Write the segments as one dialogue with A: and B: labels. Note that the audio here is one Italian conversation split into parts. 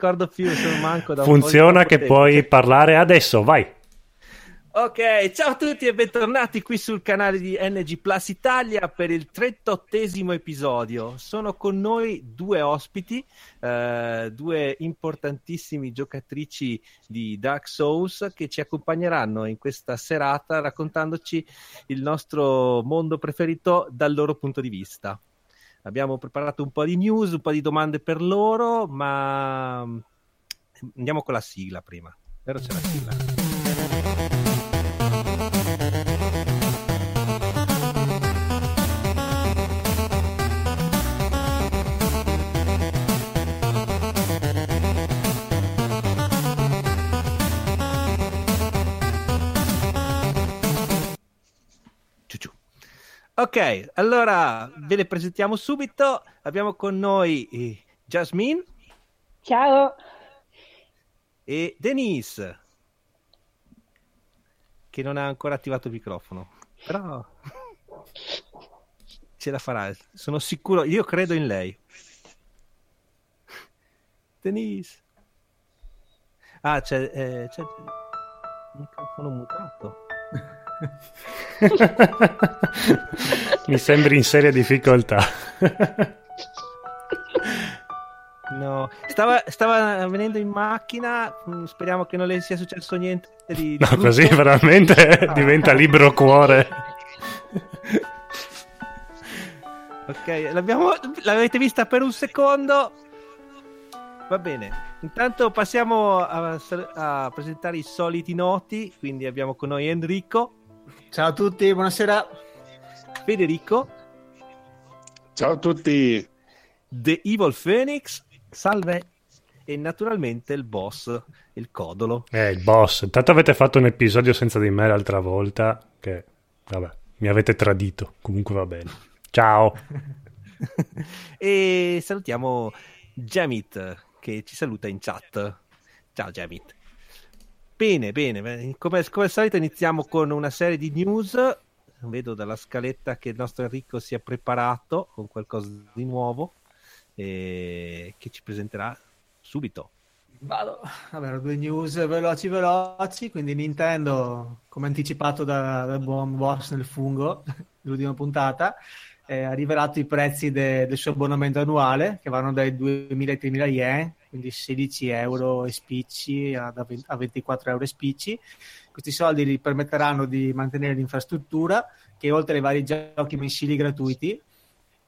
A: ricordo più, sono manco da
B: Funziona che puoi parlare adesso, vai.
A: Ok, ciao a tutti e bentornati qui sul canale di NG Plus Italia per il 38 episodio. Sono con noi due ospiti, eh, due importantissimi giocatrici di Dark Souls che ci accompagneranno in questa serata raccontandoci il nostro mondo preferito dal loro punto di vista. Abbiamo preparato un po' di news, un po' di domande per loro, ma andiamo con la sigla prima. Vero c'è la sigla? Ok, allora ve le presentiamo subito. Abbiamo con noi eh, Jasmine.
C: Ciao.
A: E Denise, che non ha ancora attivato il microfono, però ce la farà, sono sicuro, io credo in lei. Denise. Ah, c'è, eh, c'è il microfono mutato.
B: Mi sembri in seria difficoltà.
A: no, stava, stava, venendo in macchina. Mm, speriamo che non le sia successo niente. Di,
B: di no, così veramente ah. diventa libero cuore.
A: ok, l'avete vista per un secondo. Va bene. Intanto passiamo a, a presentare i soliti noti. Quindi abbiamo con noi Enrico.
D: Ciao a tutti, buonasera.
A: Federico.
E: Ciao a tutti.
A: The Evil Phoenix. Salve. E naturalmente il boss, il codolo.
B: Eh, il boss. Intanto avete fatto un episodio senza di me l'altra volta, che, vabbè, mi avete tradito. Comunque va bene. Ciao.
A: e salutiamo Jamit, che ci saluta in chat. Ciao Jamit. Bene, bene, come, come al solito iniziamo con una serie di news. Vedo dalla scaletta che il nostro Enrico si è preparato con qualcosa di nuovo e che ci presenterà subito.
D: Vado, vabbè, due news veloci veloci, quindi Nintendo, come anticipato da, dal buon boss nel fungo, l'ultima puntata, eh, ha rivelato i prezzi de, del suo abbonamento annuale, che vanno dai 2.000 ai 3.000 yen, quindi 16 euro e spicci a, 24 euro e spicci. Questi soldi gli permetteranno di mantenere l'infrastruttura che oltre ai vari giochi mensili gratuiti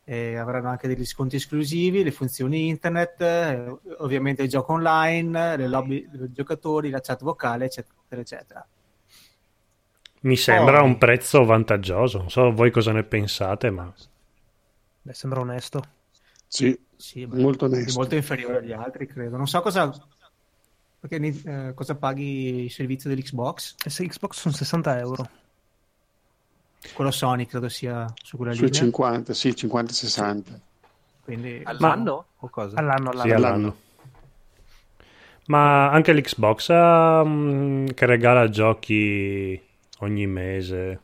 D: eh, avranno anche degli sconti esclusivi, le funzioni internet, eh, ovviamente il gioco online, le lobby dei giocatori, la chat vocale, eccetera, eccetera.
B: Mi sembra oh. un prezzo vantaggioso, non so voi cosa ne pensate, ma...
A: Beh, sembra onesto.
E: Sì, sì molto onesto.
D: Molto inferiore agli altri, credo. Non so cosa... Perché, eh, cosa paghi il servizio dell'Xbox?
A: Eh, se Xbox sono 60 euro.
D: Quello Sony credo sia su quella
E: Sui linea. 50, sì, 50-60.
A: Quindi... All'anno o cosa?
B: All'anno, all'anno. Sì, all'anno. Ma anche l'Xbox um, che regala giochi ogni mese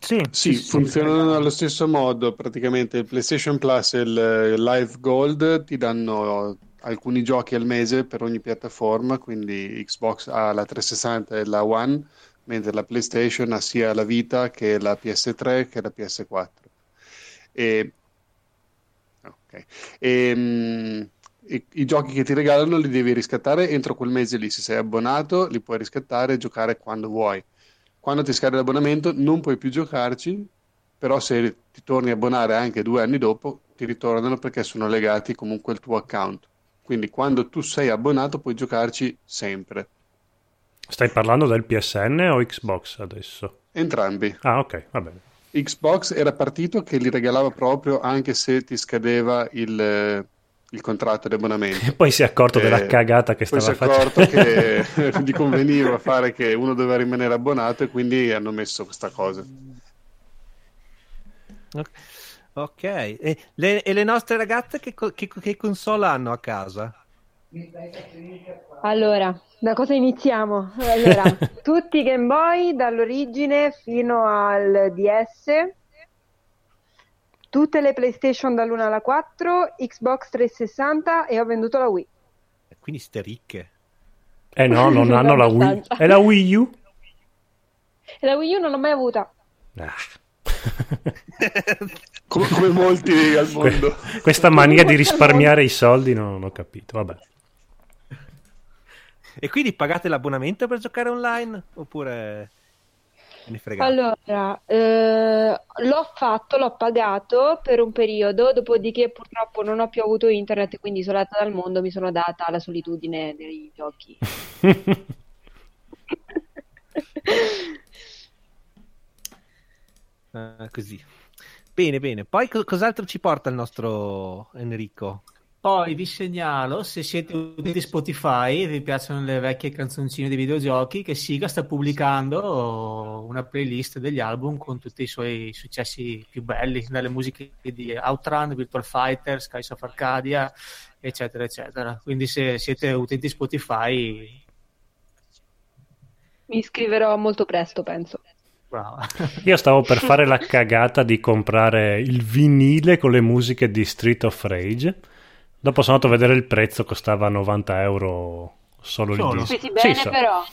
E: sì, sì, sì funzionano sì. allo stesso modo. Praticamente il PlayStation Plus e il Live Gold ti danno alcuni giochi al mese per ogni piattaforma, quindi Xbox ha la 360 e la One, mentre la PlayStation ha sia la Vita che la PS3 che la PS4. E, okay. e, um, i, i giochi che ti regalano li devi riscattare entro quel mese lì. Se sei abbonato, li puoi riscattare e giocare quando vuoi quando ti scade l'abbonamento non puoi più giocarci, però se ti torni a abbonare anche due anni dopo, ti ritornano perché sono legati comunque al tuo account. Quindi quando tu sei abbonato puoi giocarci sempre.
B: Stai parlando del PSN o Xbox adesso?
E: Entrambi.
B: Ah, ok, va bene.
E: Xbox era partito che li regalava proprio anche se ti scadeva il, il contratto di abbonamento.
B: E poi si è accorto e della cagata che stava facendo.
E: Poi si è accorto che gli conveniva fare che uno doveva rimanere abbonato e quindi hanno messo questa cosa.
A: Ok, e le, e le nostre ragazze che, che, che, console hanno a casa?
C: Allora, da cosa iniziamo? Allora, tutti i Game Boy dall'origine fino al DS tutte le PlayStation dall'1 alla 4, Xbox 360 e ho venduto la Wii.
A: quindi ste ricche.
B: Eh no, non hanno la Wii. E la Wii U?
C: E la Wii U non l'ho mai avuta.
B: Ah.
E: Come, come molti al mondo.
B: Questa mania di risparmiare i soldi non, non ho capito. Vabbè.
A: E quindi pagate l'abbonamento per giocare online? Oppure me ne fregate?
C: Allora, eh, l'ho fatto, l'ho pagato per un periodo, dopodiché purtroppo non ho più avuto internet, quindi isolata dal mondo mi sono data alla solitudine dei giochi.
A: Ah, così. Bene, bene. Poi co- cos'altro ci porta il nostro Enrico?
D: Poi vi segnalo, se siete utenti Spotify e vi piacciono le vecchie canzoncine dei videogiochi, che Siga sta pubblicando una playlist degli album con tutti i suoi successi più belli, dalle musiche di Outrun, Virtual Fighter, Skies of Arcadia, eccetera, eccetera. Quindi se siete utenti Spotify,
C: Mi iscriverò molto presto, penso.
D: brava.
B: Io stavo per fare la cagata di comprare il vinile con le musiche di Street of Rage. Dopo sono andato a vedere il prezzo, costava 90 euro solo,
D: Solo?
B: il disco.
C: Spesi bene,
B: Sì, so-
C: però.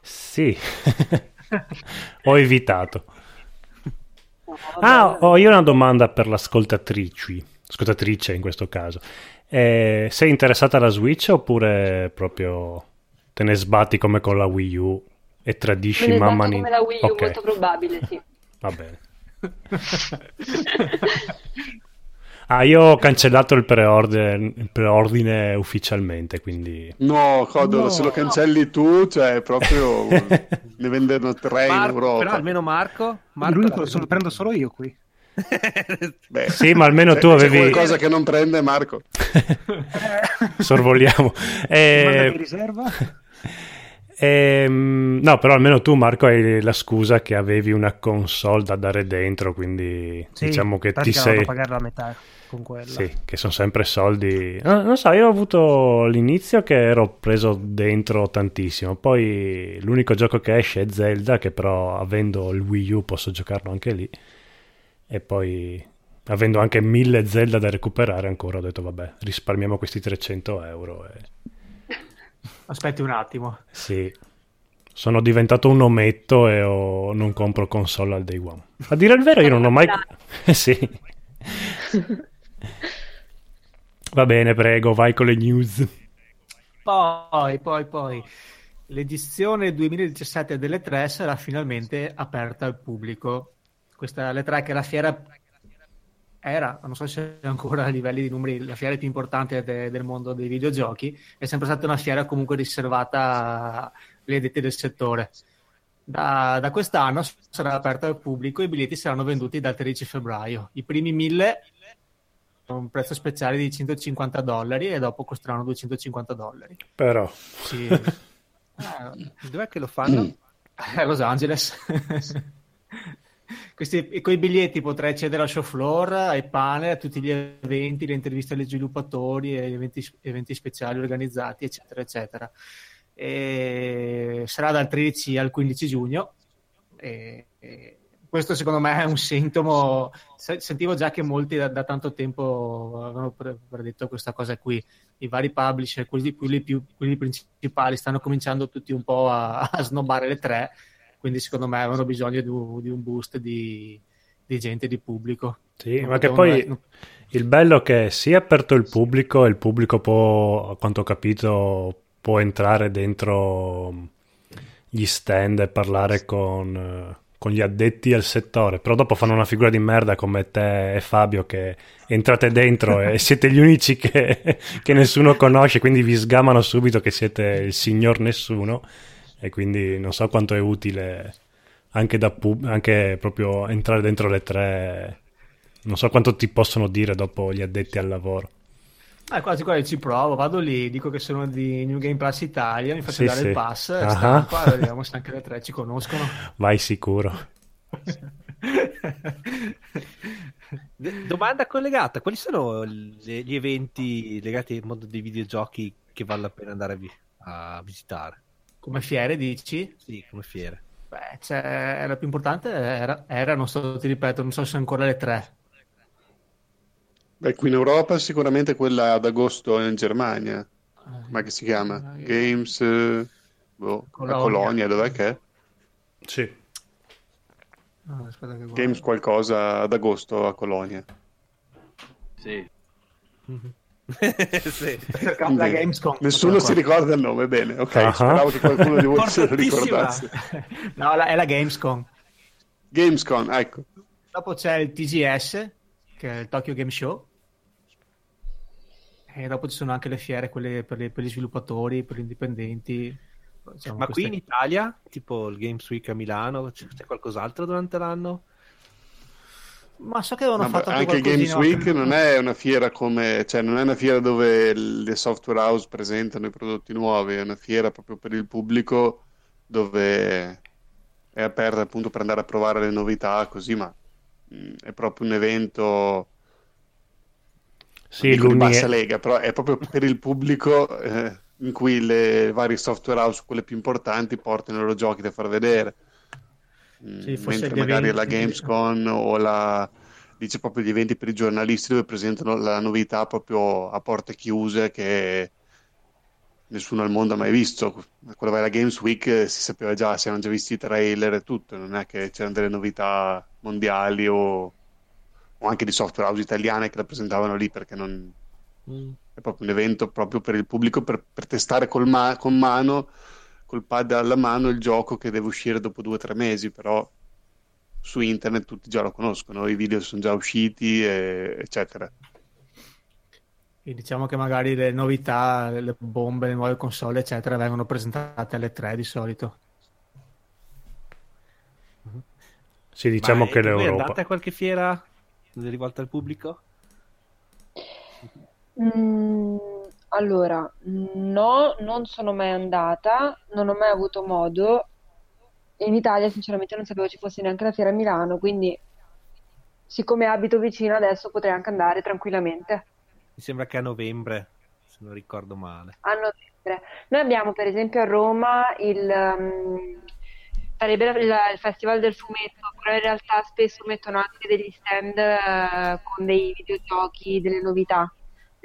B: Sì, ho evitato.
C: No,
B: Ah, ho io una domanda per l'ascoltatrice, ascoltatrice in questo caso. Eh, sei interessata alla Switch oppure proprio te ne sbatti come con la Wii U e tradisci
C: me ne
B: mamma Nin-
C: come la Wii U,
B: Ok,
C: molto probabile, sì.
B: va bene. Ah, io ho cancellato il preordine, il preordine ufficialmente, quindi...
E: No, Codolo,
D: No.
E: se lo cancelli tu, cioè proprio ne vendono tre in
A: Marco,
E: Europa.
A: però almeno Marco, Marco
F: L'unico lo prendo solo io qui.
E: Beh,
B: Sì, ma almeno
E: c'è-
B: tu
E: c'è
B: avevi...
E: qualcosa che non prende Marco.
B: Sorvoliamo. Eh,
F: Domanda di riserva?
B: Ehm, no, però almeno tu, Marco, hai la scusa che avevi una console da dare dentro, quindi
F: Sì,
B: diciamo che ti sei...
F: a pagare la metà con quella.
B: Sì, che sono sempre soldi. No, non so, io ho avuto l'inizio che ero preso dentro tantissimo. Poi l'unico gioco che esce è Zelda, che però avendo il Wii U posso giocarlo anche lì. E poi avendo anche mille Zelda da recuperare ancora, ho detto vabbè, risparmiamo questi 300 euro. E...
D: Aspetti un attimo.
B: Sì, sono diventato un ometto e ho- non compro console al day one. A dire il vero, io non ho mai. sì. Va bene, prego, vai con le news.
D: Poi, poi, poi, l'edizione 2017 delle 3 sarà finalmente aperta al pubblico. Questa le 3 che è la fiera era, non so se è ancora a livelli di numeri, la fiera più importante de- del mondo dei videogiochi, è sempre stata una fiera comunque riservata agli addetti del settore. Da, da quest'anno sarà aperta al pubblico e i biglietti saranno venduti dal 13 febbraio. I primi 1000 a un prezzo speciale di 150 dollari e dopo costeranno 250 dollari.
B: Però,
D: Sì. Eh,
A: Dov'è che lo fanno?
D: a Los Angeles. Questi, con i biglietti potrai accedere al show floor, ai panel, a tutti gli eventi, le interviste agli sviluppatori, agli eventi, eventi speciali organizzati, eccetera, eccetera. E sarà dal 13 al 15 giugno. E, e questo secondo me è un sintomo. se- Sentivo già che molti da, da tanto tempo avevano pre- predetto questa cosa qui. I vari publisher, quelli, quelli più, quelli principali, stanno cominciando tutti un po' a, a snobbare le tre quindi secondo me avevano bisogno di un, di un boost di, di gente, di pubblico.
B: sì,
D: Non
B: ma che poi il bello è che si è aperto il pubblico e il pubblico può, a quanto ho capito, può entrare dentro gli stand e parlare con, con gli addetti al settore, però dopo fanno una figura di merda come te e Fabio che entrate dentro e siete gli unici che, che nessuno conosce, quindi vi sgamano subito che siete il signor nessuno e quindi non so quanto è utile anche, da pub- anche proprio entrare dentro le tre, non so quanto ti possono dire dopo gli addetti al lavoro.
D: Ah, quasi quasi ci provo, vado lì, dico che sono di New Game Plus Italia, mi faccio
B: Sì,
D: dare
B: sì.
D: il pass,
B: Ah.
D: stampa, vediamo se anche le tre ci conoscono.
B: Vai sicuro.
A: D- Domanda collegata: quali sono le- gli eventi legati al mondo dei videogiochi che vale la pena andare a, vi- a visitare?
D: Come fiere dici?
A: Sì, come fiere.
D: Beh, cioè, la più importante era, era, non so, ti ripeto, non so se ancora le tre.
E: Beh, qui in Europa sicuramente quella ad agosto in Germania. Ma che si chiama? Games... eh, boh,
D: Colonia.
E: a Colonia, dov'è che è?
B: Sì.
D: Ah, aspetta che guardo.
E: Games qualcosa ad agosto a Colonia.
G: Sì.
A: sì.
D: La. Gamescom.
E: Nessuno si ricorda il nome, bene, ok,
B: Ah.
E: speravo che qualcuno di voi se lo ricordasse.
D: no, la- è la Gamescom.
E: Gamescom, ecco.
D: Dopo c'è il TGS, che è il Tokyo Game Show. E dopo ci sono anche le fiere, quelle per, le- per gli sviluppatori, per gli indipendenti. Diciamo,
A: Ma qui in Italia, tipo il Games Week a Milano, c'è qualcos'altro durante l'anno?
D: Ma so che avevano fatto anche
E: Games Week non è una fiera come, cioè non è una fiera dove le software house presentano i prodotti nuovi, è una fiera proprio per il pubblico dove è aperta appunto per andare a provare le novità, così, ma mh, è proprio un evento
B: Sì,
E: di bassa lega, però è proprio per il pubblico eh, in cui le varie software house, quelle più importanti, portano i loro giochi da far vedere. Mm,
D: Sì,
E: mentre magari
D: eventi-
E: la Gamescom o la dice proprio gli eventi per i giornalisti dove presentano la novità proprio a porte chiuse che nessuno al mondo ha mai visto. Quando vai alla Games Week eh, si sapeva già, si erano già visti i trailer e tutto, non è che c'erano delle novità mondiali o, o anche di software house italiane che la presentavano lì perché non, è proprio un evento proprio per il pubblico per, per testare col ma- con mano, col pad alla mano il gioco che deve uscire dopo due o tre mesi, però su internet tutti già lo conoscono, i video sono già usciti, e- eccetera.
D: E diciamo che magari le novità, le bombe, le nuove console, eccetera, vengono presentate alle 3 di solito.
B: sì, diciamo
A: Ma,
B: che l'Europa.
A: andate a qualche fiera rivolta al pubblico?
C: Mm, allora, no, non sono mai andata, non ho mai avuto modo. In Italia, sinceramente, non sapevo ci fosse neanche la fiera a Milano, quindi siccome abito vicino adesso potrei anche andare tranquillamente
A: Mi sembra che a novembre, se non ricordo male.
C: a novembre. Noi abbiamo, per esempio, a Roma il, um, il Festival del Fumetto, però in realtà spesso mettono anche degli stand eh, con dei videogiochi, delle novità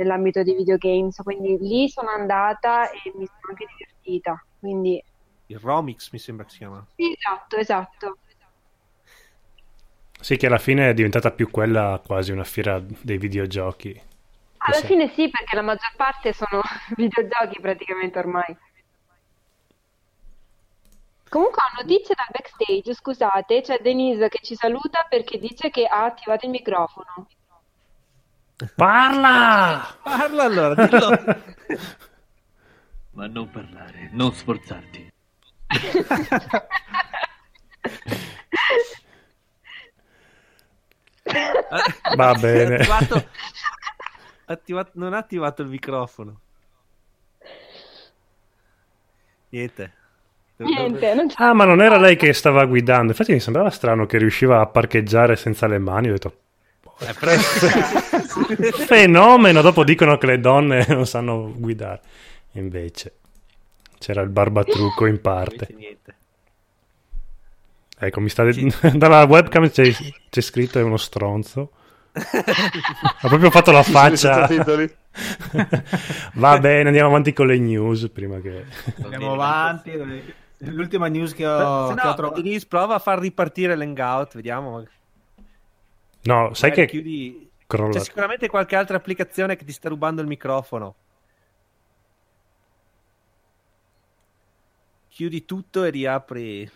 C: nell'ambito dei videogames, quindi lì sono andata e mi sono anche divertita. Quindi,
A: Il Romix mi sembra che si chiama.
C: sì, esatto, esatto.
B: Sì, che alla fine è diventata più quella quasi una fiera dei videogiochi.
C: Alla fine sì, perché la maggior parte sono videogiochi praticamente ormai. Comunque ho notizie dal backstage, scusate, c'è Denise che ci saluta perché dice che ha attivato il microfono.
B: Parla!
A: Parla allora, dillo.
G: Ma non parlare, non sforzarti.
B: Va bene.
A: Attivato- attivato- non ha attivato il microfono. Niente.
C: Niente, non c'è.
B: Ah, ma non era lei che stava guidando. Infatti mi sembrava strano che riusciva a parcheggiare senza le mani. Ho detto, Fenomeno. Dopo dicono che le donne non sanno guidare. Invece c'era il barbatrucco in parte. Ecco, mi sta dalla webcam c'è, c'è scritto è uno stronzo. ha proprio fatto la faccia. Va bene, andiamo avanti con le news prima che...
D: Andiamo avanti. L'ultima news che ho,
A: Se
D: che ho
A: no,
D: trovato.
A: Denise, prova a far ripartire l'hangout, vediamo.
B: No, sai che...
A: chiudi...
B: crolla-
A: C'è sicuramente qualche altra applicazione che ti sta rubando il microfono. Chiudi tutto e riapri.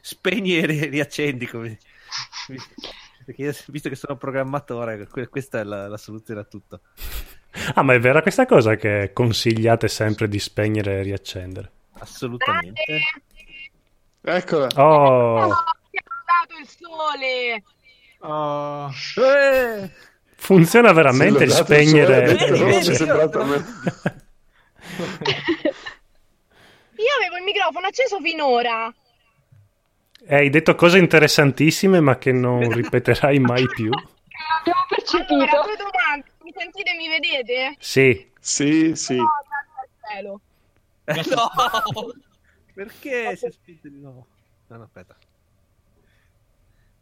A: Spegni e ri- riaccendi. Come... Perché io, visto che sono programmatore, que- questa è la, la soluzione a tutto.
B: Ah, ma è vera questa cosa che consigliate sempre di spegnere e riaccendere?
A: Assolutamente.
E: Eccola.
B: Oh,
H: ha dato il sole!
D: Oh,
A: Eh!
B: funziona veramente il spegnere
A: Vedi, vedi, io-
E: sembrato a me.
H: Io avevo il microfono acceso finora.
B: Eh, Hai detto cose interessantissime ma che non ripeterai mai più.
C: Abbiamo percepito.
H: Allora, due domande. Mi sentite e mi vedete?
B: Sì,
E: Sì, sì.
H: No.
A: Eh, no! Perché si è spinto di nuovo? No, no, aspetta.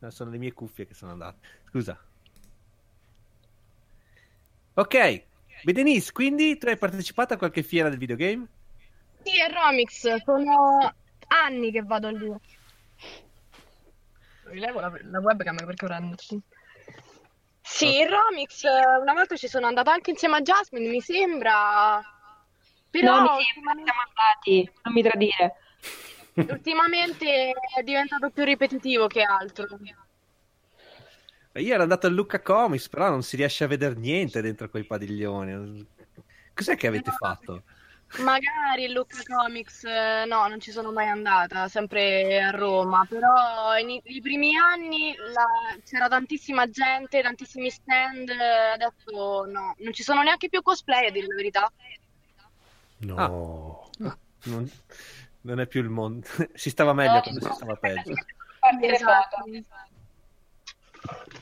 A: No, sono le mie cuffie che sono andate. Scusa. Ok, Beh, Denise, quindi tu hai partecipato a qualche fiera del videogame?
H: Sì, è Romix, sono anni che vado lì. Rilevo la, la webcam perché ora non... Sì, il Romix, una volta ci sono andata anche insieme a Jasmine, mi sembra. Però
C: No, mi sembra, siamo andati, non mi tradire.
H: Ultimamente è diventato più ripetitivo che altro.
A: Io ero andato a Lucca Comics, però non si riesce a vedere niente dentro quei padiglioni. Cos'è che avete fatto?
H: Magari il Lucca Comics, eh, no, non ci sono mai andata, sempre a Roma, però in- i primi anni la- c'era tantissima gente, tantissimi stand, adesso no, non ci sono neanche più cosplay a dire la verità.
B: No.
A: Non, non è più il mondo. si stava meglio
C: No,
A: quando
C: ci
A: si stava peggio.
C: Farti le
H: Esatto.
C: foto.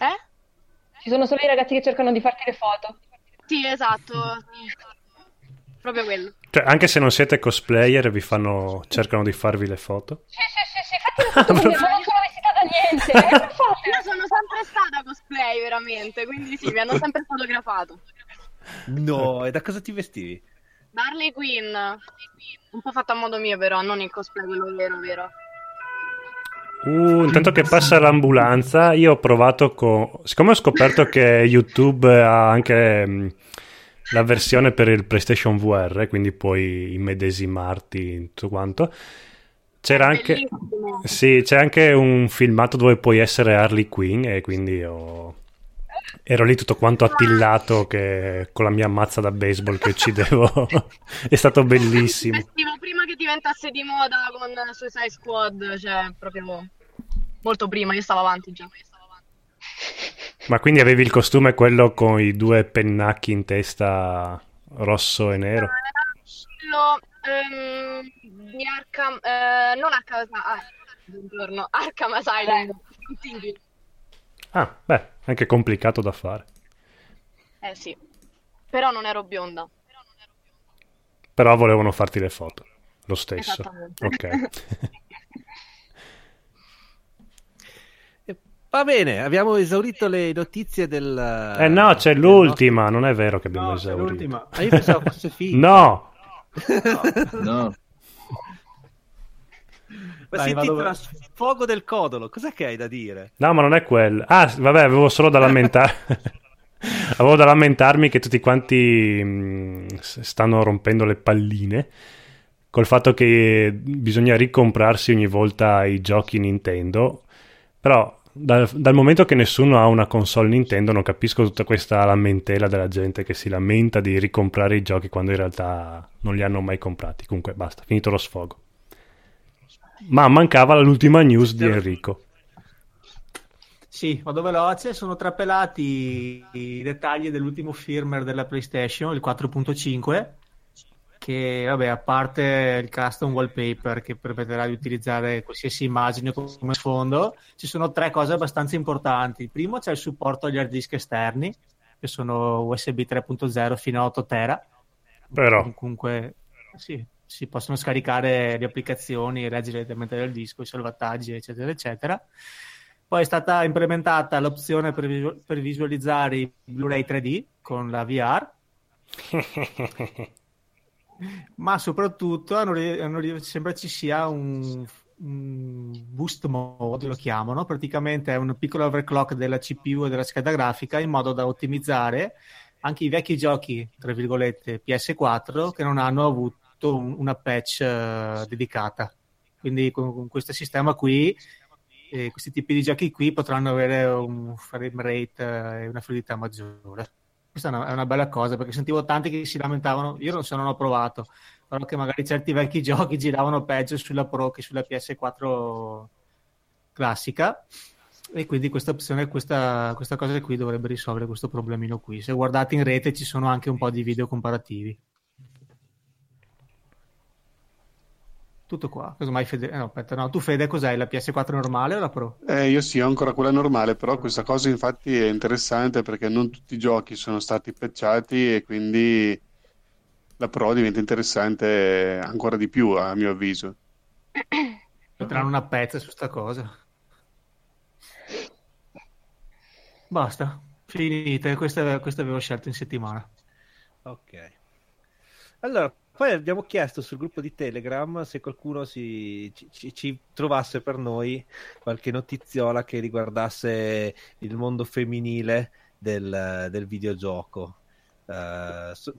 H: Eh?
C: Ci sono solo i ragazzi che cercano di farti le foto.
H: Sì, esatto, proprio quello.
B: Cioè, anche se non siete cosplayer, vi fanno, cercano di farvi le foto.
C: Sì, sì, sì, sì, fatti le foto con me, ma non sono vestita da niente. Eh.
H: Io sono sempre stata cosplay, veramente, quindi sì, mi hanno sempre fotografato.
A: No, e da cosa ti vestivi?
H: Harley Quinn, un po' fatta a modo mio però, non il cosplay quello vero, vero.
B: Uh, intanto che passa l'ambulanza, io ho provato con... Siccome ho scoperto che YouTube ha anche mh, la versione per il PlayStation VR, quindi puoi immedesimarti in tutto quanto, c'era anche... Sì, c'è anche un filmato dove puoi essere Harley Quinn e quindi ho- ero lì tutto quanto attillato che con la mia mazza da baseball che uccidevo. È stato bellissimo.
H: Vestivo prima che diventasse di moda con Suicide Squad, cioè proprio molto prima, io stavo avanti già.
B: Ma quindi avevi il costume quello con i due pennacchi in testa rosso e nero?
H: Quello ehm, di Arkham, eh, non Arkham, ah, Arkham Asylum.
B: Ah, beh, anche complicato da fare.
H: Eh sì, però non ero bionda.
B: Però volevano farti le foto, lo stesso. Ok.
A: Va bene, abbiamo esaurito le notizie del...
B: Eh no, c'è l'ultima, non è vero che abbiamo
D: No, c'è
B: esaurito.
D: l'ultima.
A: nostro- Ah, io pensavo fosse finito.
B: No!
G: No.
A: Ma
D: Dai,
A: si
D: vado-
A: intitola Sfogo del Codolo. Cos'è che hai da dire?
B: No, ma non è quello. Ah, vabbè, avevo solo da lamentare. avevo da lamentarmi che tutti quanti mh, s- stanno rompendo le palline col fatto che bisogna ricomprarsi ogni volta i giochi Nintendo. Però dal, dal momento che nessuno ha una console Nintendo non capisco tutta questa lamentela della gente che si lamenta di ricomprare i giochi quando in realtà non li hanno mai comprati. Comunque basta, finito lo sfogo. Ma mancava l'ultima news di Enrico.
D: Sì, vado veloce, sono trapelati i dettagli dell'ultimo firmware della PlayStation, il 4.5, che vabbè, a parte il custom wallpaper che permetterà di utilizzare qualsiasi immagine come sfondo, ci sono tre cose abbastanza importanti. Il primo c'è il supporto agli hard disk esterni, che sono USB 3.0 fino a 8 tera.
B: Però.
D: Comunque, sì, si possono scaricare le applicazioni e leggere direttamente dal disco, i salvataggi, eccetera, eccetera. Poi è stata implementata l'opzione per, visu- per visualizzare i Blu-ray 3D con la VR, ma soprattutto hanno hanno sembra ci sia un, un boost mode, lo chiamano, praticamente è un piccolo overclock della CPU e della scheda grafica in modo da ottimizzare anche i vecchi giochi, tra virgolette, PS4 che non hanno avuto un- una patch eh, dedicata. Quindi con, con questo sistema qui, eh, questi tipi di giochi qui potranno avere un frame rate eh, e una fluidità maggiore. Questa è una, è una bella cosa perché sentivo tanti che si lamentavano, io non, se non ho provato, però che magari certi vecchi giochi giravano peggio sulla Pro che sulla PS4 classica e quindi questa opzione, questa, questa cosa qui dovrebbe risolvere questo problemino qui. Se guardate in rete ci sono anche un po' di video comparativi. Tutto qua. Casomai Fede... eh, no, aspetta, no, tu Fede cos'hai? La PS4 normale o la Pro?
E: Eh, io sì, ho ancora quella normale, però questa cosa infatti è interessante perché non tutti i giochi sono stati patchati e quindi la Pro diventa interessante ancora di più, a mio avviso.
D: Metteranno una pezza su sta cosa. Basta, finite. Queste, queste avevo scelto in settimana.
A: Ok. Allora, poi abbiamo chiesto sul gruppo di Telegram se qualcuno si, ci, ci- trovasse per noi qualche notiziola che riguardasse il mondo femminile del, del videogioco. Eh, so-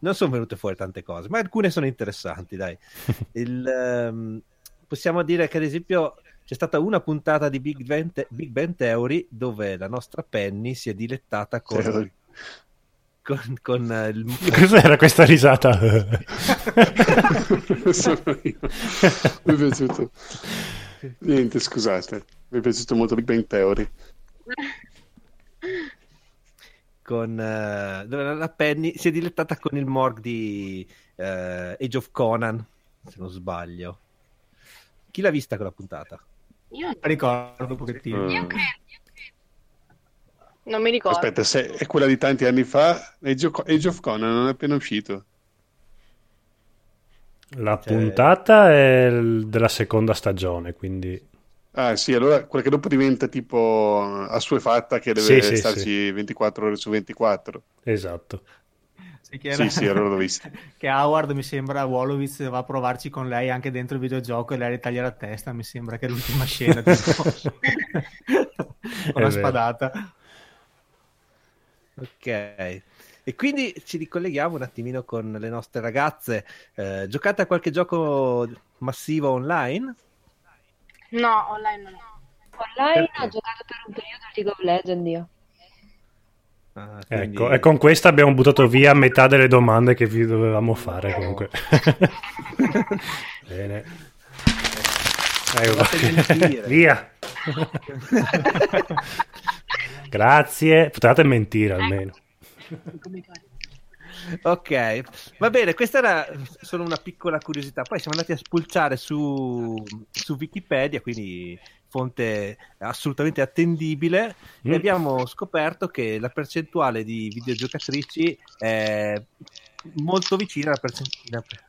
A: non sono venute fuori tante cose, ma alcune sono interessanti, dai. Il, ehm, possiamo dire che ad esempio c'è stata una puntata di Big Bang, Te- Big Bang Theory dove la nostra Penny si è dilettata con. Con, con, eh, il
B: Cos'era questa risata?
E: Io. Mi è piaciuto. Niente, scusate. Mi è piaciuto molto Big Bang Theory.
A: con dove la Penny si è dilettata con il morgue di eh, Age of Conan, se non sbaglio. Chi l'ha vista quella puntata?
H: Io
D: Ricordo un pochettino.
E: Mm.
H: Non mi ricordo.
E: Aspetta, se è quella di tanti anni fa, Age of, Age of Conan non è appena uscito.
B: La
A: Cioè-
B: puntata è della seconda stagione, quindi
E: Ah sì, allora quella che dopo diventa tipo assuefatta che
B: Sì,
E: deve
B: sì,
E: starci 24 ore su 24.
B: esatto.
D: Sì, che, era-
E: Sì, sì, allora l'ho vista.
D: che Howard mi sembra Wolowitz va a provarci con lei anche dentro il videogioco e lei le taglia la testa. Mi sembra che è l'ultima scena. tipo. con
B: È
D: una
B: vero.
D: spadata.
A: Ok. E quindi ci ricolleghiamo un attimino con le nostre ragazze. Eh, giocate a qualche gioco massivo online?
H: No, online no.
C: Online
A: Perché?
C: ho giocato per un periodo League of Legends io.
A: Ah, quindi-
B: Ecco, e con questa abbiamo buttato via metà delle domande che vi dovevamo fare comunque. Bene. Ecco. Via. Grazie. Potevate mentire almeno.
A: Ok, va bene, questa era solo una piccola curiosità. Poi siamo andati a spulciare su, su Wikipedia, quindi fonte assolutamente attendibile,
B: Mm.
A: e abbiamo scoperto che la percentuale di videogiocatrici è molto vicina alla, percent-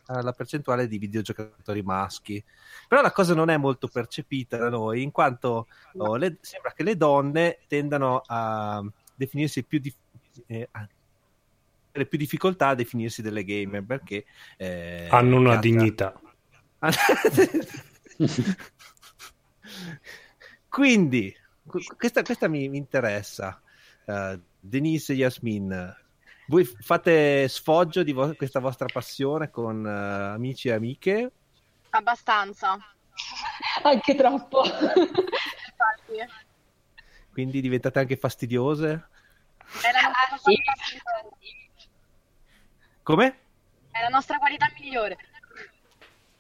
A: alla percentuale di videogiocatori maschi. Però la cosa non è molto percepita da noi, in quanto oh, le- sembra che le donne tendano a definirsi più di- eh, più difficoltà a definirsi delle gamer perché eh,
B: Hanno una
A: cazzo-
B: dignità.
A: Quindi, qu- questa, questa mi, mi interessa. Eh, Denise e Yasmin, voi fate sfoggio di vo- questa vostra passione con eh, amici e amiche?
H: Abbastanza.
C: Anche troppo.
A: Quindi diventate anche fastidiose?
H: È la nostra
C: Ah, sì.
A: Come?
H: È la nostra qualità migliore.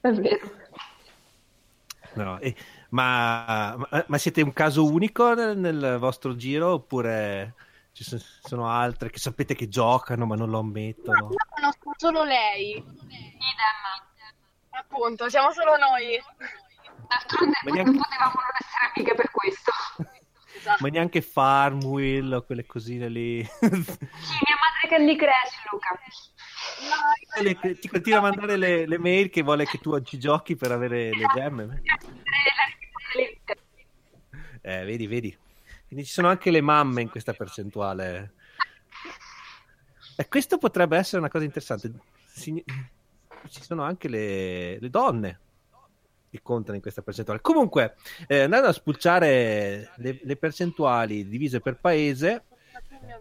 C: È vero.
A: No, eh, ma, ma- ma siete un caso unico nel, nel vostro giro oppure ci so- sono altre che sapete che giocano ma non lo ammettono?
H: Io conosco solo lei. Appunto, siamo solo noi.
C: D'altronde
A: Ma
C: non
A: neanche-
C: potevamo non essere amiche per questo.
H: Esatto.
A: Ma neanche Farmville o quelle cosine lì.
C: Sì, mia madre Candy Crush, Luca.
H: No,
A: Le- ti continua a mandare le, le mail che vuole che tu oggi giochi per avere le gemme. Eh, vedi, vedi. Quindi ci sono anche le mamme in questa percentuale. E questo potrebbe essere una cosa interessante. Sign- Ci sono anche le, le donne che contano in questa percentuale. Comunque, eh, andando a spulciare le, le percentuali divise per paese,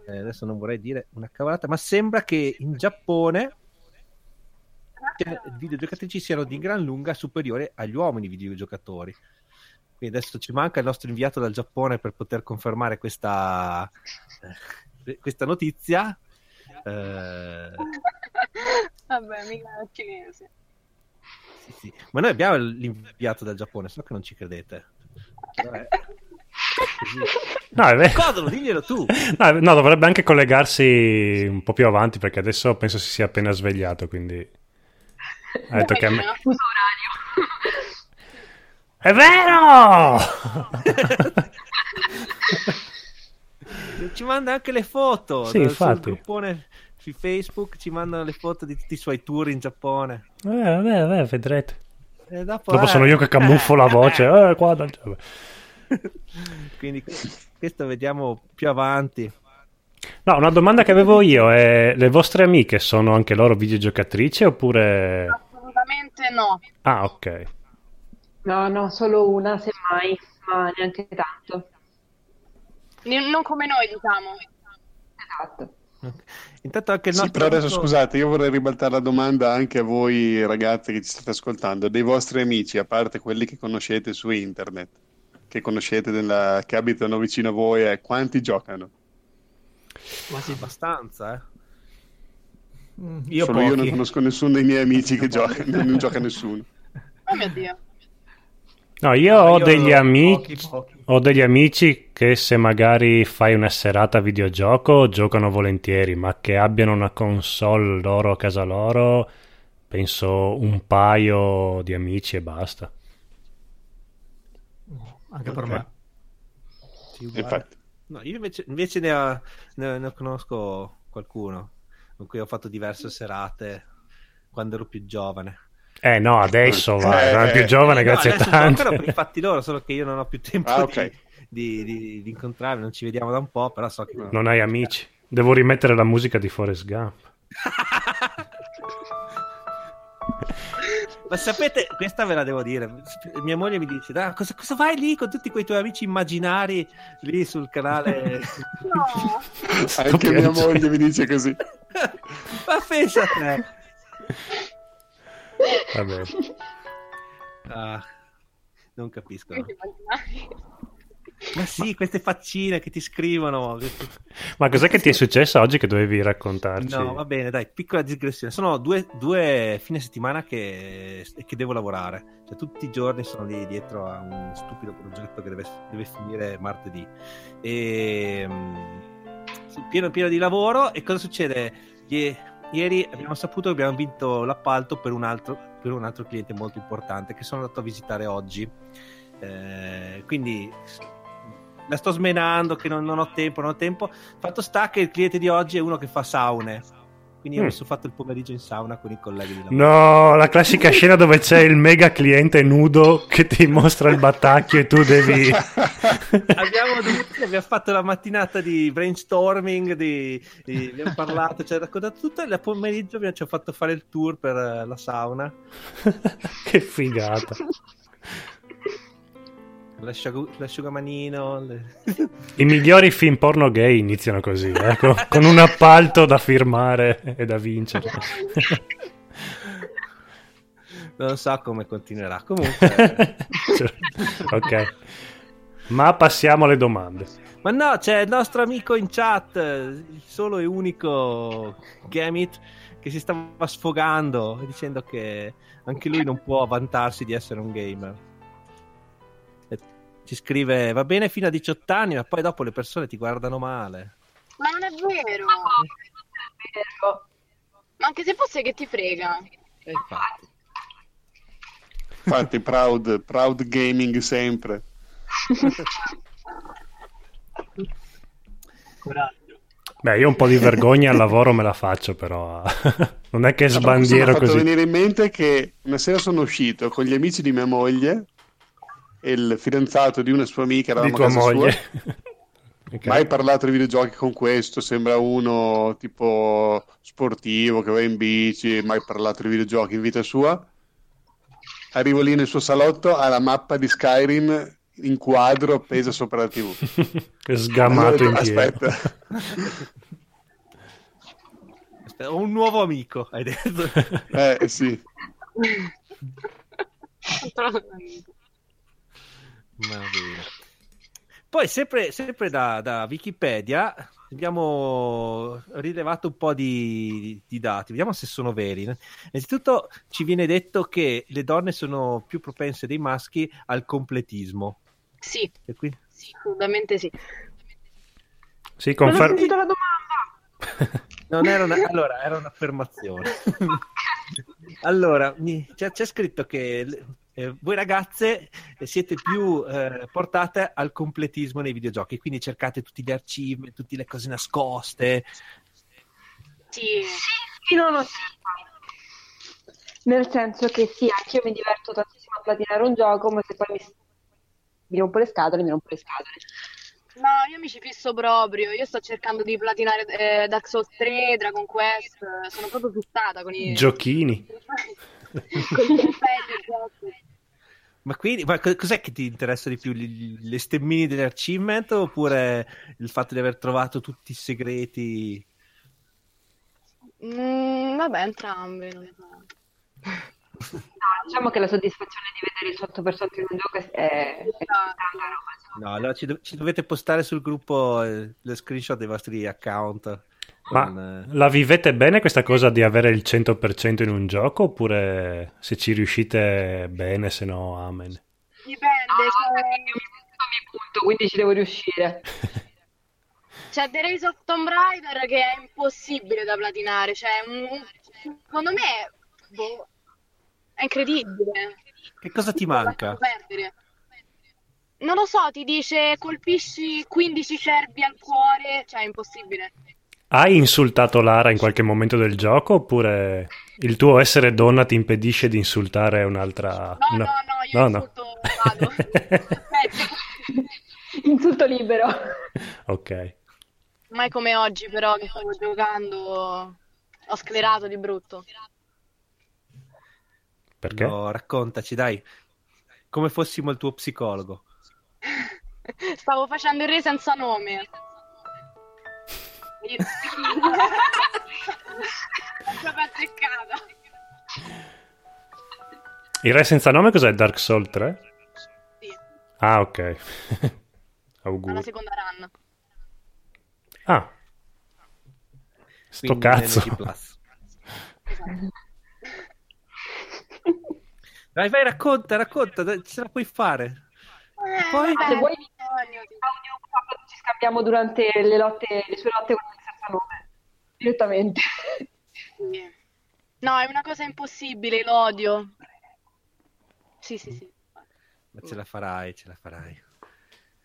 A: eh, adesso non vorrei dire una cavolata, ma sembra che in Giappone cioè, videogiocatrici siano di gran lunga superiori agli uomini videogiocatori. Quindi adesso ci manca il nostro inviato dal Giappone per poter confermare questa, eh, questa notizia. Eh,
H: Vabbè, mica è cinese.
A: sì, sì. Ma noi abbiamo l'inviato dal Giappone, so che non ci credete. È così.
B: No, è vero.
A: Codolo, diglielo tu.
B: No, no, dovrebbe anche collegarsi un po' più avanti perché adesso penso si sia appena svegliato, quindi ha detto che a me...
C: Fuso orario.
B: È vero!
A: Ci manda anche le foto.
B: Sì, infatti.
A: Sul gruppone su Facebook ci mandano le foto di tutti i suoi tour in Giappone.
B: Eh, vabbè, vabbè, vedrete.
A: E dopo,
B: Dopo
A: eh,
B: sono io che camuffo la voce. Eh, vabbè.
A: Quindi questo vediamo più avanti.
B: No, una domanda che avevo io è: le vostre amiche sono anche loro videogiocatrici oppure.
H: Assolutamente no.
B: Ah, ok.
C: No, no, solo una, semmai, ma neanche tanto.
H: Non come noi, diciamo.
C: Esatto.
A: Intanto anche il
E: Sì,
A: nostro
E: però adesso
A: amico-
E: scusate, io vorrei ribaltare la domanda anche a voi ragazzi che ci state ascoltando, dei vostri amici, a parte quelli che conoscete su internet, che conoscete della- che abitano vicino a voi, eh, quanti giocano?
A: Ma sì, abbastanza, eh.
D: Io
E: Solo io non conosco nessuno dei miei amici che gioca, non gioca nessuno.
H: Oh mio Dio.
B: No, io
D: No,
B: ho
D: io
B: degli amici.
D: pochi, pochi.
B: Ho degli amici che se magari fai una serata videogioco giocano volentieri, ma che abbiano una console loro a casa loro, penso un paio di amici e basta.
D: Anche per
E: Ok.
D: me.
E: Infatti,
A: No, io invece, invece ne, ho- ne- ne conosco qualcuno con cui ho fatto diverse serate quando ero più giovane.
B: Eh no, adesso
E: Eh,
B: va, sono
E: eh,
B: più giovane,
A: Eh, no,
B: grazie a
A: adesso
B: tanto.
A: giocano per i fatti loro, solo che io non ho più tempo
E: Ah,
A: di-
E: ok.
A: di, di- di incontrarli, non ci vediamo da un po', però so che...
B: Non hai amici. Devo rimettere la musica di Forrest Gump.
A: Ma sapete, questa ve la devo dire. Mia moglie mi dice: "Dai, cosa, cosa vai lì con tutti quei tuoi amici immaginari lì sul canale?
H: No.
E: anche mia moglie mi dice così.
A: Ma pensa a te.
B: Vabbè.
A: Ah, non capisco. Ma sì, queste faccine che ti scrivono.
B: Ma cos'è che ti è successo oggi che dovevi raccontarci?
A: No, va bene, dai, piccola digressione. Sono due, due fine settimana che, che devo lavorare. Cioè, tutti i giorni sono lì dietro a un stupido progetto che deve, deve finire martedì. E sì, pieno, pieno di lavoro. E cosa succede? Ie- Ieri abbiamo saputo che abbiamo vinto l'appalto per un altro, per un altro cliente molto importante che sono andato a visitare oggi. Eh, quindi la sto smenando che non, non ho tempo, non ho tempo. Fatto sta che il cliente di oggi è uno che fa saune. Quindi
B: Mm.
A: mi sono fatto il pomeriggio in sauna con i colleghi di lavoro.
B: No, la classica scena dove c'è il mega cliente nudo che ti mostra il battacchio e tu devi...
A: abbiamo, dovuto- abbiamo fatto la mattinata di brainstorming, di, di- abbiamo parlato, ci ha raccontato tutto e il pomeriggio abbiamo, ci ha fatto fare il tour per eh, la sauna,
B: che figata.
A: L'asciugamanino. le-
B: I migliori film porno gay iniziano così, eh, con, con un appalto da firmare e da vincere.
A: Non so come continuerà. Comunque,
B: ok. Ma passiamo alle domande.
A: ma no, c'è il nostro amico in chat, il solo e unico Gamit, che si stava sfogando dicendo che anche lui non può vantarsi di essere un gamer. Ci scrive: Va bene fino a 18 anni, ma poi dopo le persone ti guardano male.
H: Ma non è vero.
C: Vero.
H: Ma anche se fosse che ti frega.
A: E infatti.
E: Infatti, proud, proud gaming sempre.
F: Coraggio.
B: Beh, io un po' di vergogna al lavoro me la faccio, però non è che
E: Questo mi ha
B: sbandiero
E: fatto
B: così.
E: venire in mente che una sera sono uscito con gli amici di mia moglie e il fidanzato di una sua amica,
B: Di
E: eravamo a
B: tua
E: casa
B: moglie.
E: sua.
B: Ok.
E: Mai parlato di videogiochi con questo, sembra uno tipo sportivo che va in bici, mai parlato di videogiochi in vita sua. Arrivo lì nel suo salotto, ha la mappa di Skyrim in quadro appesa sopra la TV.
B: È sgamato in
E: Allora. Aspetta,
A: Aspetta, ho un nuovo amico, hai detto.
E: eh sì,
A: Va bene. Poi, sempre, sempre da, da Wikipedia, abbiamo rilevato un po' di, di dati, vediamo se sono veri. Innanzitutto ci viene detto che le donne sono più propense dei maschi al completismo.
H: Sì,
A: E quindi...
H: sì, sì.
B: Sì,
C: Non ho
B: confer-
C: sentito la domanda.
A: Non era una... Allora, era un'affermazione. allora, mi- c'è, c'è scritto che eh, voi ragazze eh, siete più eh, portate al completismo nei videogiochi, quindi cercate tutti gli archivi, tutte le cose nascoste.
H: Sì,
C: Sì, no, no, sì. Nel senso che sì, anche io mi diverto tantissimo a platinare un gioco, ma se poi mi, mi rompo le scatole, mi rompo le scatole.
H: No, io mi ci fisso proprio. Io sto cercando di platinare eh, Dark Souls 3, Dragon Quest. Sono proprio fissata con i,
B: Giochini.
H: con i esatto.
A: Ma quindi, ma co- cos'è che ti interessa di più? Gli- Le stemmini delle achievement oppure il fatto di aver trovato tutti i segreti?
H: Mm, vabbè, so.
C: No, diciamo che la soddisfazione di vedere il sotto per sotto in un gioco è, è, è tanta roba.
A: No, allora ci, do- ci dovete postare sul gruppo eh, le screenshot dei vostri account.
B: Ma la vivete bene questa cosa di avere il 100% in un gioco oppure se ci riuscite bene, se no amen?
H: Dipende,
C: Ah,
H: cioè,
C: io mi butto, mi butto, quindi ci devo riuscire.
H: c'è The Race of Tomb Raider che è impossibile da platinare. Cioè, un- secondo me, boh, è incredibile.
A: Che cosa ti manca?
H: Non lo so, ti dice colpisci 15 cervi al cuore, cioè è impossibile.
B: Hai insultato Lara in qualche momento del gioco oppure il tuo essere donna ti impedisce di insultare un'altra...
H: No,
B: una-
H: no, no, io
B: No, no.
H: insulto vado. Aspetta.
C: Insulto libero.
B: ok.
H: Mai come oggi, però, che stavo giocando, ho sclerato di brutto.
B: Perché?
A: No, raccontaci, dai, come fossimo il tuo psicologo.
H: Stavo facendo il re senza nome. Proprio azzeccata.
B: Il re senza nome cos'è? Dark Soul 3?
H: Sì,
B: Ah, ok.
H: alla
B: Auguri.
H: seconda run.
B: Ah. Sto
A: Quindi
B: cazzo.
A: Plus. Dai, vai, racconta, racconta, ce la puoi fare.
H: Eh,
A: Poi-
H: vabbè,
C: Se vuoi
H: ti-
C: audio sabato ci scambiamo durante le lotte, le sue lotte con il senza nome. Direttamente.
H: No, è una cosa impossibile, l'odio. Sì, sì, sì.
A: Ma ce la farai, ce la farai.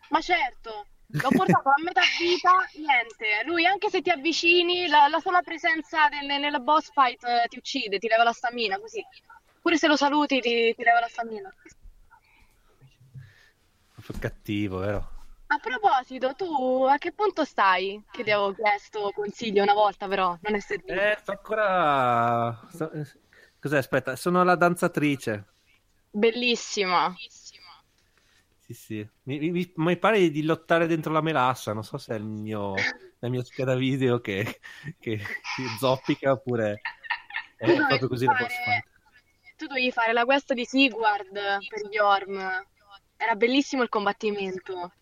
H: Ma certo, l'ho portato a metà vita, niente. Lui, anche se ti avvicini, la, la sola presenza del- nella boss fight eh, ti uccide, ti leva la stamina, così. Pure se lo saluti, ti, ti leva la stamina.
A: Cattivo, vero?
H: A proposito, tu a che punto stai? Che ti avevo chiesto consiglio una volta, però non è servito.
A: Eh, sto ancora... eh, Cos'è? Aspetta, sono la danzatrice.
H: Bellissima.
A: Sì, sì. Mi, mi- mi pare di lottare dentro la melassa. Non so se è il mio, la mia scheda video che, che zoppica oppure è
H: Tu dovevi
A: proprio così la boss
H: fare-. Tu dovevi fare la quest di Sigward per gli Orm. Era bellissimo il combattimento.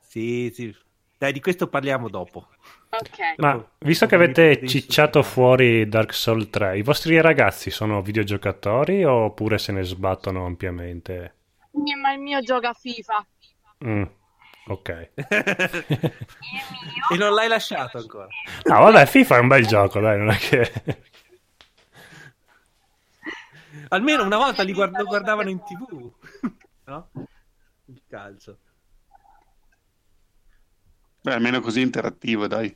A: Sì, sì. Dai, di questo parliamo dopo.
H: Ok.
B: Ma visto che avete cicciato fuori Dark Soul 3, i vostri ragazzi sono videogiocatori oppure se ne sbattono ampiamente?
H: Ma il mio gioca a FIFA.
B: Mm, ok.
A: e non l'hai lasciato ancora.
B: No, vabbè, FIFA è un bel gioco, dai, non è che...
A: Almeno una volta li guard- lo guardavano in tv. No? Il calcio.
E: Beh, almeno così interattivo, dai.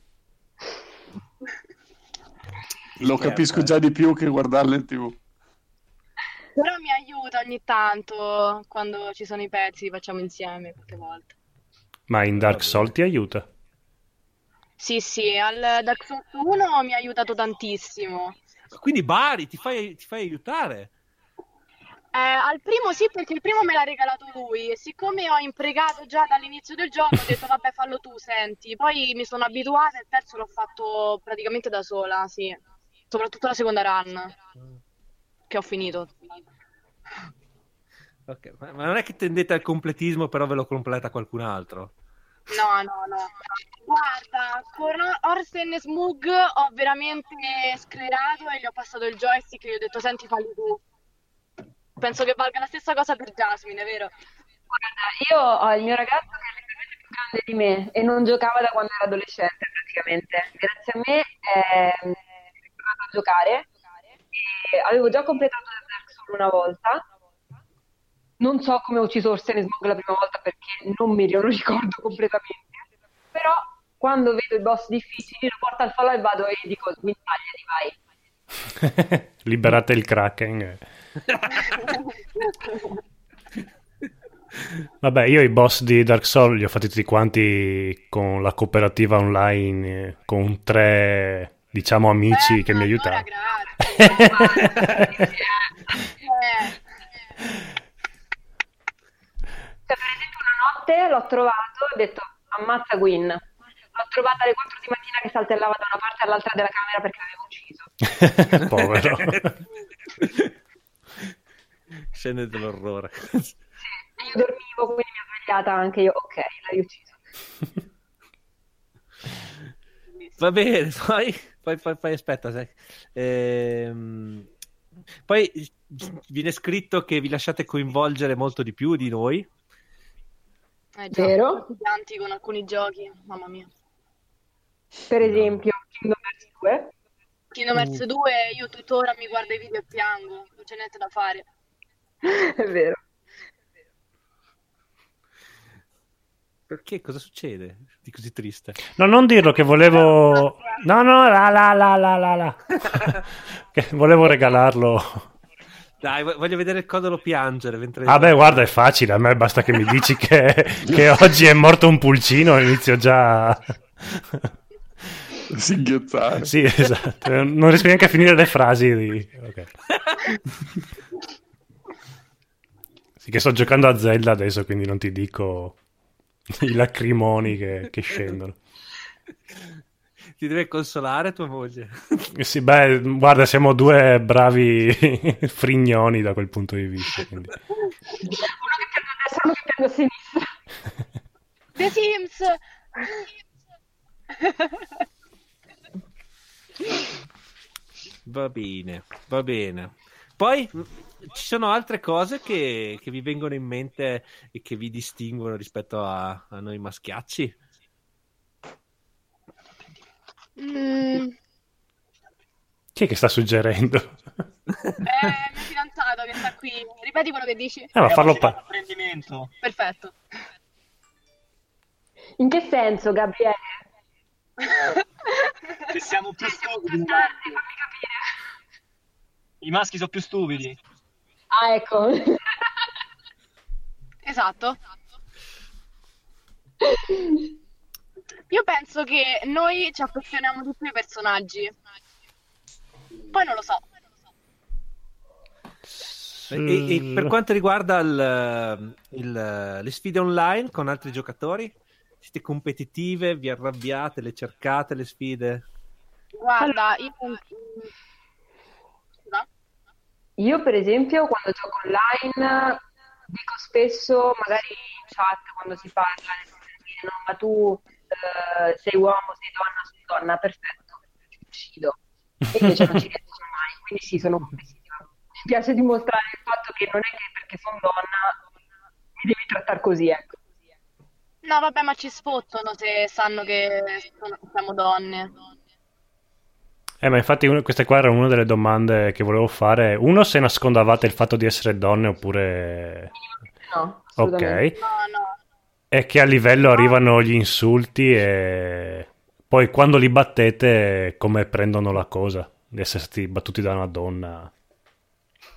E: Lo capisco
A: eh.
E: già di più che guardarlo in tv.
H: Però mi aiuta ogni tanto quando ci sono i pezzi, li facciamo insieme qualche volta.
B: Ma in Dark Soul ti aiuta?
H: Sì, sì, al Dark Souls 1 mi ha aiutato tantissimo.
A: Quindi Bari ti fai, ti fai aiutare.
H: Eh, al primo sì, perché il primo me l'ha regalato lui e siccome ho impregato già dall'inizio del gioco, ho detto vabbè fallo tu, senti. Poi mi sono abituata e il terzo l'ho fatto praticamente da sola, sì. Soprattutto la seconda run, che ho finito.
A: Ok, ma non è che tendete al completismo, però ve lo completa qualcun altro.
H: No, no, no. Guarda, con Orsen e Smug ho veramente sclerato e gli ho passato il joystick e gli ho detto senti falli tu. Penso che valga la stessa cosa per Jasmine, vero?
C: Guarda, io ho il mio ragazzo che è leggermente più grande di me e non giocava da quando era adolescente praticamente. Grazie a me è è tornato a giocare e avevo già completato Dark Souls una volta. Non so come ho ucciso Orsen e Smog la prima volta perché non me lo ricordo completamente. Però quando vedo i boss difficili lo porto al fallo e vado e dico sguinzagliati, vai.
B: Liberate il Kraken. Vabbè, io i boss di Dark Souls li ho fatti tutti quanti con la cooperativa online, con tre, diciamo, amici
H: Eh,
B: che mi aiutavano.
H: grazie.
C: Cioè, per esempio, una notte l'ho trovato e ho detto ammazza Gwyn. L'ho trovata alle 4 di mattina che saltellava da una parte all'altra della camera perché l'avevo ucciso.
A: Scene dell'orrore.
C: E io dormivo, quindi mi ha svegliata anche io. Ok, l'hai ucciso.
A: Va bene, poi, poi, poi, poi aspetta, sai. Ehm, poi viene scritto che vi lasciate coinvolgere molto di più di noi.
H: eh già,
C: Vero?
H: con alcuni giochi, mamma mia.
C: Per esempio, Kingdom Hearts 2.
H: Kingdom Hearts 2, io tuttora mi guardo i video e piango, non c'è niente da fare.
C: È vero.
A: Perché? Cosa succede di così triste?
B: No, non dirlo che volevo... No, no, la la la la la la. Che volevo regalarlo.
A: Dai, vo- voglio vedere il codolo piangere mentre...
B: Ah beh, guarda, è facile, a me basta che mi dici che, che oggi è morto un pulcino e inizio già...
E: Singhiozzare.
B: Sì, esatto, non riesco neanche a finire le frasi. Di... ok. Sì, che sto giocando a Zelda adesso, quindi non ti dico i lacrimoni che, che scendono.
A: Ti deve consolare tua moglie.
B: Sì, beh, guarda, siamo due bravi frignoni da quel punto di vista. quindi.
C: Uno che piange a destra, uno che piange a sinistra.
H: The Sims!
A: Va bene, va bene. Poi ci sono altre cose che, che vi vengono in mente e che vi distinguono rispetto a, a noi maschiacci?
H: Mm,
B: Chi è che sta suggerendo?
H: è il mio fidanzato che sta qui. Ripeti quello che dici?
B: Eh, ma farlo pa-
F: apprendimento.
H: Perfetto.
C: In che senso, Gabriele?
F: Che siamo più stupidi.
C: Capire.
F: I maschi sono più stupidi.
C: Ah, ecco.
H: Esatto. Io penso che noi ci affezioniamo di più ai personaggi. Poi non lo so.
A: E, e per quanto riguarda il- il- le sfide online con altri giocatori? Siete competitive? Vi arrabbiate? Le cercate le sfide?
H: Guarda, io...
C: Io, per esempio, quando gioco online, dico spesso, magari in chat, quando si parla, no, ma tu eh, sei uomo, sei donna, sono donna, perfetto, ti uccido. E invece non ci riesco mai, quindi sì, sono competitiva. Mi piace dimostrare il fatto che non è che perché sono donna mi devi trattare così, ecco.
H: No, vabbè, ma ci sfottono se sanno che sono- siamo donne.
B: Eh, ma infatti una- questa qua era una delle domande che volevo fare. Uno, se nascondavate il fatto di essere donne oppure...
C: No,
B: Ok.
C: assolutamente.
H: No, no.
B: E che a livello arrivano gli insulti e poi quando li battete come prendono la cosa di essere stati battuti da una donna.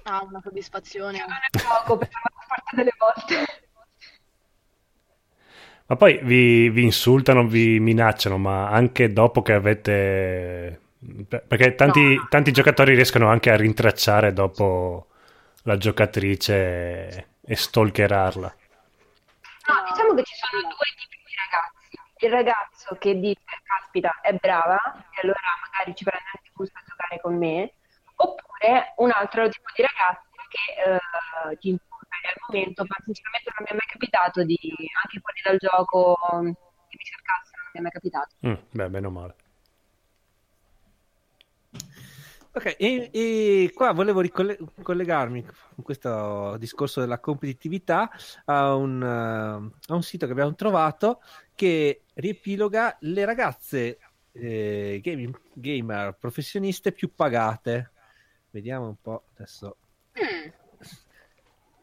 H: Ah, una soddisfazione.
C: Non è poco per la maggior parte delle volte.
B: Ma poi vi, vi insultano, vi minacciano, ma anche dopo che avete... Perché tanti, tanti giocatori riescono anche a rintracciare dopo la giocatrice e, stalkerarla.
C: No, diciamo che ci sono due tipi di ragazzi. Il ragazzo che dice, caspita, è brava, e allora magari ci prende anche gusto a giocare con me, oppure un altro tipo di ragazzi che eh, ti insulta e al momento, ma sinceramente non mi è mai capitato di, anche fuori dal gioco, che mi cercassero, non mi è mai capitato.
B: Mm, beh, meno male.
A: Ok, e, e qua volevo ricolle- collegarmi in questo discorso della competitività a un, eh, a un sito che abbiamo trovato che riepiloga le ragazze eh, gaming- gamer professioniste più pagate. Vediamo un po' adesso,
H: Mm.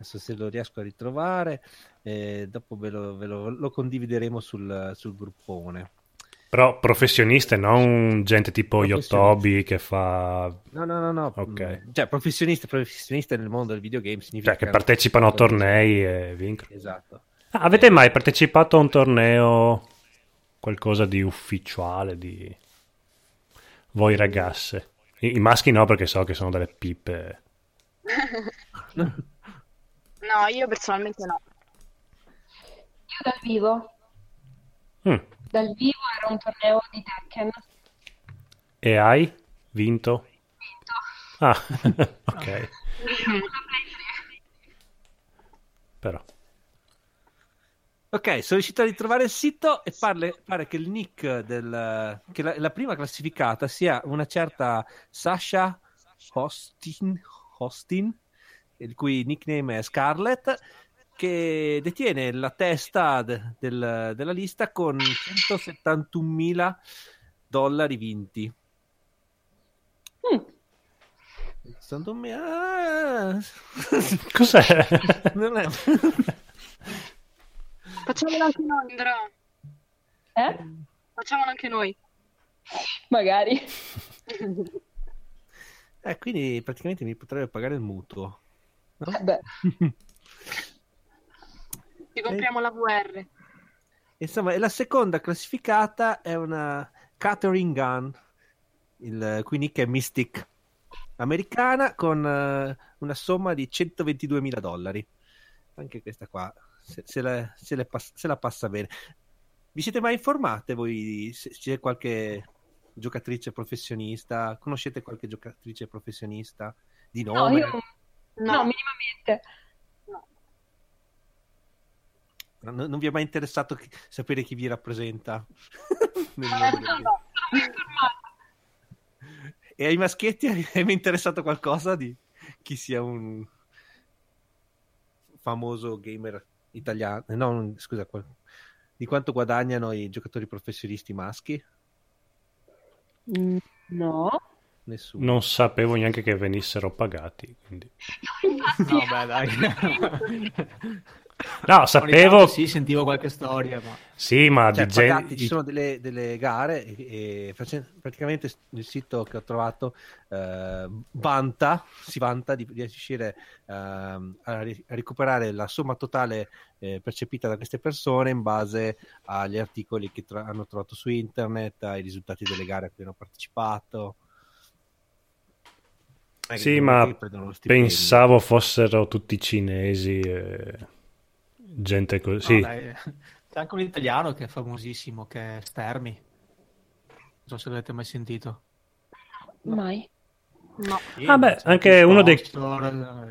A: Adesso se lo riesco a ritrovare, eh, dopo ve lo, ve lo- lo condivideremo sul, sul gruppone.
B: Però professioniste, non gente tipo. Yotobi che fa...
A: No, no, no, no.
B: Ok.
A: Cioè, professionista, professionista nel mondo del videogame significa...
B: Cioè che partecipano a tornei e vincono.
A: Esatto.
B: Ah, avete mai partecipato a un torneo, qualcosa di ufficiale, di voi ragazze? I, i maschi no, perché so che sono delle pippe.
H: No, io personalmente no.
C: Io dal vivo,
B: Mm.
C: dal vivo era un torneo di Tekken.
B: E hai vinto?
C: Vinto.
B: Ah, ok, però.
A: Ok, sono riuscito a ritrovare il sito e parle- pare che il nick del... che la, la prima classificata sia una certa Sasha Hostin, Hostin, il cui nickname è Scarlett, che detiene la testa de- del- della lista con 171.000 dollari vinti.
C: Mm.
A: 71.000... Ah.
B: Cos'è?
A: Non è...
H: Facciamolo anche noi, Andrea.
C: Eh?
H: Facciamolo anche noi.
C: Magari.
A: Eh, quindi praticamente mi potrebbe pagare il mutuo. No?
C: Beh,
H: Ci compriamo la VR.
A: Insomma, e la seconda classificata è una Catherine Gunn, il cui nick è Mystic, americana con eh, una somma di 122.000 dollari. Anche questa qua se, se la, se le pass- se la passa bene. Vi siete mai informate voi se c'è qualche giocatrice professionista? Conoscete qualche giocatrice professionista di
C: no,
A: nome?
C: io no, minimamente.
A: Non, non vi è mai interessato chi- sapere chi vi rappresenta? Nel mondo del
H: no, no.
C: Sono informata.
A: E ai maschietti è mai interessato qualcosa di chi sia un famoso gamer italiano? eh, No, scusa, qual- di quanto guadagnano i giocatori professionisti maschi?
C: Mm, No.
A: Nessuno.
B: Non sapevo neanche che venissero pagati. quindi-
D: No, beh, dai.
B: No, sapevo...
D: tanto sì, sentivo qualche storia, ma...
B: Sì, ma
A: Cioè,
B: di
A: pagati,
B: gente...
A: ci sono delle, delle gare e, e face- praticamente il sito che ho trovato eh, vanta, si vanta di, di riuscire ehm, a, ri- a recuperare la somma totale eh, percepita da queste persone in base agli articoli che tra- hanno trovato su internet, ai risultati delle gare a cui hanno partecipato.
B: Sì, ma pensavo fossero tutti cinesi e gente
D: No,
B: così.
D: dai, C'è anche un italiano che è famosissimo, che è Stermi. Non so se l'avete mai sentito.
C: Mai.
H: No.
D: Sì,
B: Ah, beh, anche uno dei-
D: sponsor,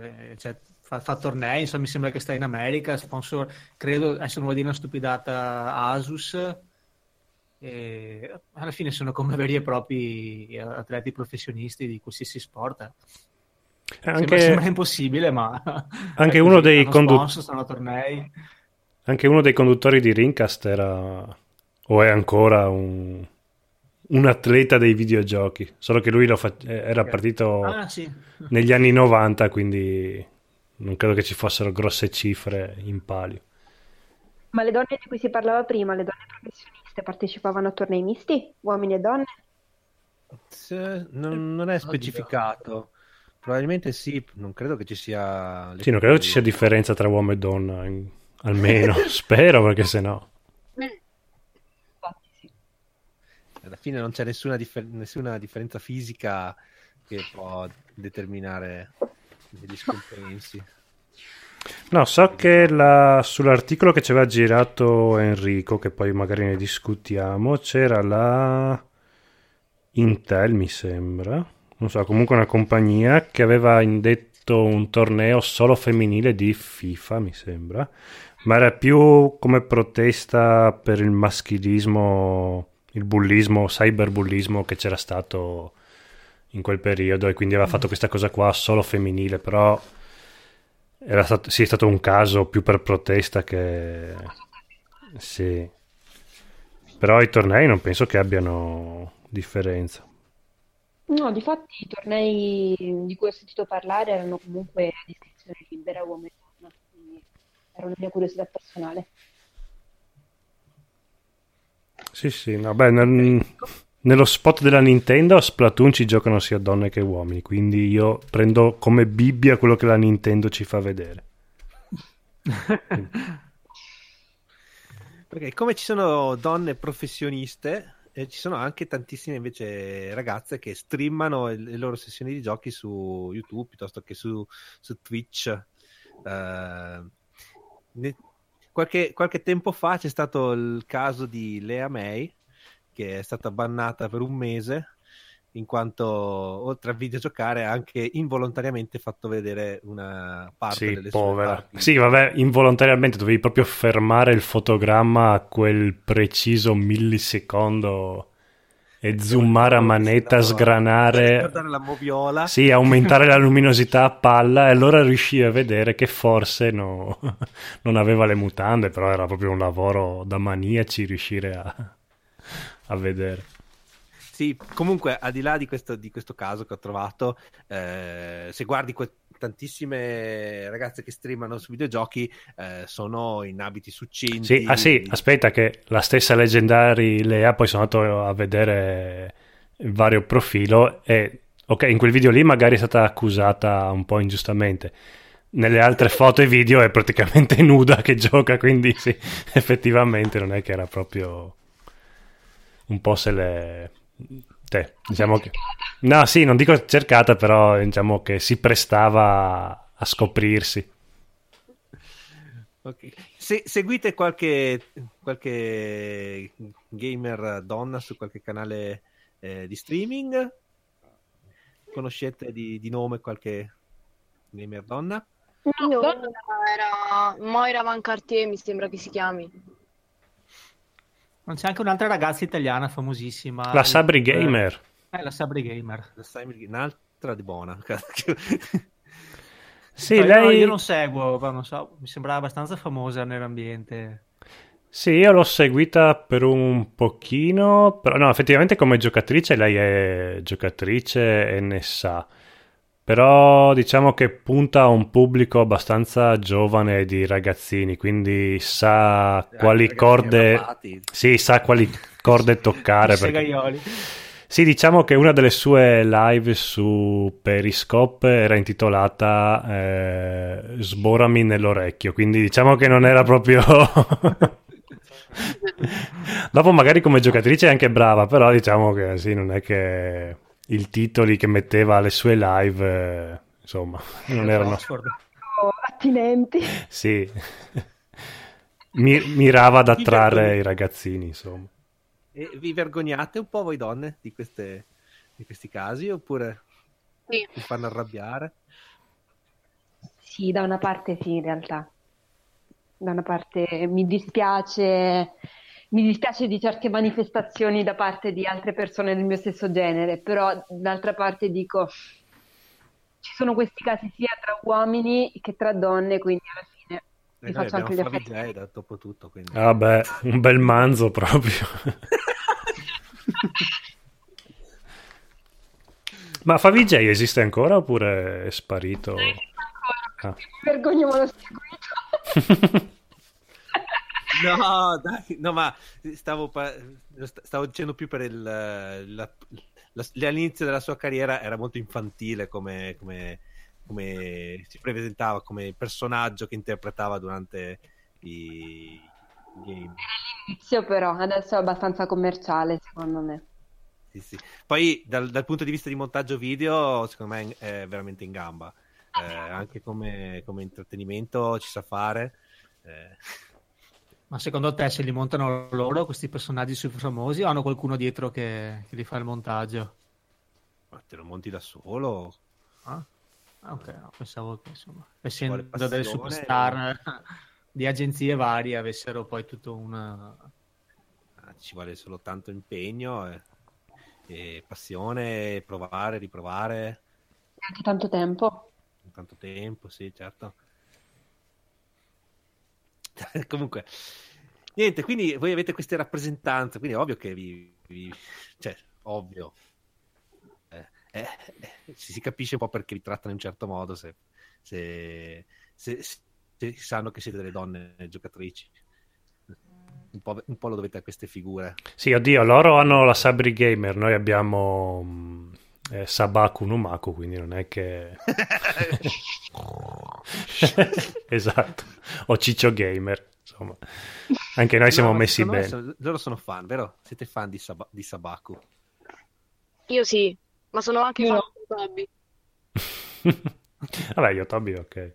D: eh, cioè, fa, fa tornei, insomma, mi sembra che sta in America, sponsor, credo, adesso non vuol dire una stupidata, Asus, e alla fine sono come veri e propri atleti professionisti di qualsiasi sport. eh. Sembra,
B: Anche,
D: sembra impossibile, ma
B: anche uno dei
D: hanno
B: condu-
D: sponsor, stanno a tornei.
B: anche uno dei conduttori di Rincast era o è ancora un, un atleta dei videogiochi, solo che lui lo fa- era partito
D: Ah, sì.
B: negli anni 90, quindi non credo che ci fossero grosse cifre in palio.
C: Ma le donne di cui si parlava prima, le donne professioniste, partecipavano a tornei misti? Uomini e donne?
A: Se- non, non è specificato. Probabilmente sì, non credo che ci sia...
B: Sì, non credo ci sia differenza tra uomo e donna, in- almeno, spero perché se no.
C: Infatti sì.
A: Alla fine non c'è nessuna, differ- nessuna differenza fisica che può determinare degli scompensi.
B: No, so che la- sull'articolo che ci aveva girato Enrico, che poi magari ne discutiamo, c'era la Intel, mi sembra, non so, comunque una compagnia che aveva indetto un torneo solo femminile di FIFA, mi sembra, ma era più come protesta per il maschilismo, il bullismo, cyberbullismo che c'era stato in quel periodo e quindi aveva fatto questa cosa qua solo femminile, però era stato, sì, è stato un caso più per protesta che... Sì. Però i tornei non penso che abbiano differenza.
C: No, difatti i tornei di cui ho sentito parlare erano comunque a discrezione libera, uomo e donna, quindi era una mia curiosità personale.
B: Sì, sì, no, beh, nel- nello spot della Nintendo a Splatoon ci giocano sia donne che uomini, quindi io prendo come Bibbia quello che la Nintendo ci fa vedere.
A: Perché come ci sono donne professioniste, eh, ci sono anche tantissime invece ragazze che streamano le loro sessioni di giochi su YouTube piuttosto che su, su Twitch. Eh, ne- qualche, qualche tempo fa c'è stato il caso di Lea May, che è stata bannata per un mese in quanto oltre a videgiocare ha anche involontariamente fatto vedere una parte
B: Sì,
A: delle sue
B: povera.
A: parti.
B: Sì, vabbè, involontariamente dovevi proprio fermare il fotogramma a quel preciso millisecondo e zoomare a manetta, sgranare.
A: la moviola
B: Sì, aumentare la luminosità a palla e allora riuscivi a vedere che forse no- non aveva le mutande, però era proprio un lavoro da maniaci riuscire a, a vedere.
A: Sì, comunque al di là di questo, di questo caso che ho trovato, eh, se guardi que- tantissime ragazze che streamano su videogiochi eh, sono in abiti succinti.
B: Sì, ah sì, aspetta che la stessa Leggendary Lea, poi sono andato a vedere il vario profilo e ok, in quel video lì magari è stata accusata un po' ingiustamente. Nelle altre foto e video è praticamente nuda che gioca, quindi sì, effettivamente non è che era proprio un po' se le... Te, diciamo che... No, sì, non dico cercata, però diciamo che si prestava a scoprirsi.
A: Ok. Se- seguite qualche, qualche gamer donna su qualche canale eh, di streaming? Conoscete di, di nome qualche gamer donna?
H: Io era Moira Van Cartier, mi sembra che si chiami.
D: Non c'è anche un'altra ragazza italiana famosissima.
B: La Sabri
D: Eh,
B: Gamer.
D: Eh, la Sabri Gamer.
A: La sai- Un'altra di buona.
B: Sì,
D: Cioè, io-
B: lei...
D: Io non seguo, però non so, mi sembrava abbastanza famosa nell'ambiente.
B: Sì, io l'ho seguita per un pochino, però no, effettivamente come giocatrice lei è giocatrice e ne sa. Però diciamo che punta a un pubblico abbastanza giovane di ragazzini, quindi sa quali
A: ragazzini
B: corde. Sì, sa quali corde toccare perché-. Sì, diciamo che una delle sue live su Periscope era intitolata eh, Sborami nell'orecchio, quindi diciamo che non era proprio... Dopo magari come giocatrice è anche brava, però diciamo che sì, non è che i titoli che metteva alle sue live, eh, insomma, non erano...
C: Attinenti.
B: Sì, Mi- mirava ad attrarre i ragazzini, insomma.
A: E vi vergognate un po' voi donne di, queste, di questi casi oppure
H: Sì.
A: vi fanno arrabbiare?
C: Sì, da una parte sì, in realtà. Da una parte mi dispiace, mi dispiace di certe manifestazioni da parte di altre persone del mio stesso genere, però d'altra parte dico, ci sono questi casi sia tra uomini che tra donne, quindi alla fine
A: Eh,
C: mi faccio anche gli.
A: Favij da dopo tutto, quindi...
B: Vabbè, un bel manzo proprio. Ma Favij esiste ancora oppure è sparito? Ah.
C: Mi vergogno ma l'ho seguito.
A: No, dai, no, ma stavo, pa- stavo dicendo più per il, la- la- all'inizio della sua carriera era molto infantile come, come- come si presentava, come personaggio che interpretava durante i game.
C: Inizio però, adesso è abbastanza commerciale secondo me.
A: Sì, sì. Poi dal, dal punto di vista di montaggio video, secondo me è veramente in gamba. Eh, anche come, come intrattenimento ci sa fare. Eh,
D: Ma secondo te se li montano loro questi personaggi super famosi o hanno qualcuno dietro che, che li fa il montaggio?
A: ma te lo monti da solo?
D: Ah, Ah, ok, no, pensavo che insomma, essendo delle
A: passione.
D: superstar di agenzie varie avessero poi tutto una...
A: Ah, ci vuole solo tanto impegno e, e passione, provare, riprovare,
C: Anche tanto tempo.
A: tanto tempo, sì, certo. Comunque, niente, quindi voi avete queste rappresentanze, quindi è ovvio che vi... vi- cioè, ovvio. Eh, eh, eh, si capisce un po' perché vi trattano in un certo modo se, se, se- se sanno che siete delle donne giocatrici. un po', un po' lo dovete a queste figure.
B: Sì, oddio, loro hanno la Sabri Gamer, noi abbiamo mm, eh, Sabaku Numaku, quindi non è che... esatto, o Ciccio Gamer, insomma. Anche noi siamo
A: No,
B: messi bene.
A: sono- loro sono fan, vero? Siete fan di, Saba- di Sabaku.
H: Io sì, ma sono anche
C: Io
H: fan
C: no.
H: di Toby.
B: Vabbè, io Toby, ok.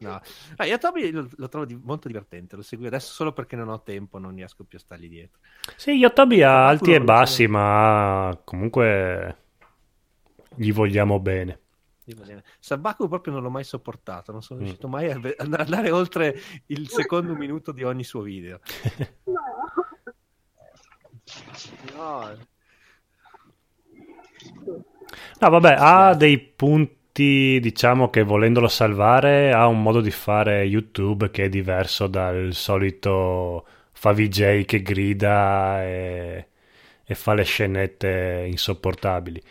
A: No. Ah, io Toby lo, lo trovo di- molto divertente, lo seguo adesso solo perché non ho tempo, non riesco più a stargli dietro.
B: Sì, Yotobi ha alti e bassi, ma comunque gli vogliamo bene.
A: Sabaku proprio non l'ho mai sopportato, non sono
B: Mm.
A: riuscito mai ad andare oltre il secondo minuto di ogni suo video. No,
B: No, vabbè, ha dei punti, diciamo che volendolo salvare, ha un modo di fare YouTube che è diverso dal solito fa VJ che grida e, e fa le scenette insopportabili.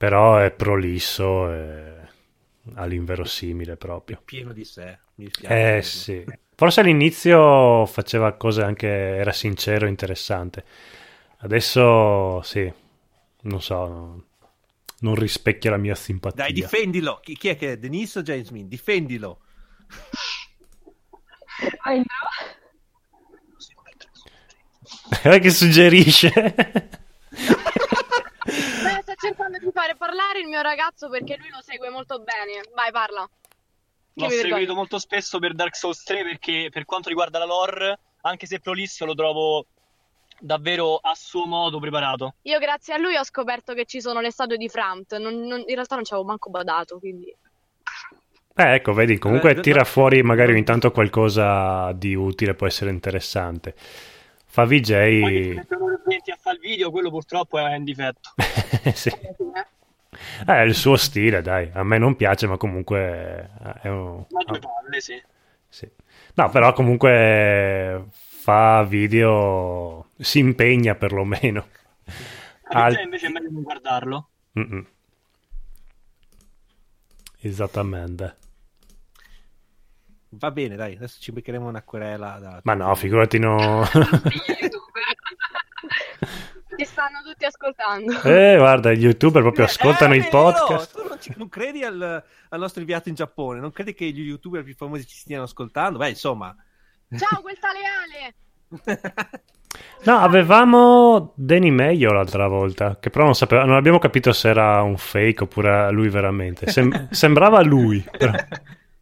B: Però è prolisso e all'inverosimile proprio.
A: pieno di sé. mi dispiace.
B: Eh sì. Forse all'inizio faceva cose anche, era sincero, interessante. Adesso sì, non so, no- non rispecchia la mia simpatia.
A: Dai, difendilo. Chi, chi è che è? Denise o James Min? Difendilo.
C: Ah, no?
B: Guarda che suggerisce.
H: Cercando di fare parlare il mio ragazzo perché lui lo segue molto bene. Vai, parla. Che
F: L'ho seguito molto spesso per Dark Souls 3 perché per quanto riguarda la lore, anche se prolisso, lo trovo davvero a suo modo preparato.
H: Io grazie a lui ho scoperto che ci sono le statue di Framt. Non- non- in realtà non ci avevo manco badato, quindi...
B: Eh, ecco, vedi, comunque
A: Eh,
B: tira
A: no-
B: fuori magari ogni tanto qualcosa di utile, può essere interessante. Fa
F: Poi
B: VJ...
F: che mettono le 20 a fare il video, quello purtroppo è un difetto.
B: sì. Eh, è il suo stile, dai. A me non piace, ma comunque è un...
F: Ma due palle, sì.
B: Sì. No, però comunque fa video, si impegna perlomeno. Al-
F: invece è meglio non guardarlo.
B: Mm-mm. Esattamente.
A: Va bene, dai, adesso ci beccheremo una querela. Da...
B: Ma no, figurati no.
H: Ci stanno tutti ascoltando.
B: eh, guarda, gli youtuber proprio ascoltano
A: Eh,
B: i podcast.
A: Tu non, ci- non credi al, al nostro inviato in Giappone? Non credi che gli youtuber più famosi ci stiano ascoltando? Beh, insomma.
H: Ciao, quel tale Ale!
B: No, avevamo Danny Meglio l'altra volta, che però non, sapeva, non abbiamo capito se era un fake oppure lui veramente. Sem- sembrava lui. però-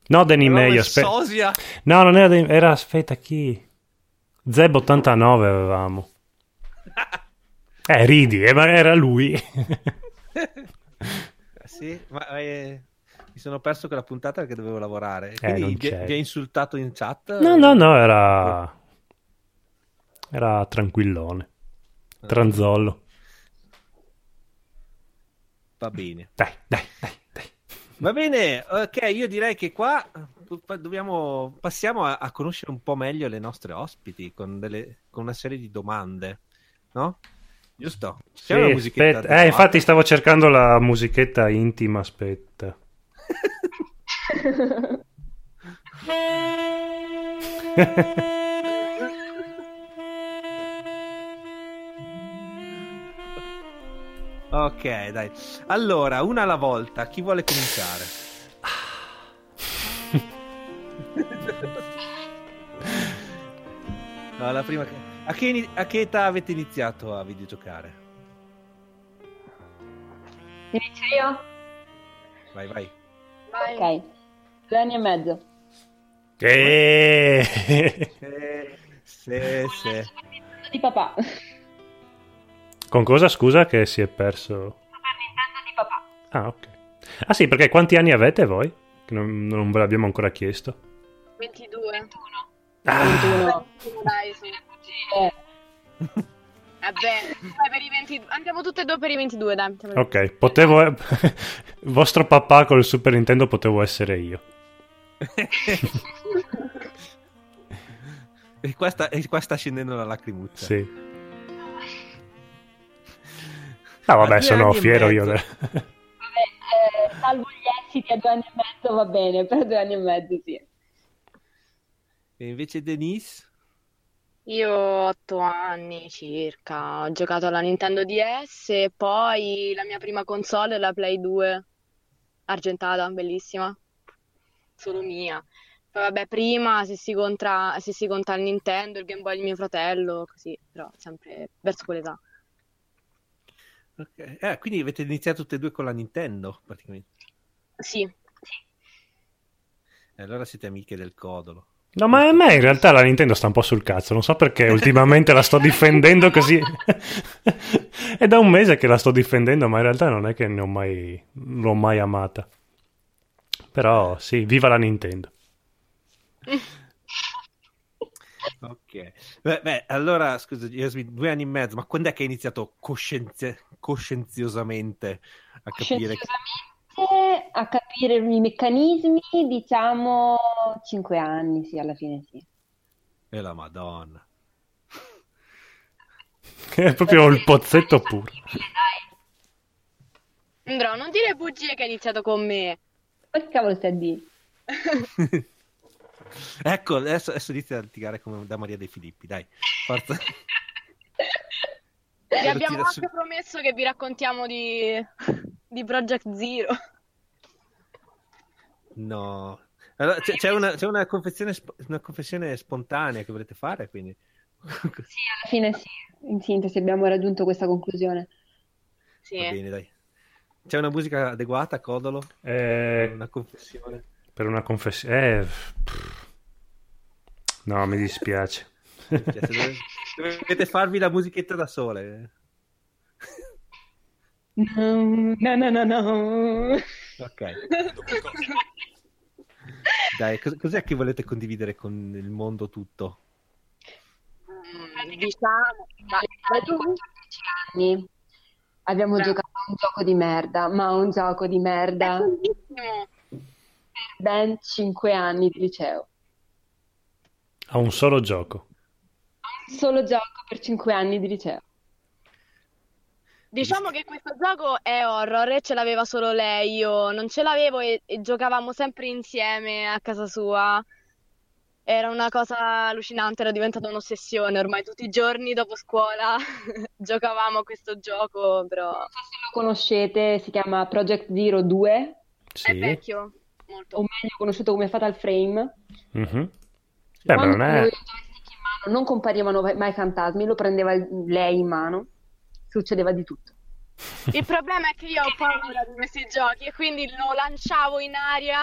B: No, Danny Meglio.
A: Sosia.
B: No, non era, Danny- era aspetta chi? Zeb89 avevamo. Eh, ridi, eh, ma era lui.
A: Sì, ma eh, mi sono perso quella puntata perché dovevo lavorare.
B: Eh,
A: Quindi vi, ha insultato in chat?
B: No, no, no, era... Era tranquillone. Tranzollo.
A: Va bene.
B: Dai, dai, dai, dai.
A: Va bene, ok, io direi che qua dobbiamo, passiamo a, a conoscere un po' meglio le nostre ospiti con, delle, con una serie di domande, no? Giusto?
B: Sì,
A: C'è una musichetta
B: aspetta. Eh, infatti stavo cercando la musichetta intima, aspetta.
A: Ok, dai. Allora, una alla volta, chi vuole cominciare? No, la prima... a, che a che età avete iniziato a videgiocare?
C: Inizio io?
A: Vai, vai.
H: Vai.
C: Ok. Due anni e mezzo.
B: Eh,
A: sì, sì.
C: Di papà.
B: Con cosa, scusa, che si è perso?
C: Super Nintendo di papà.
B: Ah, ok. Ah sì, perché quanti anni avete voi? Che non, non ve l'abbiamo ancora chiesto.
H: 22.
C: 21.
B: Ah,
C: 21.
H: Dai, sì.
C: Eh,
H: Vabbè, dai, per i 22. Andiamo tutte e due per i 22, dai.
B: ok, potevo... vostro papà col Super Nintendo potevo essere io.
A: E qua sta, e qua sta scendendo la lacrimuccia.
B: Sì. Ah, vabbè, sono fiero io.
C: vabbè, eh, salvo gli esiti a due anni e mezzo va bene, per due anni e mezzo sì.
A: E invece Denise?
H: Io ho otto anni circa, ho giocato alla Nintendo DS e poi la mia prima console è la Play 2, argentata, bellissima, solo mia. Poi vabbè, prima se si conta, se si conta il Nintendo, il Game Boy di mio fratello, così, però sempre verso quell'età.
A: Ok. Eh, quindi avete iniziato tutte e due con la Nintendo, praticamente.
H: Sì,
A: E allora siete amiche del codolo.
B: No, ma a me in realtà la Nintendo sta un po' sul cazzo. Non so perché ultimamente la sto difendendo così. è da un mese che la sto difendendo, ma in realtà non è che ne ho mai, l'ho mai amata. Però sì, viva la Nintendo.
A: Ok. Beh, beh, allora, scusa, due anni e mezzo, ma quando è che hai iniziato coscienze- coscienziosamente a capire che...
C: A capire i meccanismi, diciamo 5 anni, sì, alla fine sì.
A: è la madonna.
B: È proprio il pozzetto puro.
H: Andrò, non dire bugie che hai iniziato con me.
C: Ma che cavolo stai a dire?
A: ecco, adesso, adesso inizia a litigare come da Maria De Filippi, dai. Forza.
H: Vi abbiamo anche
A: su-
H: promesso che vi raccontiamo di, di Project Zero.
A: No. Allora, c'è, c'è una, c'è una confessione, sp- una confessione spontanea che volete fare, quindi...
C: Sì, alla fine sì. In sintesi abbiamo raggiunto questa conclusione.
H: Sì.
A: Va bene, dai. C'è una musica adeguata, Codolo?
B: Eh,
A: Una confessione?
B: per una confessione... eh, no, mi dispiace.
A: Dove- dovete farvi la musichetta da sole.
C: No, no, no, no, no.
A: Ok. Dai, cos- cos'è che volete condividere con il mondo tutto?
H: Mm, diciamo,
C: All'età di 14 anni abbiamo
H: Beh.
C: giocato a un gioco di merda, ma un gioco di merda per ben 5 anni di liceo.
B: Ha un solo gioco.
C: Un solo gioco per 5 anni di liceo.
H: Diciamo che questo gioco è horror e ce l'aveva solo lei, io non ce l'avevo e, e giocavamo sempre insieme a casa sua. Era una cosa allucinante, era diventata un'ossessione. Ormai tutti i giorni dopo scuola giocavamo a questo gioco, però
C: Non so se lo conoscete, si chiama Project Zero 2,
H: è
B: Sì.
H: vecchio,
C: o
H: molto.
C: meglio conosciuto come Fatal Frame.
B: Mhm. Beh, ma non è...
C: non comparivano mai fantasmi, lo prendeva lei in mano, succedeva di tutto.
H: Il problema è che io ho paura di questi giochi e quindi lo lanciavo in aria.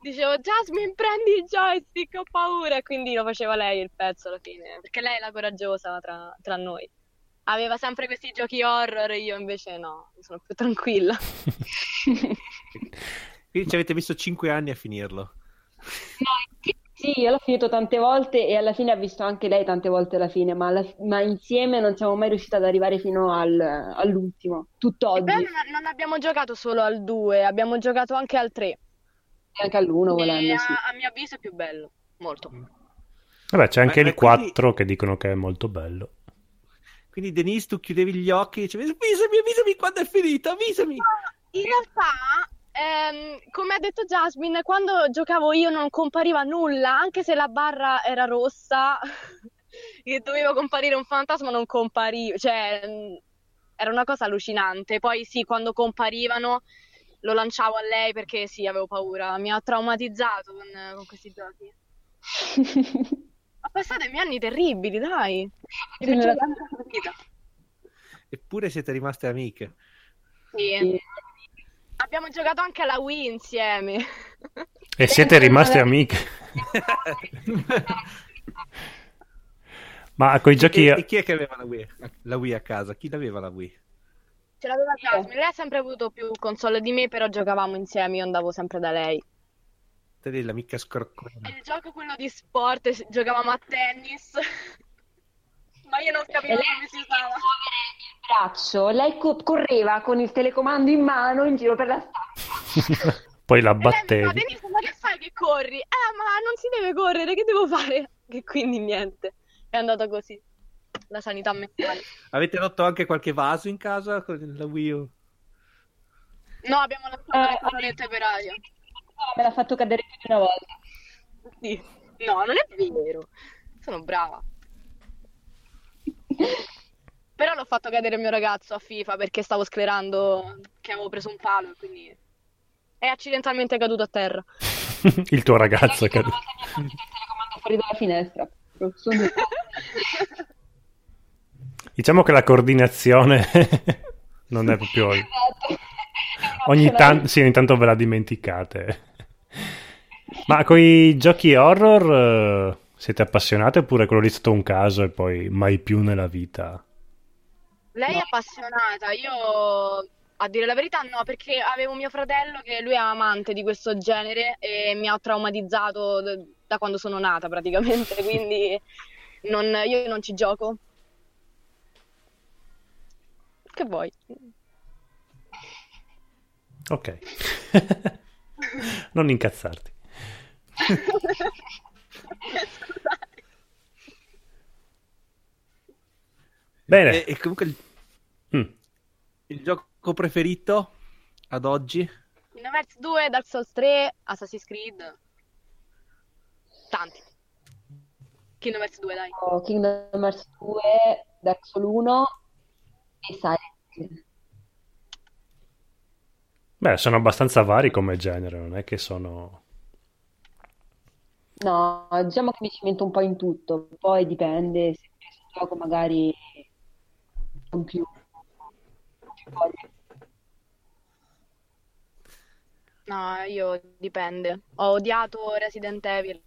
H: Dicevo, Jasmine, prendi il joystick, ho paura. E quindi lo faceva lei il pezzo alla fine. Perché lei è la coraggiosa tra, tra noi. Aveva sempre questi giochi horror e io invece no, sono più tranquilla.
A: Quindi ci avete messo 5 anni a finirlo.
C: No, sì, io l'ho finito tante volte e alla fine ha visto anche lei tante volte la fine, ma, alla- ma insieme non siamo mai riusciti ad arrivare fino al- all'ultimo, tutt'oggi,
H: poi non, non abbiamo giocato solo al 2, abbiamo giocato anche al 3.
C: e anche all'uno
H: E
C: volendo, sì.
H: a, a mio avviso è più bello, molto.
B: Vabbè, c'è anche
A: Ma-
B: il
A: ma quindi-
B: 4 che dicono che è molto bello.
A: Quindi Denise, tu chiudevi gli occhi e dicevi avvisami, avvisami quando è finito, avvisami.
H: In realtà, ehm, come ha detto Jasmine, quando giocavo io non compariva nulla, anche se la barra era rossa e doveva comparire un fantasma, non compariva, cioè mh, era una cosa allucinante. Poi sì, quando comparivano lo lanciavo a lei perché sì, avevo paura, mi ha traumatizzato con, con questi giochi. Ho passato i miei anni terribili, dai.
A: Eppure siete rimaste amiche.
H: Sì.
C: Sì.
H: Abbiamo giocato anche alla Wii insieme.
B: E siete rimaste amiche. Ma con i giochi...
A: E, e chi è che aveva la Wii? La Wii a casa? Chi l'aveva la Wii?
H: Ce l'aveva Jasmine, lei ha sempre avuto più console di me, però giocavamo insieme, io andavo sempre da lei.
A: Te l'amica scroccona.
H: Il gioco quello di sport, giocavamo a tennis, ma io non capivo
C: lei
H: come si usava.
C: il braccio, lei co- correva con il telecomando in mano in giro per la stanza.
B: Poi la battevi.
H: Denise, ma che fai che corri? Eh, ma non si deve correre, che devo fare? Che quindi niente, è andata così. La sanità mentale.
A: Avete rotto anche qualche vaso in casa con la Wii U?
H: No, abbiamo lasciato
C: Eh,
H: le cotolette per aria.
C: Me l'ha fatto cadere più di una volta.
H: Sì. No, non è vero. Sono brava. Però l'ho fatto cadere il mio ragazzo a FIFA perché stavo sclerando che avevo preso un palo e quindi è accidentalmente caduto a terra.
B: il tuo ragazzo è caduto.
C: mi ha telecomando fuori dalla finestra.
B: Diciamo che la coordinazione non è proprio...
C: Esatto.
B: Ogni tanto, sì, ogni tanto ve la dimenticate. Ma con i giochi horror eh, siete appassionati oppure quello lì è stato un caso e poi mai più nella vita?
H: Lei è appassionata, io a dire la verità no, perché avevo mio fratello che lui è amante di questo genere e mi ha traumatizzato da quando sono nata praticamente, quindi non- io non ci gioco. Che vuoi?
B: Ok. non incazzarti. Bene.
A: E, e comunque il,
B: Mm.
A: il gioco preferito ad oggi?
H: Kingdom Hearts 2, Dark Souls 3, Assassin's Creed. Tanti. Kingdom Hearts 2, dai.
C: Ho Kingdom Hearts 2, Dark Souls 1 e Silent Hill.
B: Beh, sono abbastanza vari come genere, non è che sono...
C: No, diciamo che mi cimento un po' in tutto, poi dipende se un gioco magari con più, con più voglia.
H: No, io dipende. Ho odiato Resident Evil.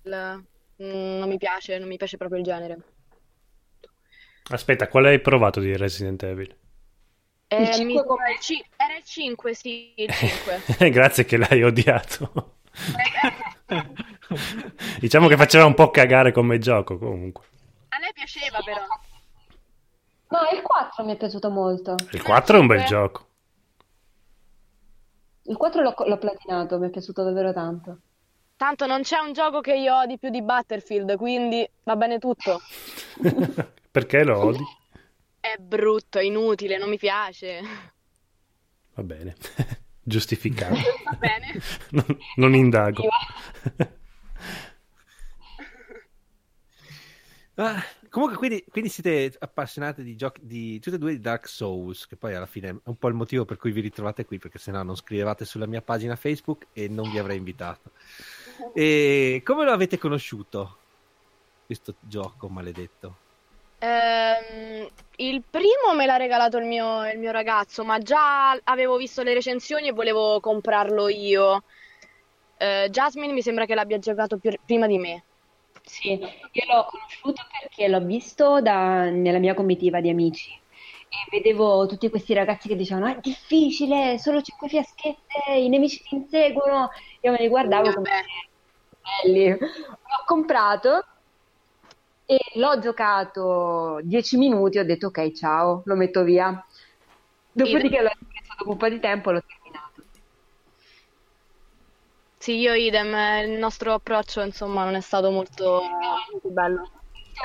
H: Mm, Non mi piace, non mi piace proprio il genere.
B: Aspetta, quale hai provato di Resident Evil?
C: Il
H: Eh,
C: 5
H: mi-
C: come-
H: il ci- Era il 5, sì, il 5.
B: Grazie che l'hai odiato. Diciamo che faceva un po' cagare come gioco comunque.
H: A lei piaceva però.
C: No, il 4 mi è piaciuto molto.
B: Il 4 è un bel gioco.
C: Il 4 l'ho l'ho platinato, mi è piaciuto davvero tanto.
H: Tanto non c'è un gioco che io odi più di Battlefield, quindi va bene tutto.
B: Perché lo odi?
H: È brutto, è inutile, non mi piace.
B: Va bene. Giustificato.
H: Va bene.
B: Non, non indago.
A: Ah, comunque, quindi, quindi siete appassionati di giochi di tutti e due di Dark Souls, che poi alla fine è un po' il motivo per cui vi ritrovate qui, perché sennò non scrivevate sulla mia pagina Facebook e non vi avrei invitato. E come lo avete conosciuto? Questo gioco maledetto.
H: Ehm, il primo me l'ha regalato il mio, il mio ragazzo, ma già avevo visto le recensioni e volevo comprarlo io. Eh, Jasmine mi sembra che l'abbia giocato più- prima di me.
C: Sì, io l'ho conosciuto perché l'ho visto da- nella mia comitiva di amici e vedevo tutti questi ragazzi che dicevano "Ah, è difficile, solo cinque fiaschette, i nemici ti inseguono. Io me li guardavo come belli. L'ho comprato e l'ho giocato dieci minuti, ho detto ok, ciao, lo metto via. Dopodiché l'ho ripreso dopo un po' di tempo l'ho.
H: Sì, io idem, eh, il nostro approccio insomma non è stato molto, molto bello.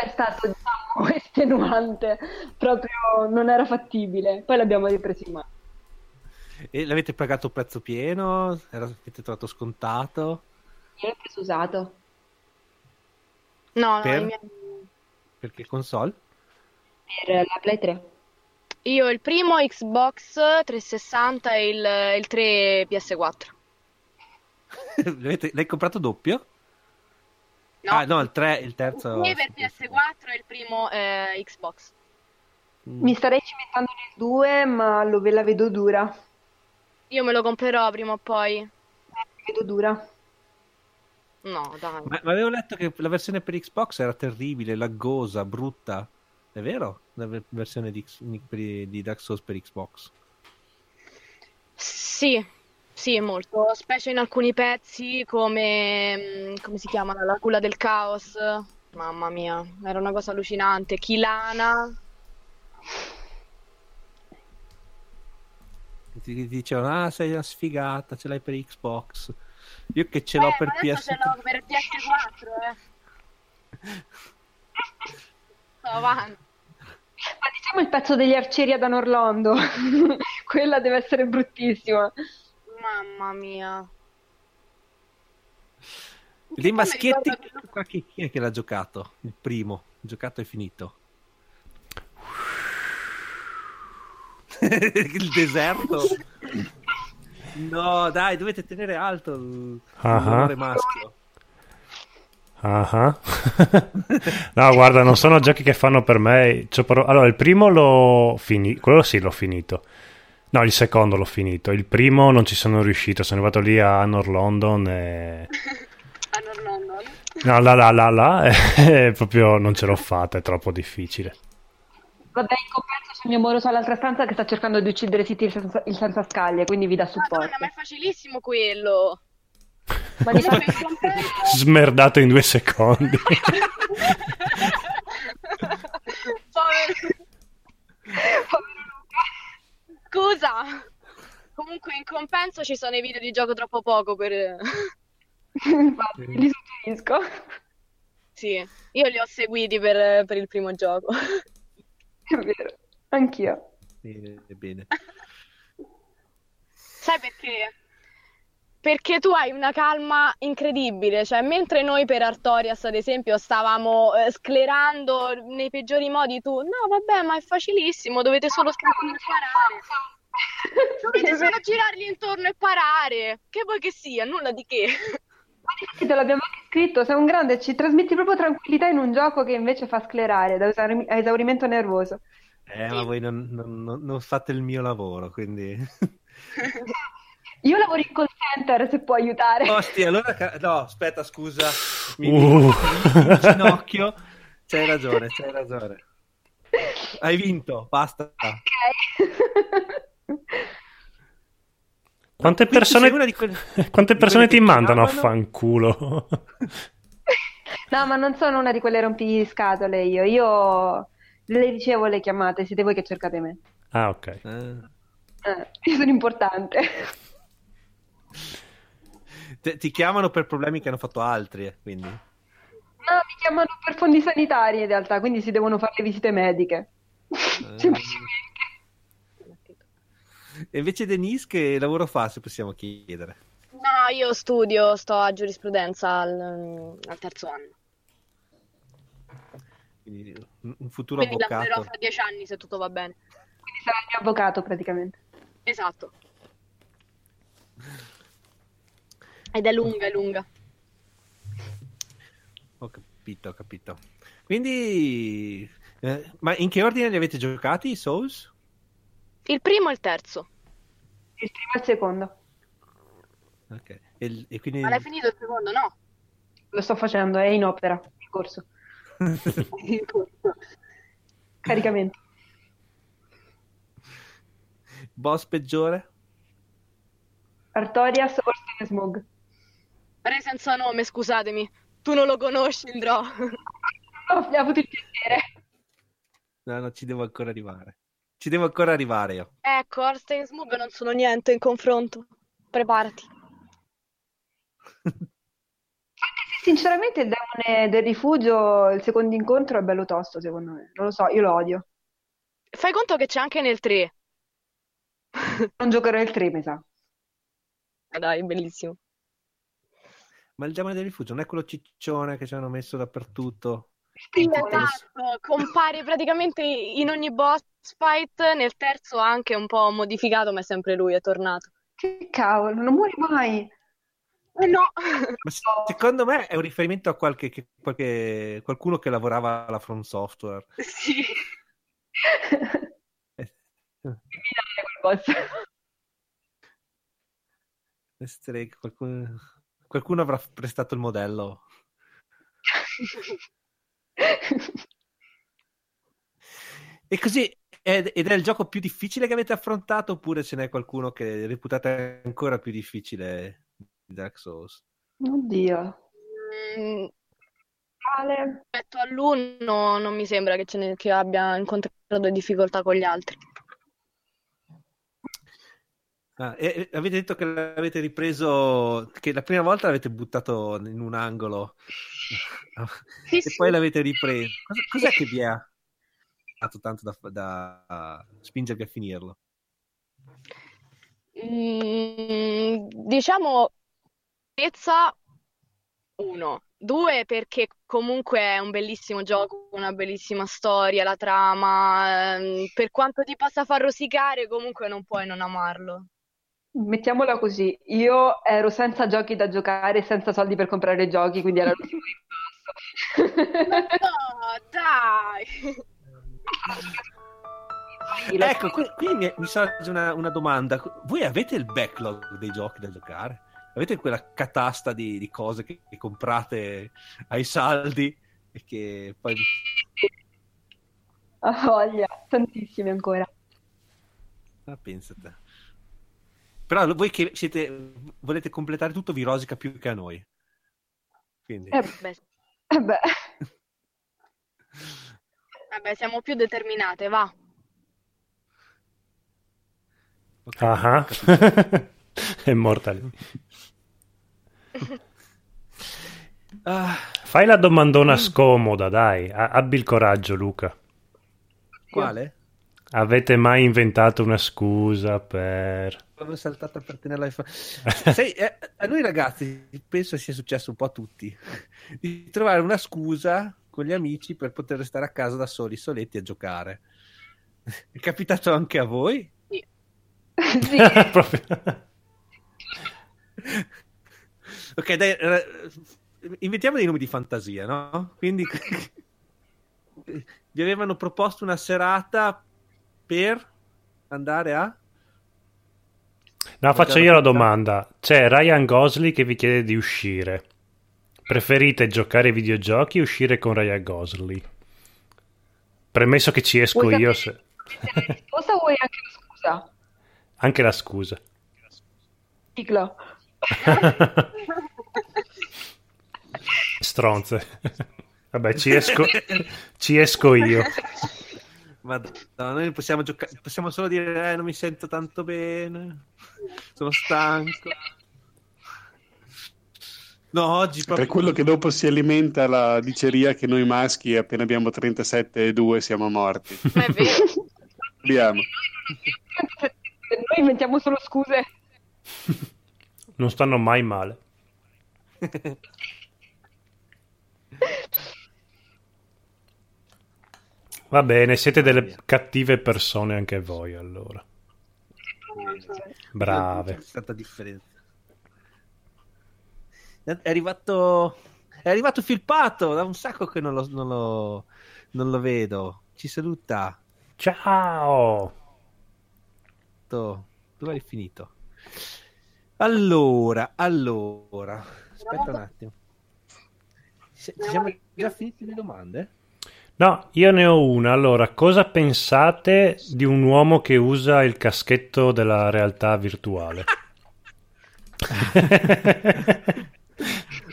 C: È stato, diciamo, estenuante, proprio non era fattibile. Poi l'abbiamo ripreso in mano.
A: E l'avete pagato prezzo pieno? Era- Avete trovato scontato?
C: Io l'ho preso usato.
H: No, no,
A: Per?
H: i miei-
A: Perché console?
C: per la Play 3.
H: io il primo Xbox 360 e il, il 3 PS4.
A: L'hai comprato doppio?
H: No,
A: Ah, no, il 3, il terzo.
H: il 3 per PS4 e il primo eh, Xbox.
A: Mm.
C: Mi starei cimentando nel 2, ma lo ve la vedo dura.
H: Io me lo comprerò prima o poi.
C: La vedo dura.
H: No, dai.
A: Ma, ma avevo letto che la versione per Xbox era terribile, laggosa, brutta. È vero? La ver- versione di, di Dark Souls per Xbox.
H: Sì, sì, molto, specie in alcuni pezzi come, mm, come si chiama? La culla del caos. Mamma mia, era una cosa allucinante. Kilana.
A: Ti, dicevano, ah, sei una sfigata, ce l'hai per Xbox. Io che ce l'ho
H: Eh,
A: per
H: ma adesso
A: PS.
H: ce l'ho per PS4, eh. Sto avanti.
C: Ma diciamo il pezzo degli arcieri ad Anorlondo. Quella deve essere bruttissima.
H: Mamma mia.
A: Dei maschietti,
H: ricordo
A: chi, chi è che l'ha giocato? Il primo, giocato e finito. il deserto. No, dai, dovete tenere alto il
B: ah.
A: maschio.
B: Ah. no, guarda, non sono giochi che fanno per me. Allora, il primo l'ho finito. Quello sì, l'ho finito. No, il secondo l'ho finito. Il primo non ci sono riuscito. Sono arrivato lì a Anor London e.
H: Ah, no, no,
B: là, là, là, là. E proprio non ce l'ho fatta. È troppo difficile.
C: Vabbè, in compenso c'è il mio moroso all'altra stanza che sta cercando di uccidere City il senza, il senza scaglie, quindi vi dà supporto.
H: Madonna, ma è facilissimo quello.
C: Ma di
H: in compenso-
B: Smerdato in due secondi.
H: Povero. Scusa. Comunque in compenso ci sono i video di gioco troppo poco per...
C: Infatti, li suggerisco.
H: Sì, io li ho seguiti per, per il primo gioco.
C: È vero, anch'io.
A: Bene, bene.
H: Sai perché? Perché tu hai una calma incredibile, cioè mentre noi per Artorias ad esempio stavamo eh, sclerando nei peggiori modi, tu no vabbè ma è facilissimo, dovete solo scappare e parare, dovete solo girargli intorno e parare, che vuoi che sia, nulla di che.
C: Infatti te l'abbiamo anche scritto, sei un grande, ci trasmetti proprio tranquillità in un gioco che invece fa sclerare da a esaurimento nervoso.
A: Eh, ma voi non- non- non fate il mio lavoro, quindi...
C: Io lavoro in call center se può aiutare.
A: Ostia, allora... No, aspetta, scusa. Mi
B: Uh.
A: in ginocchio. C'hai ragione, c'hai ragione. Hai vinto, basta.
C: Ok.
B: Quante
A: Quindi
B: persone,
A: sei una di quelle-
B: quante persone ti mandano a fanculo?
C: No, ma non sono una di quelle rompiscatole io. Io le ricevo le chiamate, siete voi che cercate me.
B: ah, ok.
A: Eh.
C: Eh, io sono importante.
A: Te- ti chiamano per problemi che hanno fatto altri, eh, quindi.
C: No, mi chiamano per fondi sanitari in realtà, quindi si devono fare le visite mediche. Semplicemente.
A: E invece Denise che lavoro fa, se possiamo chiedere?
H: No, io studio, sto a giurisprudenza al, al terzo anno,
A: Quindi un futuro
H: quindi lavorerò
A: avvocato.
H: fra dieci anni se tutto va bene.
C: Quindi sarà il mio avvocato praticamente.
H: Esatto. Ed è lunga, è lunga.
A: Ho capito, ho capito. Quindi, eh, ma in che ordine li avete giocati i Souls?
H: Il primo e il terzo.
C: Il primo e il secondo.
A: Ok. E, e quindi...
H: Ma l'hai finito il secondo? No.
C: Lo sto facendo, è in opera, in corso. Caricamento.
A: Boss peggiore?
C: Artorias Orsten Smog.
H: Re senza nome, scusatemi. Tu non lo conosci.
C: Oh, abbiamo avuto il piacere.
A: No, no, ci devo ancora arrivare. Ci devo ancora arrivare io.
H: Ecco, Orstein Smug non sono niente in confronto. Preparati.
C: Sinceramente il demone del rifugio, il secondo incontro è bello tosto secondo me. Non lo so, io lo odio.
H: Fai conto che c'è anche nel 3.
C: Non giocherò il 3, mi sa.
H: Ah, Dai, bellissimo.
A: Ma il demone del rifugio non è quello ciccione che ci hanno messo dappertutto?
H: Sì, esatto, compare praticamente in ogni boss fight, nel terzo anche un po' modificato, ma è sempre lui, è tornato.
C: Che cavolo, non muori mai.
H: Eh no!
A: Ma se- secondo me è un riferimento a qualche, che- qualche- qualcuno che lavorava alla From Software.
H: Sì.
A: Eh,
C: Criminale quel boss.
A: easter egg, qualcuno, qualcuno avrà prestato il modello. E così ed, ed è il gioco più difficile che avete affrontato oppure ce n'è qualcuno che reputate ancora più difficile di Dark Souls?
C: Oddio.
H: Mm,
C: Male.
H: Rispetto all'uno non mi sembra che, ce ne- che abbia incontrato difficoltà con gli altri.
A: Ah, e, e avete detto che l'avete ripreso, che la prima volta l'avete buttato in un angolo
H: Sì,
A: e
H: sì.
A: poi l'avete ripreso. Cosa- cos'è che vi ha fatto tanto da, da spingervi a finirlo?
H: Mm, diciamo, bellezza Uno. Due, perché comunque è un bellissimo gioco, una bellissima storia, la trama. ehm, Per quanto ti possa far rosicare, comunque non puoi non amarlo.
C: Mettiamola così, io ero senza giochi da giocare, senza soldi per comprare giochi, quindi era l'ultimo impasto.
H: No, dai!
A: Ecco, qui, qui mi, mi sorge una, una domanda. Voi avete il backlog dei giochi da giocare? Avete quella catasta di, di cose che, che comprate ai saldi e che poi...
C: Ho voglia, tantissimi ancora.
A: Ah, pensate. Però voi che siete, volete completare tutto vi rosica più che a noi. Quindi...
C: Eh,
H: Beh,
C: eh beh,
H: vabbè, siamo più determinate, va.
A: ok,
B: Ah. È morta lì.
A: Ah,
B: Fai la domandona scomoda, dai. A- abbi il coraggio, Luca.
A: quale?
B: Avete mai inventato una scusa per...
A: Sono saltata per tenerla Sai, eh, a noi ragazzi penso sia successo un po' a tutti di trovare una scusa con gli amici per poter restare a casa da soli, soletti a giocare. È capitato anche a voi?
C: sì,
B: Proprio-
A: Ok, dai, eh, inventiamo dei nomi di fantasia, no? Quindi vi avevano proposto una serata per andare a...
B: No, faccio io la domanda. C'è Ryan Gosling che vi chiede di uscire. Preferite giocare ai videogiochi o uscire con Ryan Gosling? Premesso che ci esco
C: Vuoi
B: io, se-
C: la risposta o vuoi anche la scusa?
B: anche la scusa.
C: Sigla.
B: Stronze. Vabbè, ci esco, ci esco io.
A: Ma noi possiamo giocare, possiamo solo dire eh, non mi sento tanto bene, sono stanco. No, oggi
E: È
A: proprio...
E: quello che dopo si alimenta la diceria che noi maschi appena abbiamo 37 e 2 siamo morti.
H: Ma è vero.
E: Abbiamo.
C: Noi inventiamo solo scuse.
B: Non stanno mai male. Va bene, siete delle cattive persone anche voi allora. Brave.
A: C'è stata differenza. È arrivato... È arrivato Filpato, da un sacco che non lo, non lo, non lo vedo. Ci saluta.
B: Ciao!
A: Dove hai finito? Allora, allora, aspetta un attimo. Ci siamo già finiti le domande?
B: No, io ne ho una. Allora, cosa pensate di un uomo che usa il caschetto della realtà virtuale?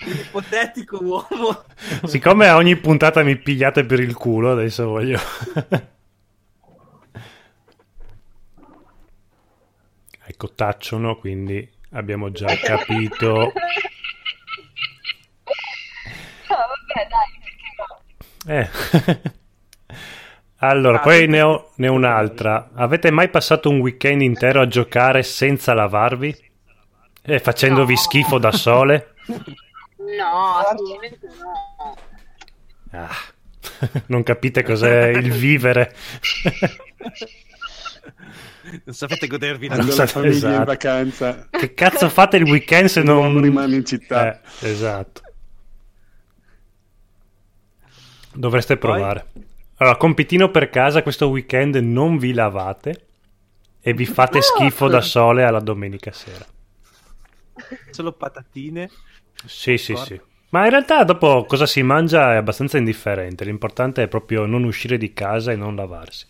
A: Un ipotetico uomo.
B: Siccome a ogni puntata mi pigliate per il culo, adesso voglio... ecco, tacciono, quindi abbiamo già capito.
C: No, vabbè, dai?
B: Eh. Allora,
A: Ah,
B: poi ne ho, ne ho un'altra. Avete mai passato un weekend intero a giocare senza lavarvi? E facendovi
H: No.
B: schifo da sole?
H: No, assolutamente no.
B: Ah, non capite cos'è il vivere.
A: Non sapete godervi la
B: Non
E: famiglia è in
B: esatto.
E: vacanza,
B: Che cazzo fate il weekend se non...
E: l'uomo rimane in città.
B: Eh, esatto. Dovreste
A: Poi?
B: provare. Allora, compitino per casa, questo weekend non vi lavate e vi fate schifo da sole alla domenica sera.
A: Solo patatine.
B: Sì, sì, sì. Ma in realtà dopo cosa si mangia è abbastanza indifferente. L'importante è proprio non uscire di casa e non lavarsi.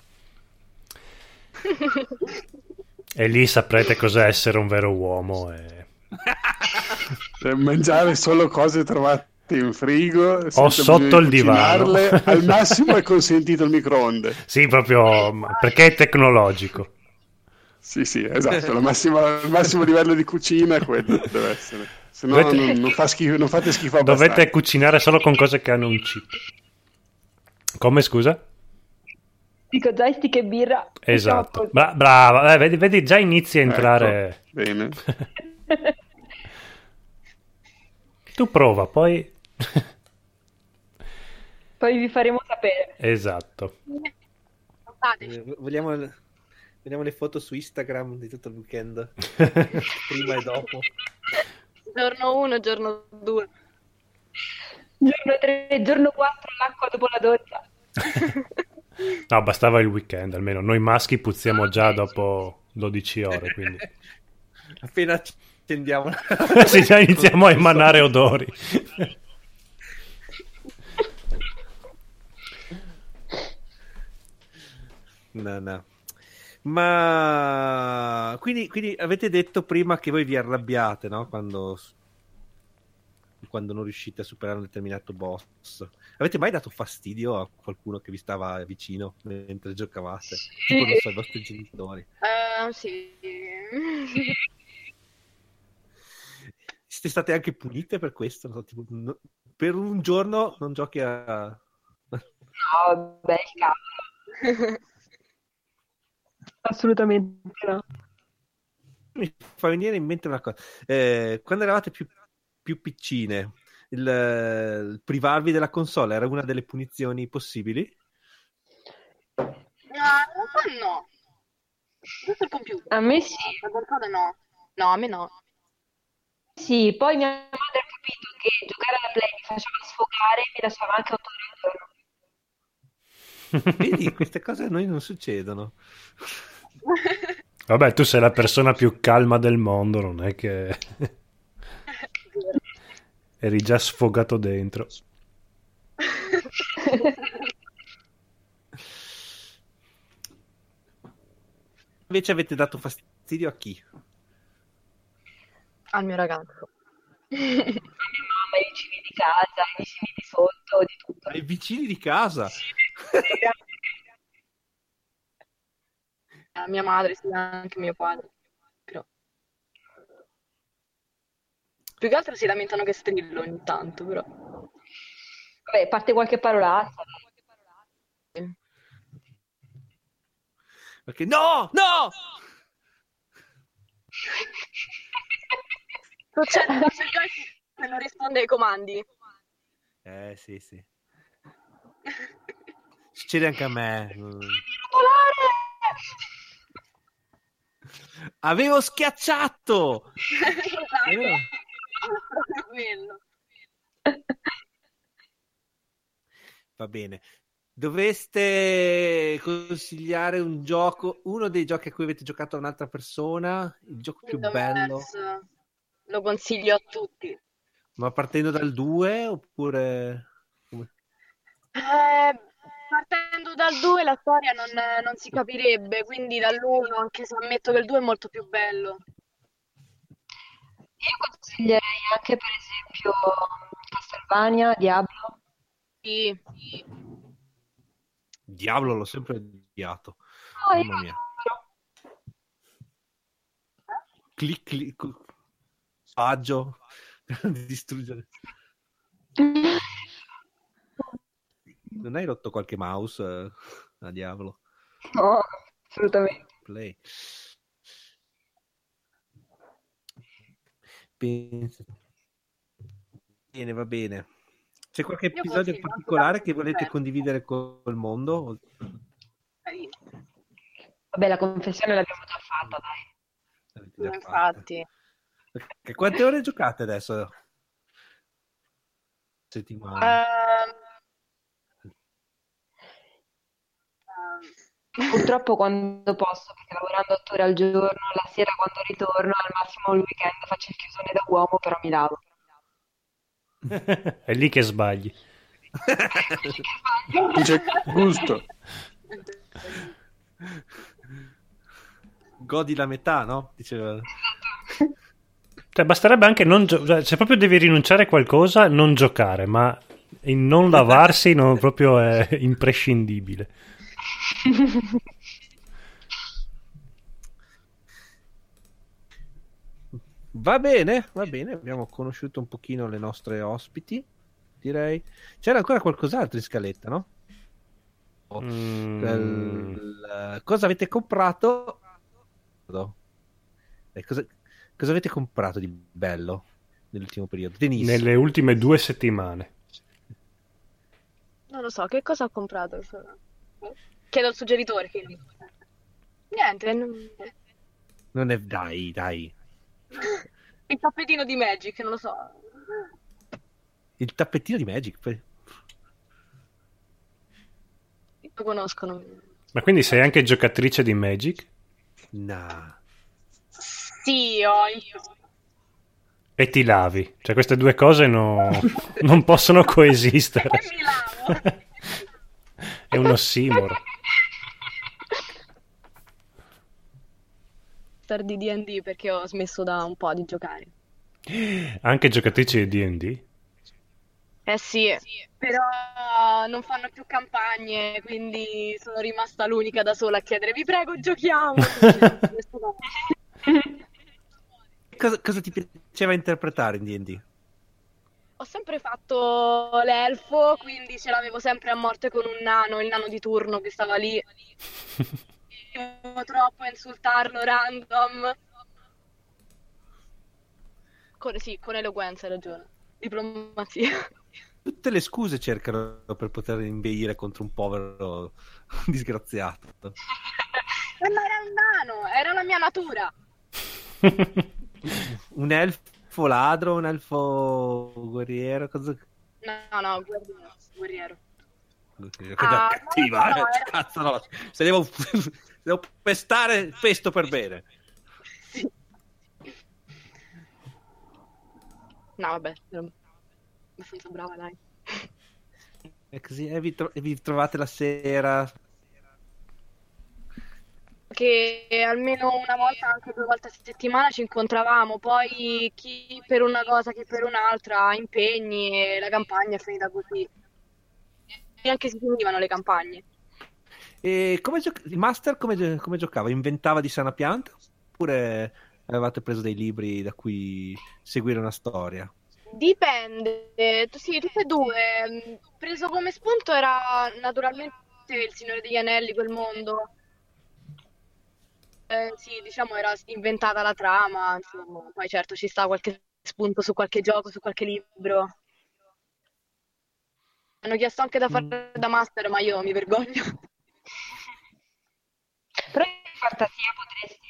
B: E lì saprete cos'è essere un vero uomo. E...
E: Cioè, mangiare solo cose trovate in frigo senza
B: sotto il
E: di
B: divano.
E: al massimo è consentito il microonde
B: Sì, proprio perché è tecnologico.
E: sì sì esatto massima- il massimo livello di cucina è quello deve essere se no
B: Dovete-
E: non, non fa schifo, non fate schifo abbastanza
B: Dovete cucinare solo con cose che hanno un chip. Come scusa?
C: Dico joystick e birra.
B: Esatto. Bra- brava, eh, vedi, vedi, già inizi a entrare.
E: Ecco, bene
B: Tu prova, poi...
C: Poi vi faremo sapere.
B: esatto.
A: Eh, Vogliamo, vediamo le foto su Instagram di tutto il weekend, prima e dopo.
H: Giorno 1, giorno 2.
C: Giorno 3, giorno 4, l'acqua dopo la doccia.
B: No, bastava il weekend, almeno. Noi maschi puzziamo già dopo 12 ore, quindi...
A: Appena accendiamo
B: sì, già iniziamo a emanare odori.
A: No, no. Ma quindi, quindi avete detto prima che voi vi arrabbiate, no? Quando, quando non riuscite a superare un determinato boss. Avete mai dato fastidio a qualcuno che vi stava vicino mentre giocavate? Tipo, non so, i vostri genitori.
H: Eh, sì.
A: Siete state anche punite per questo? No? Tipo, no- per un giorno non giochi a...
C: No, beh, cavolo. Assolutamente no.
A: Mi fa venire in mente una cosa. Eh, quando eravate più, più piccine, il, il privarvi della console era una delle punizioni possibili?
H: No, in realtà no. Giusto il computer.
C: A me sì.
H: La console no. No, a me no.
C: Sì, poi mia madre ha capito che giocare alla Play mi faceva sfogare e mi lasciava anche 8 ore al giorno.
A: Vedi, queste cose a noi non succedono.
B: Vabbè, tu sei la persona più calma del mondo, non è che eri già sfogato dentro.
A: Invece avete dato fastidio a chi?
H: Al mio ragazzo.
C: A mia mamma, i vicini di casa, i vicini di sotto, di tutto.
A: Ai vicini di casa.
H: A mia madre, sì, anche mio padre. Però. Più che altro si lamentano che strillo ogni tanto, però.
C: Vabbè, parte qualche parolazza.
A: Perché no, no!
H: Succede quando il joystick non risponde ai comandi.
A: Eh, sì, sì. Succede anche a me. Mm. Avevo schiacciato! Va bene. Dovreste consigliare un gioco, uno dei giochi a cui avete giocato a un'altra persona, il gioco più
H: Kingdom
A: bello,
H: Hearts Lo consiglio a tutti.
A: ma partendo dal 2 oppure... come-
H: Eh, partendo dal 2 la storia non, non si capirebbe, quindi dall'1, anche se ammetto che il 2 è molto più bello.
C: Io consiglierei anche, per esempio, Castlevania, Diablo.
H: Sì.
A: Diavolo, l'ho sempre odiato.
C: No, io
A: Mamma mia. Clic, clic, saggio distruggere. Non hai rotto qualche mouse eh, a diavolo?
C: No, assolutamente.
A: Play. Bene, va bene. C'è qualche
H: Io
A: episodio particolare che volete
H: Dark
A: condividere col mondo?
C: Vabbè, la confessione l'abbiamo già fatta, dai.
A: Già.
H: Infatti.
A: Ok, Quante ore giocate adesso? Settimana.
H: Ehm,
C: Purtroppo quando posso, perché lavorando 8 ore al giorno, la sera quando ritorno, al massimo il weekend faccio il chiusone da uomo, però mi lavo.
B: È lì che sbagli.
E: C'è gusto.
A: Godi la metà, no? Diceva.
B: Cioè, basterebbe anche non gio- cioè, se proprio devi rinunciare a qualcosa, non giocare, ma il non lavarsi non proprio è imprescindibile.
A: Va bene, va bene. Abbiamo conosciuto un pochino le nostre ospiti, direi. C'era ancora qualcos'altro in scaletta, no?
B: Mm,
A: Il- cosa avete comprato? Cosa, cosa avete comprato di bello? nell'ultimo periodo? Denise.
B: Nelle ultime due settimane.
H: Non lo so, che cosa ho comprato? Chiedo al suggeritore. Che... Niente, non-
A: Non è... Dai, dai.
H: il tappetino di Magic, non lo so.
A: Il tappettino di Magic.
H: Lo conoscono.
B: Ma quindi sei anche giocatrice di Magic?
A: No.
H: Sì, ho
B: E ti lavi. Cioè queste due cose no- non possono coesistere.
H: E mi lavo.
B: È un ossimoro.
H: Star di D&D perché ho smesso da un po' di giocare.
B: Anche giocatrici di D&D?
H: Eh sì, però non fanno più campagne, quindi sono rimasta l'unica da sola a chiedere, vi prego, giochiamo.
A: Cosa, cosa ti piaceva interpretare in D&D?
H: Ho sempre fatto l'elfo, quindi ce l'avevo sempre a morte con un nano, il nano di turno che stava lì. Troppo a insultarlo random. Con, sì, con eloquenza hai ragione. Diplomazia.
A: Tutte le scuse cercano per poter imbeire contro un povero disgraziato.
H: Ma era un nano, era la mia natura.
A: Un elfo ladro, un elfo guerriero, cosa...
H: No, no, guerriero. guerriero. Ah,
A: cattiva,
H: no, no,
A: eh?
H: era-
A: Cazzo no, se devo, devo pestare, pesto per bene.
H: No, vabbè, ero abbastanza brava, dai.
A: E così e vi, tro- e vi trovate la sera.
H: Che almeno una volta, anche due volte a settimana ci incontravamo, poi chi per una cosa, chi per un'altra, impegni e la campagna è finita così. E anche si finivano le campagne.
A: E come gio- il master come, come giocava? Inventava di sana pianta? Oppure avevate preso dei libri da cui seguire una storia?
H: Dipende, sì, tutte e due. Preso come spunto era naturalmente il Signore degli Anelli, quel mondo. Eh, sì, diciamo era inventata la trama, insomma. Poi certo ci sta qualche spunto su qualche gioco, su qualche libro. Hanno chiesto anche da fare da master, ma io mi vergogno.
C: Però in fantasia potresti.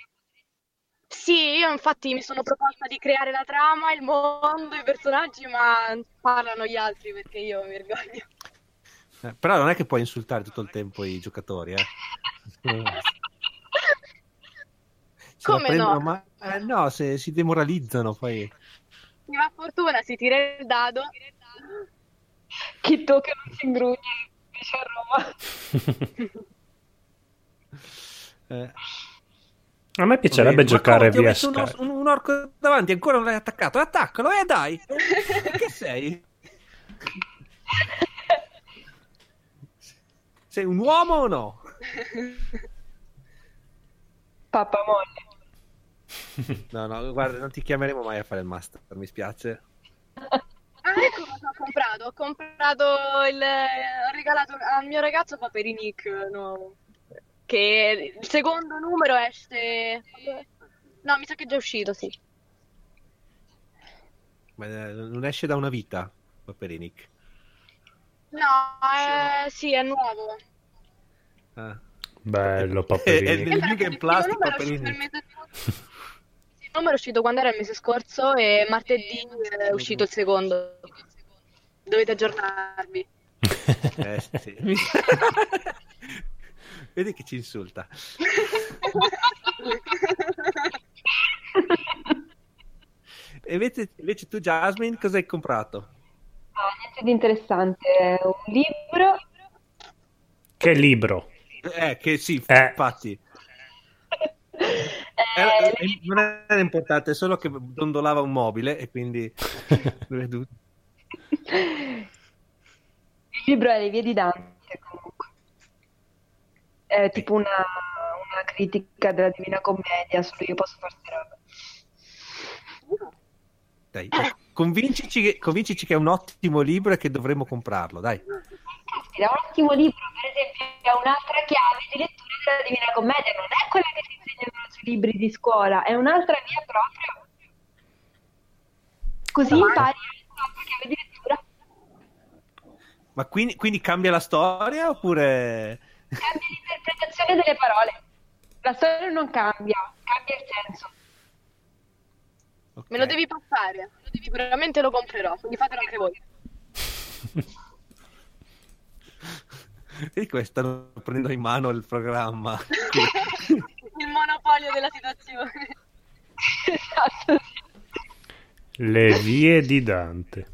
H: Sì, io infatti mi sono proposta di creare la trama, il mondo, i personaggi, ma parlano gli altri perché io mi vergogno.
A: Eh, però non è che puoi insultare tutto il tempo i giocatori, eh.
H: Come
A: prendono
H: no?
A: ma- eh, no, se si demoralizzano poi.
H: Mi va fortuna, si tira il dado.
C: Chi tocca non si ingrugna, dice a Roma.
A: Eh,
B: A me piacerebbe giocare
A: ti ho
B: via
A: messo un, or- un- orco davanti, ancora non l'hai attaccato. Attaccalo, eh dai! che sei? Sei un uomo o no?
C: Pappa molle.
A: No, no, guarda, non ti chiameremo mai a fare il master, mi spiace.
H: Ah, ecco cosa ho comprato. Ho comprato il. Ho regalato al mio ragazzo Paperinic nuovo. Che il secondo numero esce. No, mi sa che è già uscito, sì.
A: Ma eh, non esce da una vita, Paperinic.
H: No, eh, sì, è nuovo.
A: Ah.
B: Bello,
A: È- è
H: è scorso. Sì, Il numero è uscito quando era il mese scorso e martedì è uscito il secondo. Dovete aggiornarvi.
A: Eh, sì. Vedi che ci insulta. E invece, invece tu, Jasmine, cosa hai comprato?
C: Ah, niente di interessante. Un libro.
B: Che libro.
A: Eh, che sì,
B: Eh.
A: infatti.
C: Eh,
A: Era- non era importante, è solo che dondolava un mobile e quindi...
C: Il libro è Le vie di Dante. È tipo una, una critica della Divina Commedia, solo io posso fare queste robe.
A: Dai, dai, convincici, che- convincici che è un ottimo libro e che dovremmo comprarlo, dai.
C: Caspita, è un ottimo libro, per esempio, è un'altra chiave di lettura della Divina Commedia, non è quella che ti insegnano sui libri di scuola, è un'altra via proprio. Così impari che di lettura.
A: Ma quindi, quindi cambia la storia oppure...
C: Cambia l'interpretazione delle parole. La storia non cambia, cambia il senso.
A: Ok.
H: Me lo devi passare, sicuramente lo comprerò, quindi fatelo anche voi.
A: Vedi come stanno prendendo in mano il programma.
H: Il monopolio della situazione.
C: esatto, sì.
B: Le vie di Dante.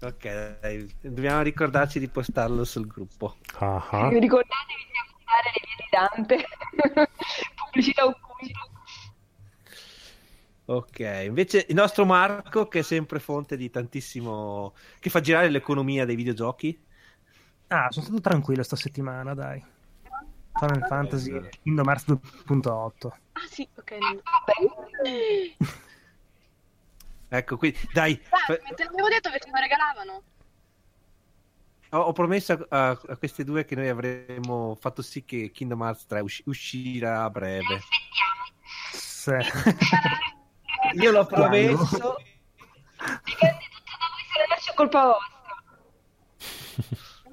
A: Ok, dai, dobbiamo ricordarci di postarlo sul gruppo.
B: Ah.
C: Ricordatevi di acquistare le vie di Dante. Pubblicità occulta.
A: Ok, invece il nostro Marco, che è sempre fonte di tantissimo... che fa girare l'economia dei videogiochi.
I: Ah, sono stato tranquillo sta settimana, dai. Final Fantasy Kingdom Hearts 2.8.
H: Ah sì, ok.
A: Ecco, quindi dai,
H: Dai, te l'avevo detto che ce lo regalavano.
A: ho, ho promesso a, a questi due che noi avremmo fatto sì che Kingdom Hearts 3 usci- uscirà a breve.
I: Sì.
A: Io l'ho promesso.
C: Dipende tutto da voi se non è colpa vostra.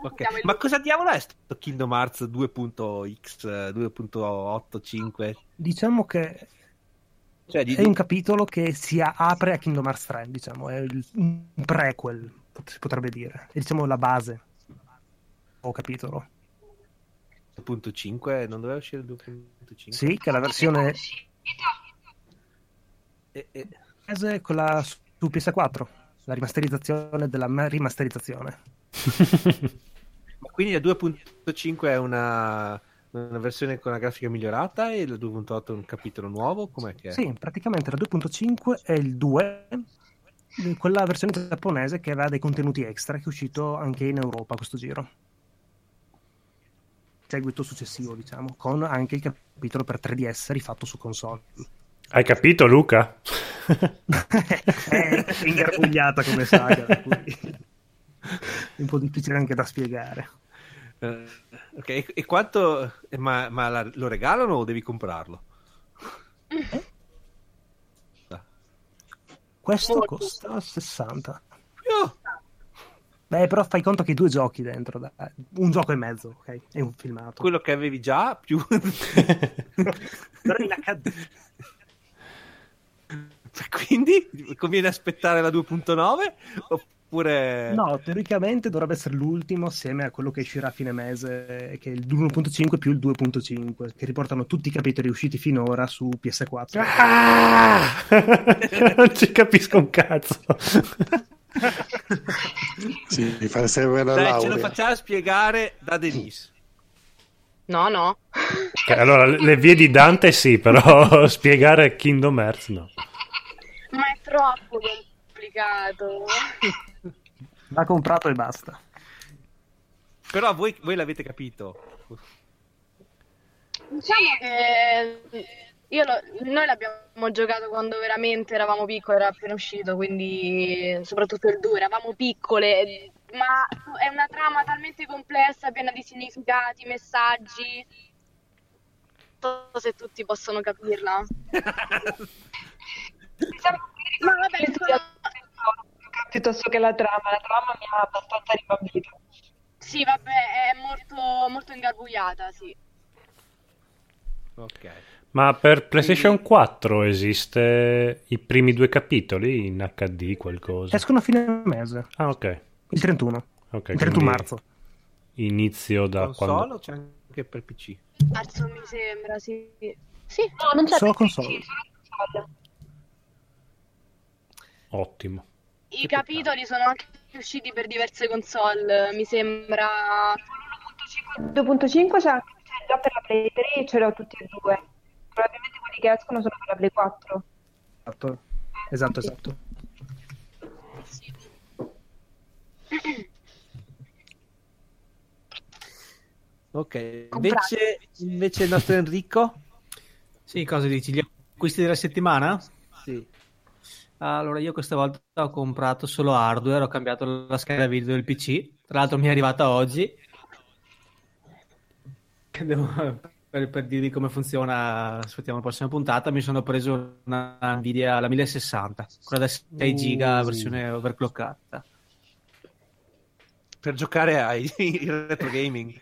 A: Ok, Ma cosa diavolo è sto Kingdom Hearts 2.x, eh, 2.85?
I: Diciamo che
A: Cioè, di,
I: è un capitolo che si apre a Kingdom Hearts 3, diciamo, è un prequel, si potrebbe dire. È diciamo la base. O capitolo.
A: 2.5 non doveva uscire il 2.5?
I: Sì, che è la versione
A: E- e-
I: mese con la su PS4, la rimasterizzazione della ma- rimasterizzazione.
A: Ma quindi la 2.5 è una, una versione con la grafica migliorata e la 2.8 è un capitolo nuovo? Com'è che è?
I: Sì, praticamente la 2.5 è il 2, quella versione giapponese che aveva dei contenuti extra che è uscito anche in Europa questo giro. Seguito successivo, diciamo, con anche il capitolo per 3DS rifatto su console.
B: Hai capito, Luca?
I: è ingarbugliata come saga, cui è un po' difficile anche da spiegare.
A: Eh, ok, e, e quanto... eh, Ma, ma la- lo regalano o devi comprarlo?
I: Questo
H: Molto.
I: costa 60.
A: Oh,
I: Beh, però fai conto che hai due giochi dentro, dai. un gioco e mezzo, ok? È un filmato.
A: quello che avevi già più...
I: Però in HD.
A: Quindi conviene aspettare la 2.9 oppure...
I: No, teoricamente dovrebbe essere l'ultimo assieme a quello che uscirà a fine mese, che è il 1.5 più il 2.5, che riportano tutti i capitoli usciti finora su PS4.
B: Ah! non ci capisco un cazzo.
E: Sì, mi fa serve la
A: Dai, ce lo facciamo spiegare da Denise.
H: No, no.
B: Ok, allora, le vie di Dante sì, però spiegare Kingdom Hearts no.
H: Ma è troppo complicato.
I: Va comprato e basta.
A: Però voi, voi l'avete capito.
H: Diciamo che io lo- noi l'abbiamo giocato quando veramente eravamo piccoli, era appena uscito, quindi soprattutto il 2, eravamo piccole, ma è una trama talmente complessa, piena di significati, messaggi. Non so se tutti possono capirla.
C: Diciamo
H: Ma vabbè, sono...
C: piuttosto che la trama, la trama mi ha abbastanza ribambito.
H: Sì, vabbè, è molto, molto ingarbugliata, sì.
A: Ok.
B: Ma per PlayStation 4 esiste i primi due capitoli in HD qualcosa?
I: Escono a fine mese,
B: Ah, ok.
I: il 31.
B: Ok,
I: il 31
B: quindi
I: marzo.
B: Inizio da
A: Console
B: quando...
A: o c'è anche per PC?
H: Marzo mi sembra, sì. Sì,
C: No, non c'è
I: Solo
C: per
I: console.
C: PC, solo console.
B: Ottimo.
H: I capitoli sono anche usciti per diverse console, mi sembra...
C: 2.5 c'è anche c'è già per la Play 3 e ce l'ho tutti e due. Probabilmente quelli che escono sono per la Play 4.
I: Esatto, esatto. esatto.
A: Ok, invece, invece il nostro Enrico?
D: Sì, cosa dici? Gli acquisti della settimana?
A: Sì.
D: Allora, io questa volta ho comprato solo hardware, ho cambiato la scheda video del PC, tra l'altro mi è arrivata oggi. Devo per, per dirvi come funziona, aspettiamo la prossima puntata, mi sono preso una Nvidia la 1060, quella da 6 giga,
A: Uh.
D: versione overclockata.
A: Per giocare ai retro gaming.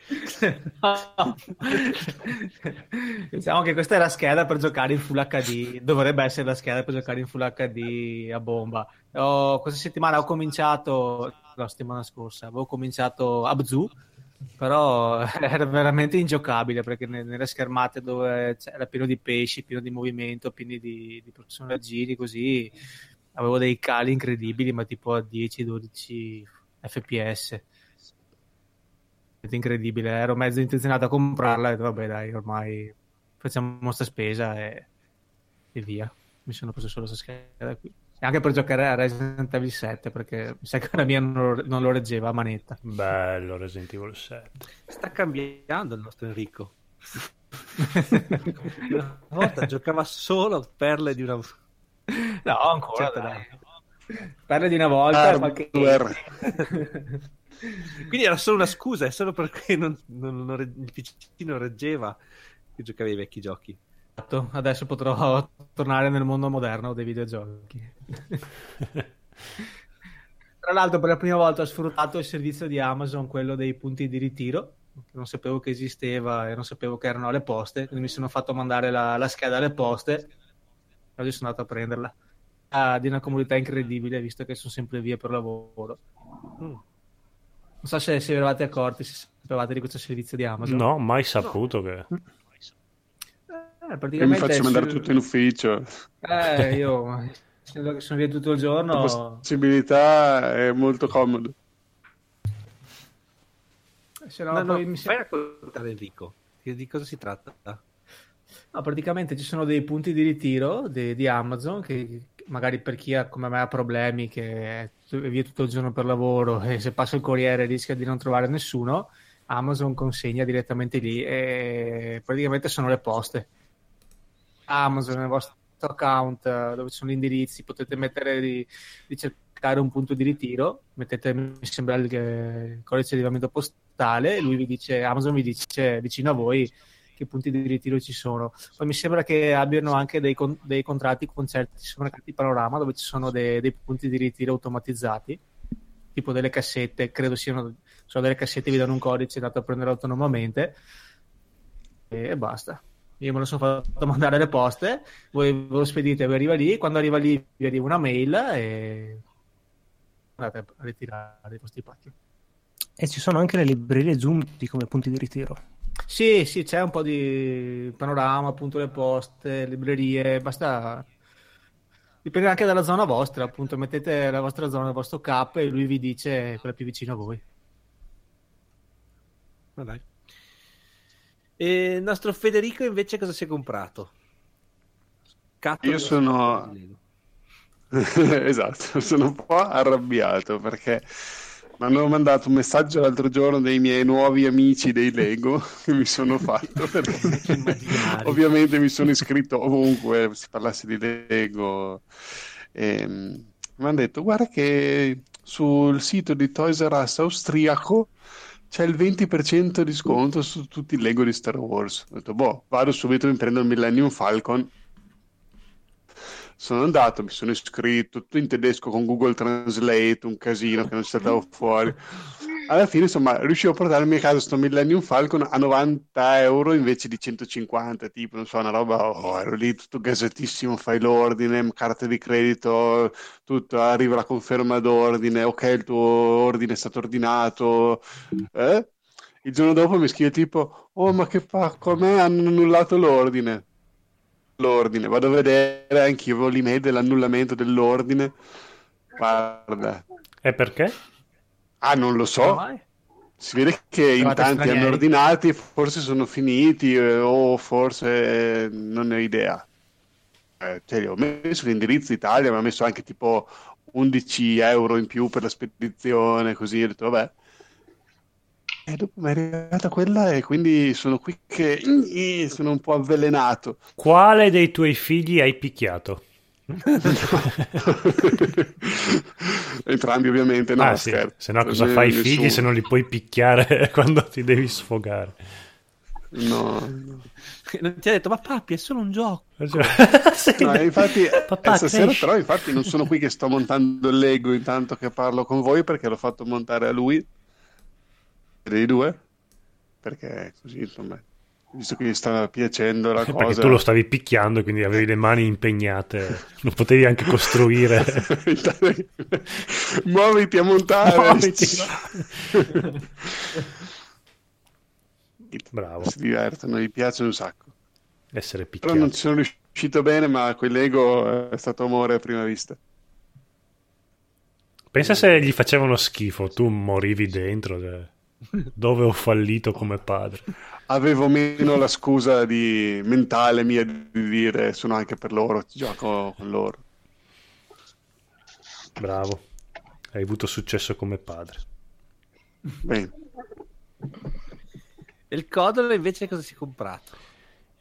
D: No. diciamo che questa è la scheda per giocare in Full HD, dovrebbe essere la scheda per giocare in Full HD a bomba. Ho- questa settimana ho cominciato, la settimana scorsa, avevo cominciato Abzu, però era veramente ingiocabile perché ne- nelle schermate dove era pieno di pesci, pieno di movimento, pieni di, di personaggini, così avevo dei cali incredibili, ma tipo a 10-12 fps. Incredibile, ero mezzo intenzionato a comprarla e ho detto, vabbè dai, ormai facciamo sta spesa e, e via. Mi sono preso solo questa scheda qui. E anche per giocare a Resident Evil 7 perché mi sa che la mia non lo, non lo reggeva a manetta.
B: Bello Resident Evil 7.
A: Sta cambiando il nostro Enrico. Una volta giocava solo perle di una...
D: No, ancora
A: Certo,
D: dai. Parla di una volta, qualche...
E: Hardware.
A: Quindi era solo una scusa, è solo perché non, non- non il PC non reggeva che giocavi ai vecchi giochi.
D: Esatto, Adesso potrò tornare nel mondo moderno dei videogiochi. Tra l'altro, per la prima volta ho sfruttato il servizio di Amazon, quello dei punti di ritiro. Non sapevo che esisteva e non sapevo che erano alle poste, quindi mi sono fatto mandare la, la scheda alle poste e oggi sono andato a prenderla. Di una comunità incredibile, visto che sono sempre via per lavoro.
A: Mm.
D: Non so se, se vi eravate accorti, se sapevate di questo servizio di Amazon.
B: No, mai saputo che...
D: Eh,
E: Io mi
D: praticamente
E: faccio mandare tutto in ufficio.
D: Eh, io essendo che sono via tutto il
E: La
D: giorno,
E: possibilità è molto comodo.
D: se no,
A: No, no,
D: mi
A: fai
D: sem-
A: raccontare Enrico. Di cosa si tratta?
D: no, praticamente ci sono dei punti di ritiro di, di Amazon che magari per chi ha, come me ha problemi che è via tutto il giorno per lavoro e se passa il corriere rischia di non trovare nessuno, Amazon consegna direttamente lì e praticamente sono le poste. Amazon nel vostro account eh, dove ci sono gli indirizzi potete mettere di, di cercare un punto di ritiro mettete mi sembra il, il codice di pagamento postale lui vi dice Amazon vi dice vicino a voi che punti di ritiro ci sono poi mi sembra che abbiano anche dei, con- dei contratti con certi supermercati panorama dove ci sono dei, dei punti di ritiro automatizzati tipo delle cassette credo siano sono delle cassette vi danno un codice dato a prendere autonomamente e, e basta io me lo sono fatto mandare alle poste, voi ve lo spedite, vi arriva lì, quando arriva lì vi arriva una mail e andate a ritirare i vostri pacchi.
I: E ci sono anche le librerie Zoom come punti di ritiro.
D: Sì, sì, c'è un po' di panorama, appunto le poste, librerie, basta... Dipende anche dalla zona vostra, appunto, mettete la vostra zona, il vostro cap e lui vi dice quella più vicino a voi.
A: Ma dai. E il nostro Federico invece cosa si è comprato? Catto
E: Io sono- esatto, sono un po' arrabbiato perché mi hanno mandato un messaggio l'altro giorno dei miei nuovi amici dei Lego che mi sono fatto perché ovviamente mi sono iscritto ovunque si parlasse di Lego e mi hanno detto guarda che sul sito di Toys R Us austriaco c'è il 20% di sconto su tutti i Lego di Star Wars. Ho detto, boh, vado subito e mi prendo il Millennium Falcon. Sono andato, mi sono iscritto, tutto in tedesco con Google Translate, un casino che non saltavo fuori. Alla fine, insomma, riuscivo a portarmi a casa sto Millennium Falcon a 90 euro invece di 150, tipo, non so, una roba, oh, ero lì tutto gasatissimo, fai l'ordine, carta di credito, tutto, arriva la conferma d'ordine, ok, il tuo ordine è stato ordinato, eh? Il giorno dopo mi scrive tipo, oh ma che pacco, a me hanno annullato l'ordine. L'ordine, vado a vedere, anch'io avevo l'email dell'annullamento dell'ordine. Guarda,
B: E perché?
E: ah non lo so,
D: Ormai?
E: si vede che in
D: Eravate
E: tanti hanno
D: stranieri?
E: ordinati, forse sono finiti eh, o forse eh, non ne ho idea. Eh, cioè, ho messo l'indirizzo Italia, ma ho messo anche tipo 11 euro in più per la spedizione, così ho detto vabbè. E dopo mi è arrivata quella e quindi sono qui che sono un po' avvelenato.
B: Quale dei tuoi figli hai picchiato?
E: Entrambi ovviamente, no,
B: ah sì, se no cosa
E: Così
B: fai i figli se non li puoi picchiare quando ti devi sfogare?
E: No, no.
A: Non ti ha detto, ma papi, è solo un gioco.
B: Sì.
E: No, infatti,
B: Papà,
E: eh, stasera però infatti non sono qui che sto montando il Lego intanto che parlo con voi perché l'ho fatto montare a lui dei due perché così insomma visto che gli sta piacendo la
B: Eh, Perché
E: cosa
B: tu lo stavi picchiando, quindi avevi le mani impegnate, non potevi anche costruire.
E: muoviti a montare
B: Muoviti. Bravo,
E: si divertono gli piace un sacco
B: essere
E: però
B: picchiato.
E: non ci sono riuscito bene ma quel Lego è stato amore a prima vista
B: Pensa se gli facevano schifo, tu morivi dentro. cioè, Dove ho fallito come padre.
E: avevo meno la scusa di mentale mia di dire sono anche per loro gioco con loro
B: Bravo, hai avuto successo come padre.
E: Bene.
A: E il Codolo invece cosa si è comprato?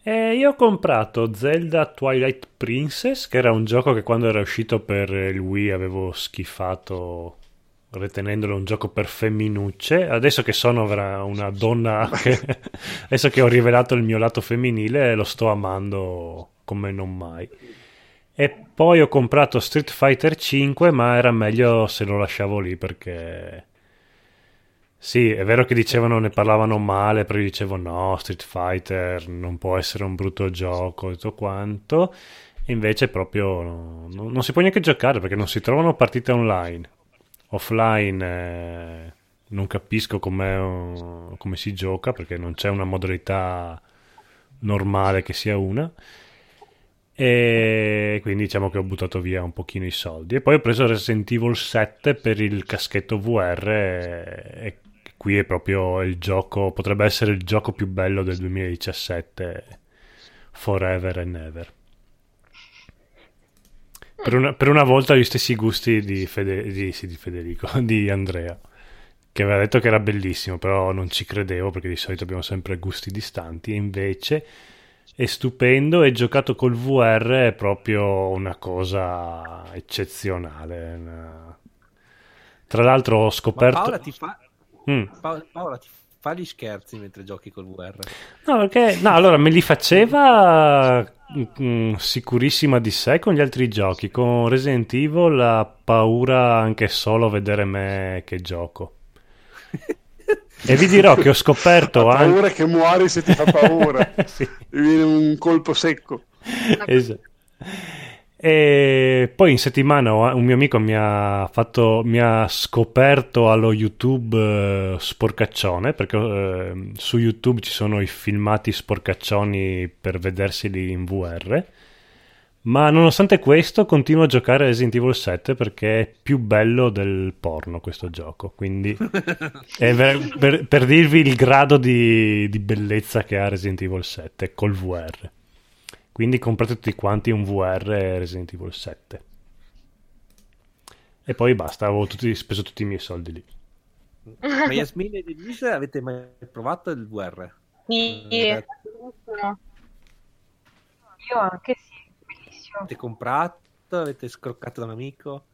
B: E io ho comprato Zelda Twilight Princess, che era un gioco che quando era uscito per il Wii avevo schifato ritenendolo un gioco per femminucce. Adesso che sono una donna, che- adesso che ho rivelato il mio lato femminile, lo sto amando come non mai. E poi ho comprato Street Fighter 5, ma era meglio se lo lasciavo lì perché... Sì, è vero che dicevano, ne parlavano male, però io dicevo no, Street Fighter non può essere un brutto gioco e tutto quanto. E invece proprio no, no- non si può neanche giocare perché non si trovano partite online. Offline eh, non capisco come si gioca perché non c'è una modalità normale che sia una. E quindi diciamo che ho buttato via un pochino i soldi. E poi ho preso Resident Evil 7 per il caschetto VR. E qui è proprio il gioco, potrebbe essere il gioco più bello del 2017, forever and ever. Per una, per una volta gli stessi gusti di, Fede- di- sì, di Federico, di Andrea, che aveva detto che era bellissimo, però non ci credevo perché di solito abbiamo sempre gusti distanti. E invece è stupendo e giocato col VR è proprio una cosa eccezionale. una- Tra l'altro ho
A: Ma
B: scoperto...
A: Paola ti fa...
B: Mm.
A: Pa- Paola ti fa gli scherzi mentre giochi col VR.
B: No, perché no, allora me li faceva mm, sicurissima di sé con gli altri giochi. Con Resident Evil ha paura anche solo vedere me che gioco. E vi dirò che ho scoperto
E: ha
B: anche.
E: paura che muori se ti fa paura
B: Sì.
E: Ti viene un colpo secco
B: Esatto. E poi in settimana un mio amico mi ha, fatto, mi ha scoperto allo YouTube eh, sporcaccione, perché eh, su YouTube ci sono i filmati sporcaccioni per vederseli in VR. Ma nonostante questo continuo a giocare a Resident Evil 7 perché è più bello del porno questo gioco. Quindi è ver- per, per dirvi il grado di, di bellezza che ha Resident Evil 7 col VR. Quindi comprate tutti quanti un VR Resident Evil 7. E poi basta, avevo tutti- speso tutti i miei soldi lì.
A: Ma Yasmin e Denise avete mai provato il VR?
H: Sì,
A: Eh.
C: Io anche sì, bellissimo.
A: Avete comprato? Avete scroccato da un amico?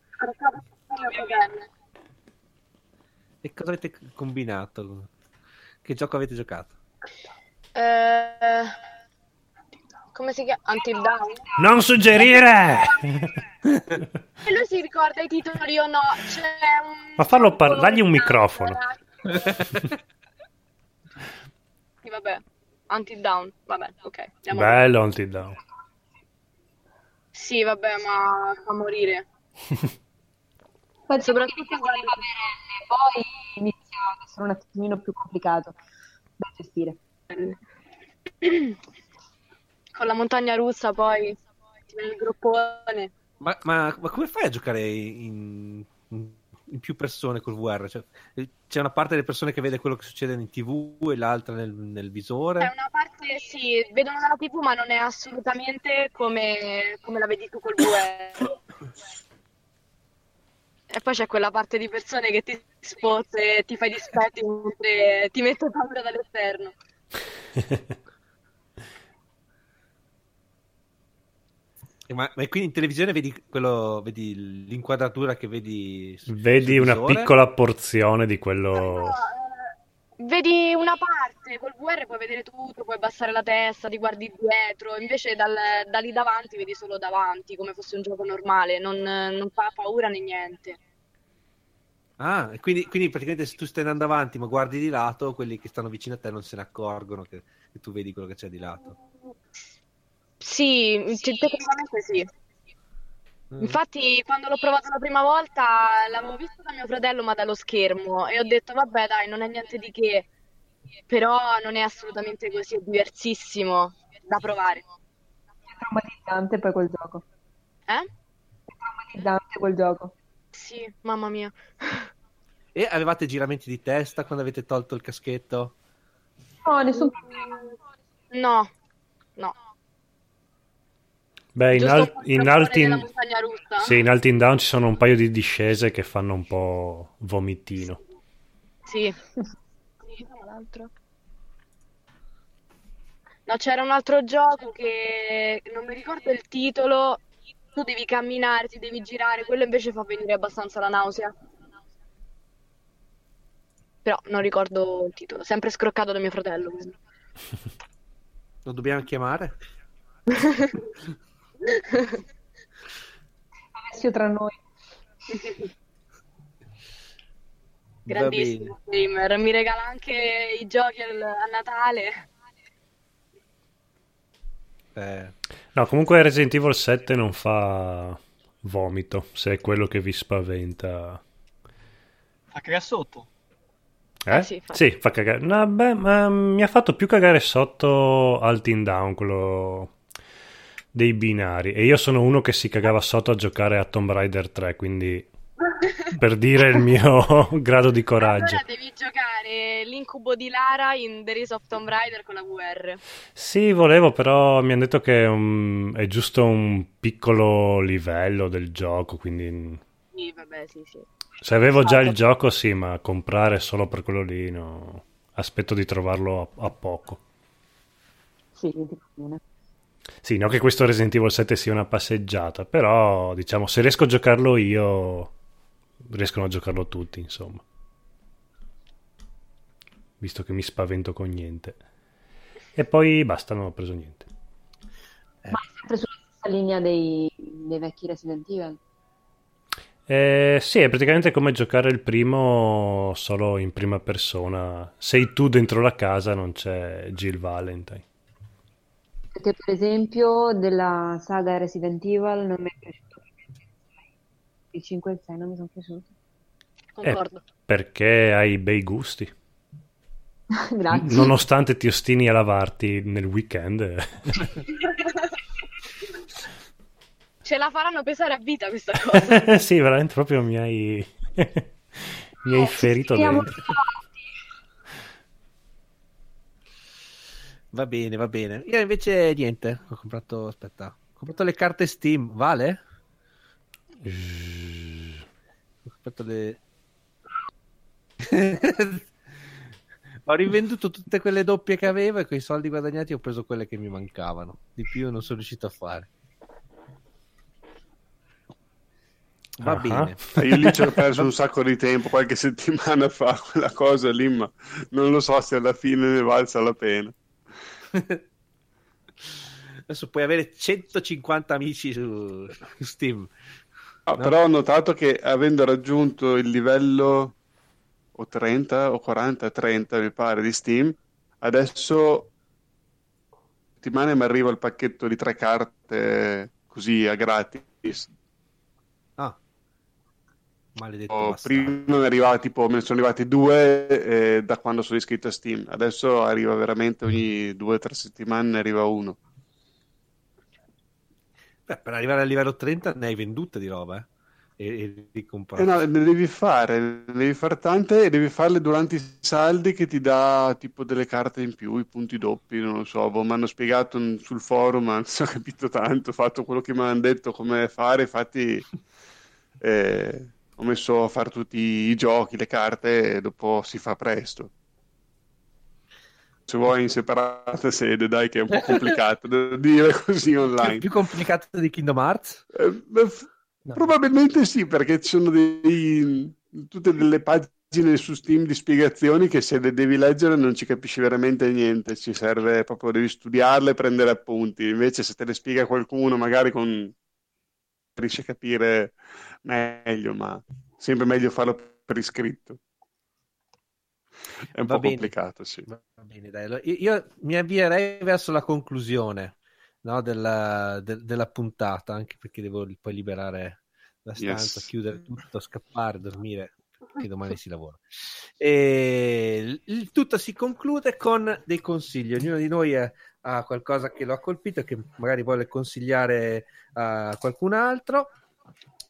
A: E cosa avete combinato? Che gioco avete giocato?
H: Eh, come si chiama? Until Dawn?
B: Non suggerire!
H: E lui si ricorda i titoli o no? C'è un...
B: Ma fallo par- dagli un microfono.
H: Sì, vabbè. Until Down. Vabbè, ok. Andiamo
B: Bello Until Dawn.
H: Sì, vabbè, ma fa morire.
C: Ma
H: Soprattutto
C: perenne, poi inizia ad essere un attimino più complicato da gestire.
H: Con la montagna russa poi ti viene il groppone.
A: Ma, ma- ma come fai a giocare in, in- più persone col VR? Cioè, c'è una parte delle persone che vede quello che succede in tv e l'altra nel, nel
H: È
A: visore.
H: una parte, sì, vedono la TV, ma non è assolutamente come, come la vedi tu col VR. E poi c'è quella parte di persone che ti sposta e ti fai dispetti mentre ti mette paura dall'esterno.
A: Ma, ma quindi in televisione vedi, quello, vedi l'inquadratura che vedi su-
B: Vedi una
A: visore?
B: piccola porzione di quello...
H: No, vedi una parte, col VR puoi vedere tutto, puoi abbassare la testa, ti guardi dietro, invece dal, da lì davanti vedi solo davanti, come fosse un gioco normale, non, non fa paura né niente.
A: Ah, e quindi, quindi praticamente se tu stai andando avanti ma guardi di lato, quelli che stanno vicino a te non se ne accorgono che, che tu vedi quello che c'è di lato.
H: Sì, c- tecnicamente sì.
A: Mm.
H: Infatti, quando l'ho provato la prima volta, l'avevo visto da mio fratello, ma dallo schermo, e ho detto, vabbè, dai, non è niente di che, però non è assolutamente così, è diversissimo da provare.
C: È traumatizzante poi quel gioco.
H: Eh?
C: È traumatizzante quel gioco.
H: Sì, mamma mia.
A: E avevate giramenti di testa quando avete tolto il caschetto?
C: No, nessun problema.
H: No, no.
B: Beh, in, al- in alti in...
H: montagna russa.
B: Sì, in alti in down ci sono un paio di discese che fanno un po' vomitino.
H: Sì. Sì, tra l'altro. No, c'era un altro gioco che non mi ricordo il titolo. Tu devi camminare, ti devi girare, quello invece fa venire abbastanza la nausea. Però non ricordo il titolo, sempre scroccato da mio fratello. quindi.
A: Lo dobbiamo chiamare?
C: Alessio tra noi.
H: Grandissimo gamer, mi regala anche i giochi al- a Natale.
A: Eh,
B: No, comunque Resident Evil 7 non fa vomito, se è quello che vi spaventa.
F: Fa cagare sotto.
B: Eh?
H: Eh sì, fa-
B: Sì, fa cagare. No, beh, ma mi ha fatto più cagare sotto Alt in Down, quello dei binari. E io sono uno che si cagava sotto a giocare a Tomb Raider 3, quindi per dire il mio grado di coraggio.
H: Allora devi giocare l'incubo di Lara in The Rise of Tomb Raider con la VR.
B: Sì, volevo, però mi hanno detto che è, un- è giusto un piccolo livello del gioco, quindi
H: Sì, vabbè, sì, sì.
B: se avevo già il
H: Esatto.
B: gioco, sì, ma comprare solo per quello lì, no. Aspetto di trovarlo a, a poco.
C: Sì, conviene.
B: Sì, no che questo Resident Evil 7 sia una passeggiata, però diciamo, se riesco a giocarlo io, riescono a giocarlo tutti, insomma. Visto che mi spavento con niente. E poi basta, non ho preso niente.
C: Ma è sempre sulla stessa linea dei, dei vecchi Resident Evil.
B: Eh, sì, è praticamente come giocare il primo solo in prima persona. Sei tu dentro la casa, non c'è Jill Valentine.
C: Perché per esempio della saga Resident Evil non mi è piaciuto il 6. Il 5 e il 6 non mi sono piaciuti.
H: Concordo.
B: Perché hai bei gusti.
C: Grazie.
B: Nonostante ti ostini a lavarti nel weekend.
H: Ce la faranno pesare a vita questa cosa.
B: sì, veramente proprio mi hai, mi hai ferito
C: Speriamo
B: dentro.
A: Va bene, va bene. Io invece niente, ho comprato, aspetta, ho comprato le carte Steam, vale? Ho comprato le... ho rivenduto tutte quelle doppie che avevo e con i soldi guadagnati ho preso quelle che mi mancavano. Di più non sono riuscito a fare. Va
B: Ah.
A: bene.
E: Io lì ci ho perso un sacco di tempo, qualche settimana fa, quella cosa lì, ma non lo so se alla fine ne valsa la pena.
A: Adesso puoi avere 150 amici su su Steam.
E: Ah,
A: No.
E: Però ho notato che avendo raggiunto il livello o 30 o 40, 30 mi pare di Steam, adesso settimane mi arriva il pacchetto di tre carte così a gratis.
A: Maledetto
E: O
A: bastardo.
E: prima mi arrivava tipo, me ne sono arrivati due eh, da quando sono iscritto a Steam, adesso arriva veramente ogni due o tre settimane ne arriva uno.
A: Beh, per arrivare al livello 30 ne hai vendute di roba, eh? E, e
E: E
A: comprare.
E: no, ne devi fare, ne devi fare tante e devi farle durante i saldi che ti dà tipo delle carte in più, i punti doppi, non lo so, boh, mi hanno spiegato sul forum, non si ho capito tanto, ho fatto quello che mi hanno detto come fare, infatti eh, ho messo a fare tutti i giochi, le carte e dopo si fa presto. Se vuoi in separata sede, dai che è un po' complicato da dire così online.
A: più complicato di Kingdom Hearts?
E: Eh, beh,
I: No.
E: Probabilmente sì, perché ci sono dei, tutte delle pagine su Steam di spiegazioni che se le devi leggere non ci capisci veramente niente, ci serve proprio, devi studiarle e prendere appunti. Invece se te le spiega qualcuno, magari con... riesci a capire meglio, ma sempre meglio farlo per iscritto. È un
A: Va
E: po'
A: bene.
E: complicato, sì.
A: Va bene, dai. Io, io mi avvierei verso la conclusione no, della, del- della puntata, anche perché devo poi liberare la stanza,
E: Yes.
A: chiudere tutto, scappare, dormire, perché domani si lavora. E il- tutto si conclude con dei consigli. Ognuno di noi ha, ha qualcosa che lo ha colpito e che magari vuole consigliare a qualcun altro,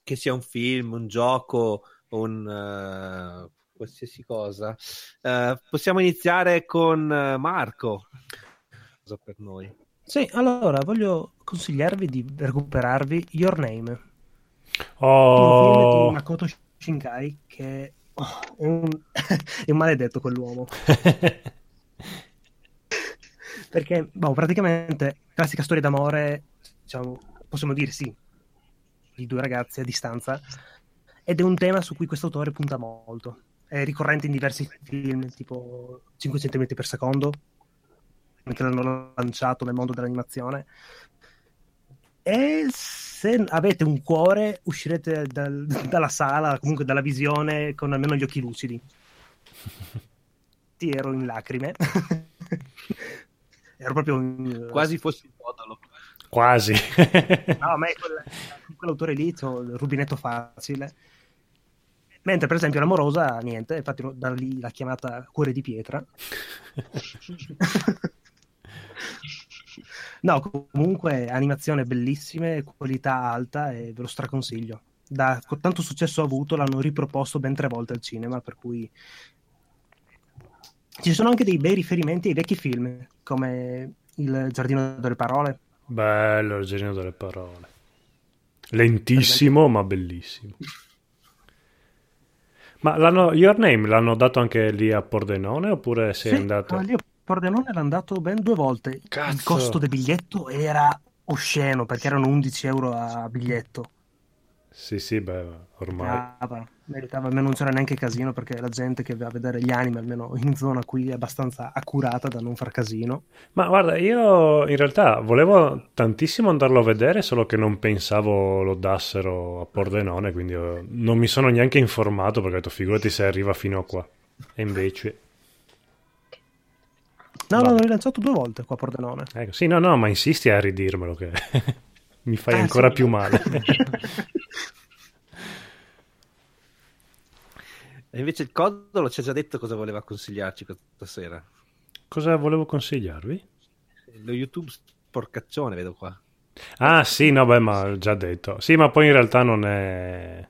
A: che sia un film, un gioco, un... eh, qualsiasi cosa. Eh, possiamo iniziare con eh, Marco. Cosa per noi?
I: Sì, allora voglio consigliarvi di recuperarvi Your Name, un film di
B: Oh,
I: Makoto Shinkai che oh, è, un... è un maledetto quell'uomo. Perché, boh, praticamente, classica storia d'amore, diciamo, possiamo dire sì, di due ragazzi a distanza, ed è un tema su cui questo autore punta molto. È ricorrente in diversi film, tipo 5 cm per secondo, che l'hanno lanciato nel mondo dell'animazione. E se avete un cuore, uscirete dal- dalla sala, comunque dalla visione, con almeno gli occhi lucidi. Ti ero in lacrime. ero proprio in-
A: Quasi fossi un modolo.
B: Quasi.
I: No, a me quel- quell'autore lì, c'ho il rubinetto facile. Mentre, per esempio, l'amorosa, niente, infatti da lì la chiamata cuore di pietra. No, comunque animazione bellissime, qualità alta e ve lo straconsiglio. Da con tanto successo avuto, l'hanno riproposto ben tre volte al cinema, per cui ci sono anche dei bei riferimenti ai vecchi film, come Il giardino delle parole.
B: Bello il genio delle parole. Lentissimo, ma bellissimo. Ma l'hanno, Your Name l'hanno dato anche lì a Pordenone oppure sei
I: Sì,
B: andato?
I: ah, lì a Pordenone l'hanno dato ben due volte. Il
B: Cazzo.
I: costo del biglietto era osceno perché erano 11 euro a biglietto.
B: Sì, sì, beh, ormai.
I: Meritava, meritava, almeno non c'era neanche casino perché la gente che va a vedere gli anime, almeno in zona qui, è abbastanza accurata da non far casino.
B: Ma guarda, io in realtà volevo tantissimo andarlo a vedere, solo che non pensavo lo dassero a Pordenone, quindi eh, non mi sono neanche informato perché ho detto figurati se arriva fino a qua. E invece...
I: No,
B: Vabbè.
I: l'hanno rilanciato due volte qua a Pordenone.
B: Ecco, sì, no, no, ma insisti a ridirmelo che mi fai
I: Ah,
B: ancora
I: sì.
B: più male.
A: E invece il Codolo ci ha già detto cosa voleva consigliarci questa sera.
B: Cosa volevo consigliarvi?
A: Lo YouTube sporcaccione, vedo qua.
B: Ah, sì, no, beh, ma ho già detto. Sì, ma poi in realtà non è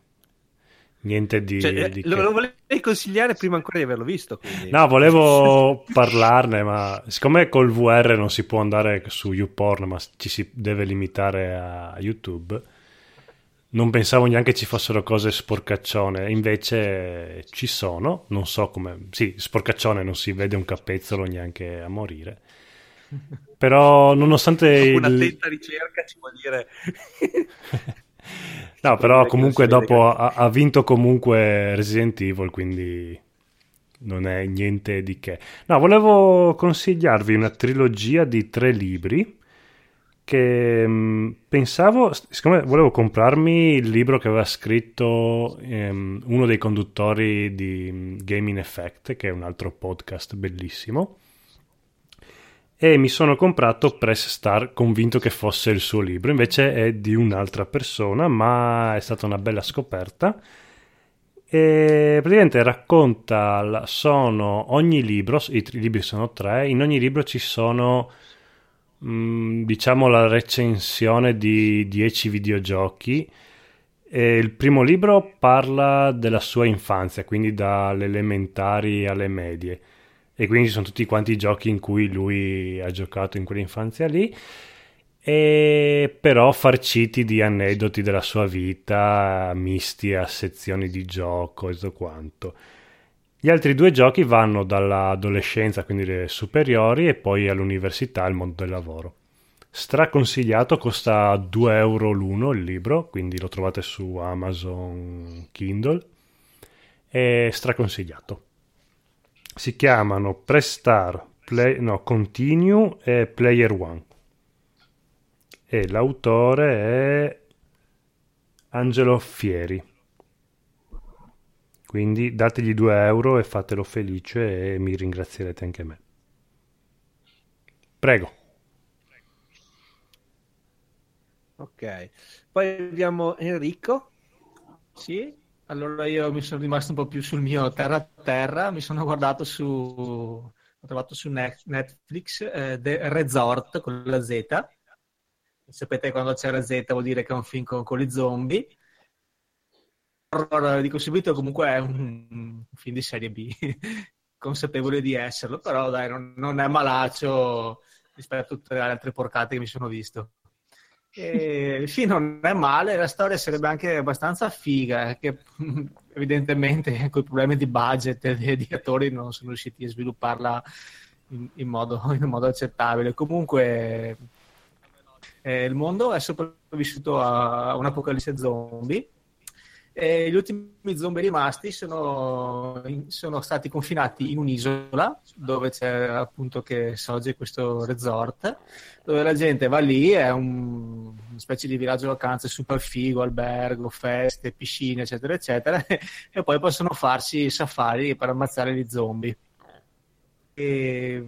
B: niente di...
A: Cioè, eh,
B: di
A: lo,
B: che.
A: lo volevi consigliare prima ancora di averlo visto. Quindi.
B: No, volevo parlarne, ma siccome col VR non si può andare su YouPorn, ma ci si deve limitare a YouTube, non pensavo neanche ci fossero cose sporcaccione, invece ci sono, non so come... Sì, sporcaccione non si vede un capezzolo neanche a morire. Però nonostante
A: Una
B: il...
A: attenta ricerca ci vuol dire...
B: No, però comunque dopo ha, ha vinto comunque Resident Evil, quindi non è niente di che. No, volevo consigliarvi una trilogia di tre libri che mh, pensavo, siccome volevo comprarmi il libro che aveva scritto ehm, uno dei conduttori di mh, Gaming Effect, che è un altro podcast bellissimo, e mi sono comprato Press Star convinto che fosse il suo libro, invece è di un'altra persona, ma è stata una bella scoperta. E praticamente racconta, sono ogni libro, i libri sono tre, in ogni libro ci sono mm, diciamo la recensione di 10 videogiochi. E il primo libro parla della sua infanzia, quindi dalle elementari alle medie. E quindi ci sono tutti quanti i giochi in cui lui ha giocato in quell'infanzia lì. E però farciti di aneddoti della sua vita misti a sezioni di gioco e tutto quanto gli altri due giochi vanno dall'adolescenza quindi le superiori e poi all'università al mondo del lavoro straconsigliato costa 2 euro l'uno il libro quindi lo trovate su Amazon Kindle è straconsigliato. Si chiamano Prestar, Play, no, Continue e Player One. E l'autore è Angelo Fieri. Quindi dategli 2 euro e fatelo felice e mi ringrazierete anche me. Prego.
A: Ok, poi abbiamo Enrico.
D: Sì, allora io mi sono rimasto un po' più sul mio terra a terra, mi sono guardato su, ho trovato su Netflix eh, The Resort con la Z. Sapete quando c'è la Z vuol dire che è un film con, con gli zombie. Horror, dico subito, comunque è un, un film di serie B, consapevole di esserlo, però dai, non, non è malaccio rispetto a tutte le altre porcate che mi sono visto. E il film non è male, la storia sarebbe anche abbastanza figa, eh, che evidentemente con i problemi di budget e di attori non sono riusciti a svilupparla in, in, modo, in modo, accettabile. Comunque eh, il mondo è sopravvissuto a un'apocalisse zombie e gli ultimi zombie rimasti sono, sono, stati confinati in un'isola dove c'è appunto che sorge questo resort dove la gente va lì, è un, una specie di villaggio vacanze super figo, albergo, feste, piscine, eccetera, eccetera, e poi possono farsi safari per ammazzare gli zombie. E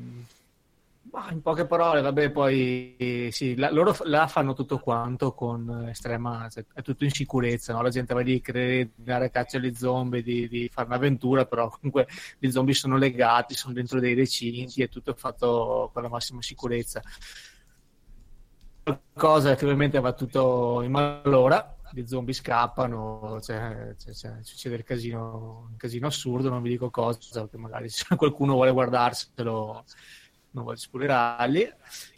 D: ma in poche parole, vabbè, poi sì, la, loro la fanno tutto quanto con estrema, cioè, è tutto in sicurezza, no? la gente va lì, crede di dare caccia agli zombie, di, di, fare un'avventura, però comunque gli zombie sono legati, sono dentro dei recinti, è tutto fatto con la massima sicurezza. Qualcosa che ovviamente va tutto in malora, gli zombie scappano, cioè, cioè, cioè, succede il casino, un casino assurdo, non vi dico cosa, perché magari se qualcuno vuole guardarselo non voglio spoilerarli.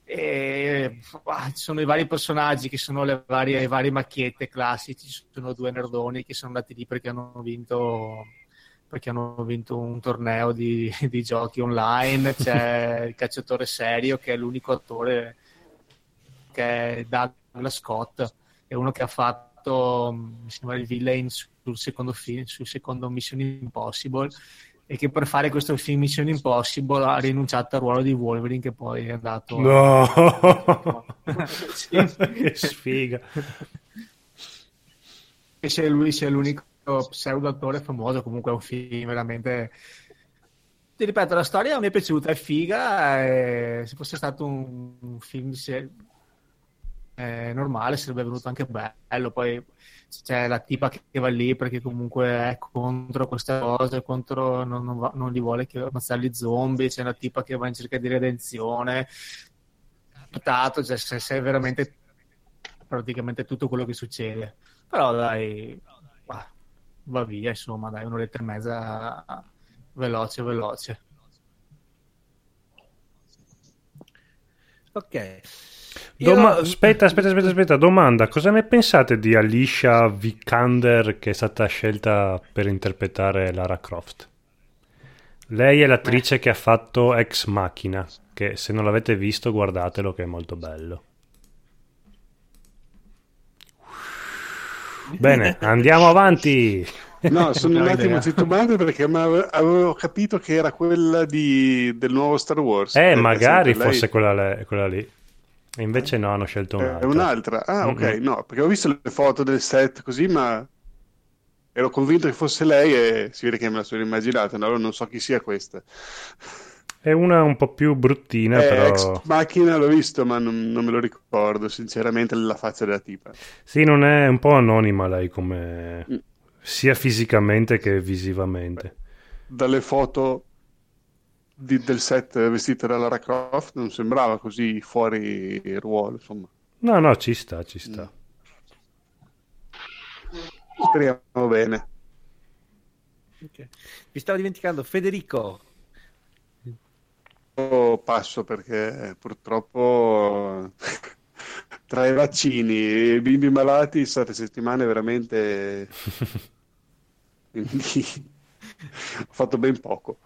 D: E, ah, ci sono i vari personaggi che sono le varie, le varie macchiette classiche. Ci sono due nerdoni che sono andati lì perché hanno vinto, perché hanno vinto un torneo di, di giochi online. C'è il cacciatore serio che è l'unico attore che è Douglas Scott, è uno che ha fatto mi sembra il villain sul secondo film, sul secondo Mission Impossible e che per fare questo film Mission Impossible ha rinunciato al ruolo di Wolverine che poi è andato
B: no. Che sfiga.
D: E se lui sia l'unico pseudo attore famoso comunque è un film veramente ti ripeto la storia mi è piaciuta è figa e se fosse stato un, un film se... eh, normale sarebbe venuto anche bello poi c'è la tipa che va lì perché comunque è contro queste cose, contro, non, non, va, non li vuole che ammazzare gli zombie, c'è una tipa che va in cerca di redenzione. Notato, cioè, se, veramente praticamente tutto quello che succede. Però dai, va, va via, insomma, dai, un'oretta e mezza veloce, veloce.
A: Ok.
B: Doma- Io... Aspetta, aspetta, aspetta, aspetta, domanda, cosa ne pensate di Alicia Vikander che è stata scelta per interpretare Lara Croft? Lei è l'attrice Beh. che ha fatto Ex Machina, che se non l'avete visto guardatelo che è molto bello. Bene, andiamo avanti.
E: No, sono un attimo titubante perché avevo capito che era quella di, del nuovo Star Wars.
B: Eh, magari fosse quella, quella lì. E invece no, hanno scelto un'altra.
E: È un'altra? Ah, ok, mm-hmm. no, perché ho visto le foto del set così, ma ero convinto che fosse lei e si vede che me la sono immaginata, allora non so chi sia questa.
B: È una un po' più bruttina,
E: eh,
B: però...
E: Ex macchina l'ho visto, ma non, non, me lo ricordo, sinceramente, la faccia della tipa.
B: Sì, non è un po' anonima lei come... Mm. sia fisicamente che visivamente.
E: Dalle foto di, del set vestita da Lara Croft non sembrava così fuori ruolo, insomma.
B: No, no, ci sta, ci sta.
E: Speriamo bene.
A: Okay. Vi stavo dimenticando, Federico.
E: Passo perché purtroppo tra i vaccini e i bimbi malati state settimane veramente... Quindi ho fatto ben poco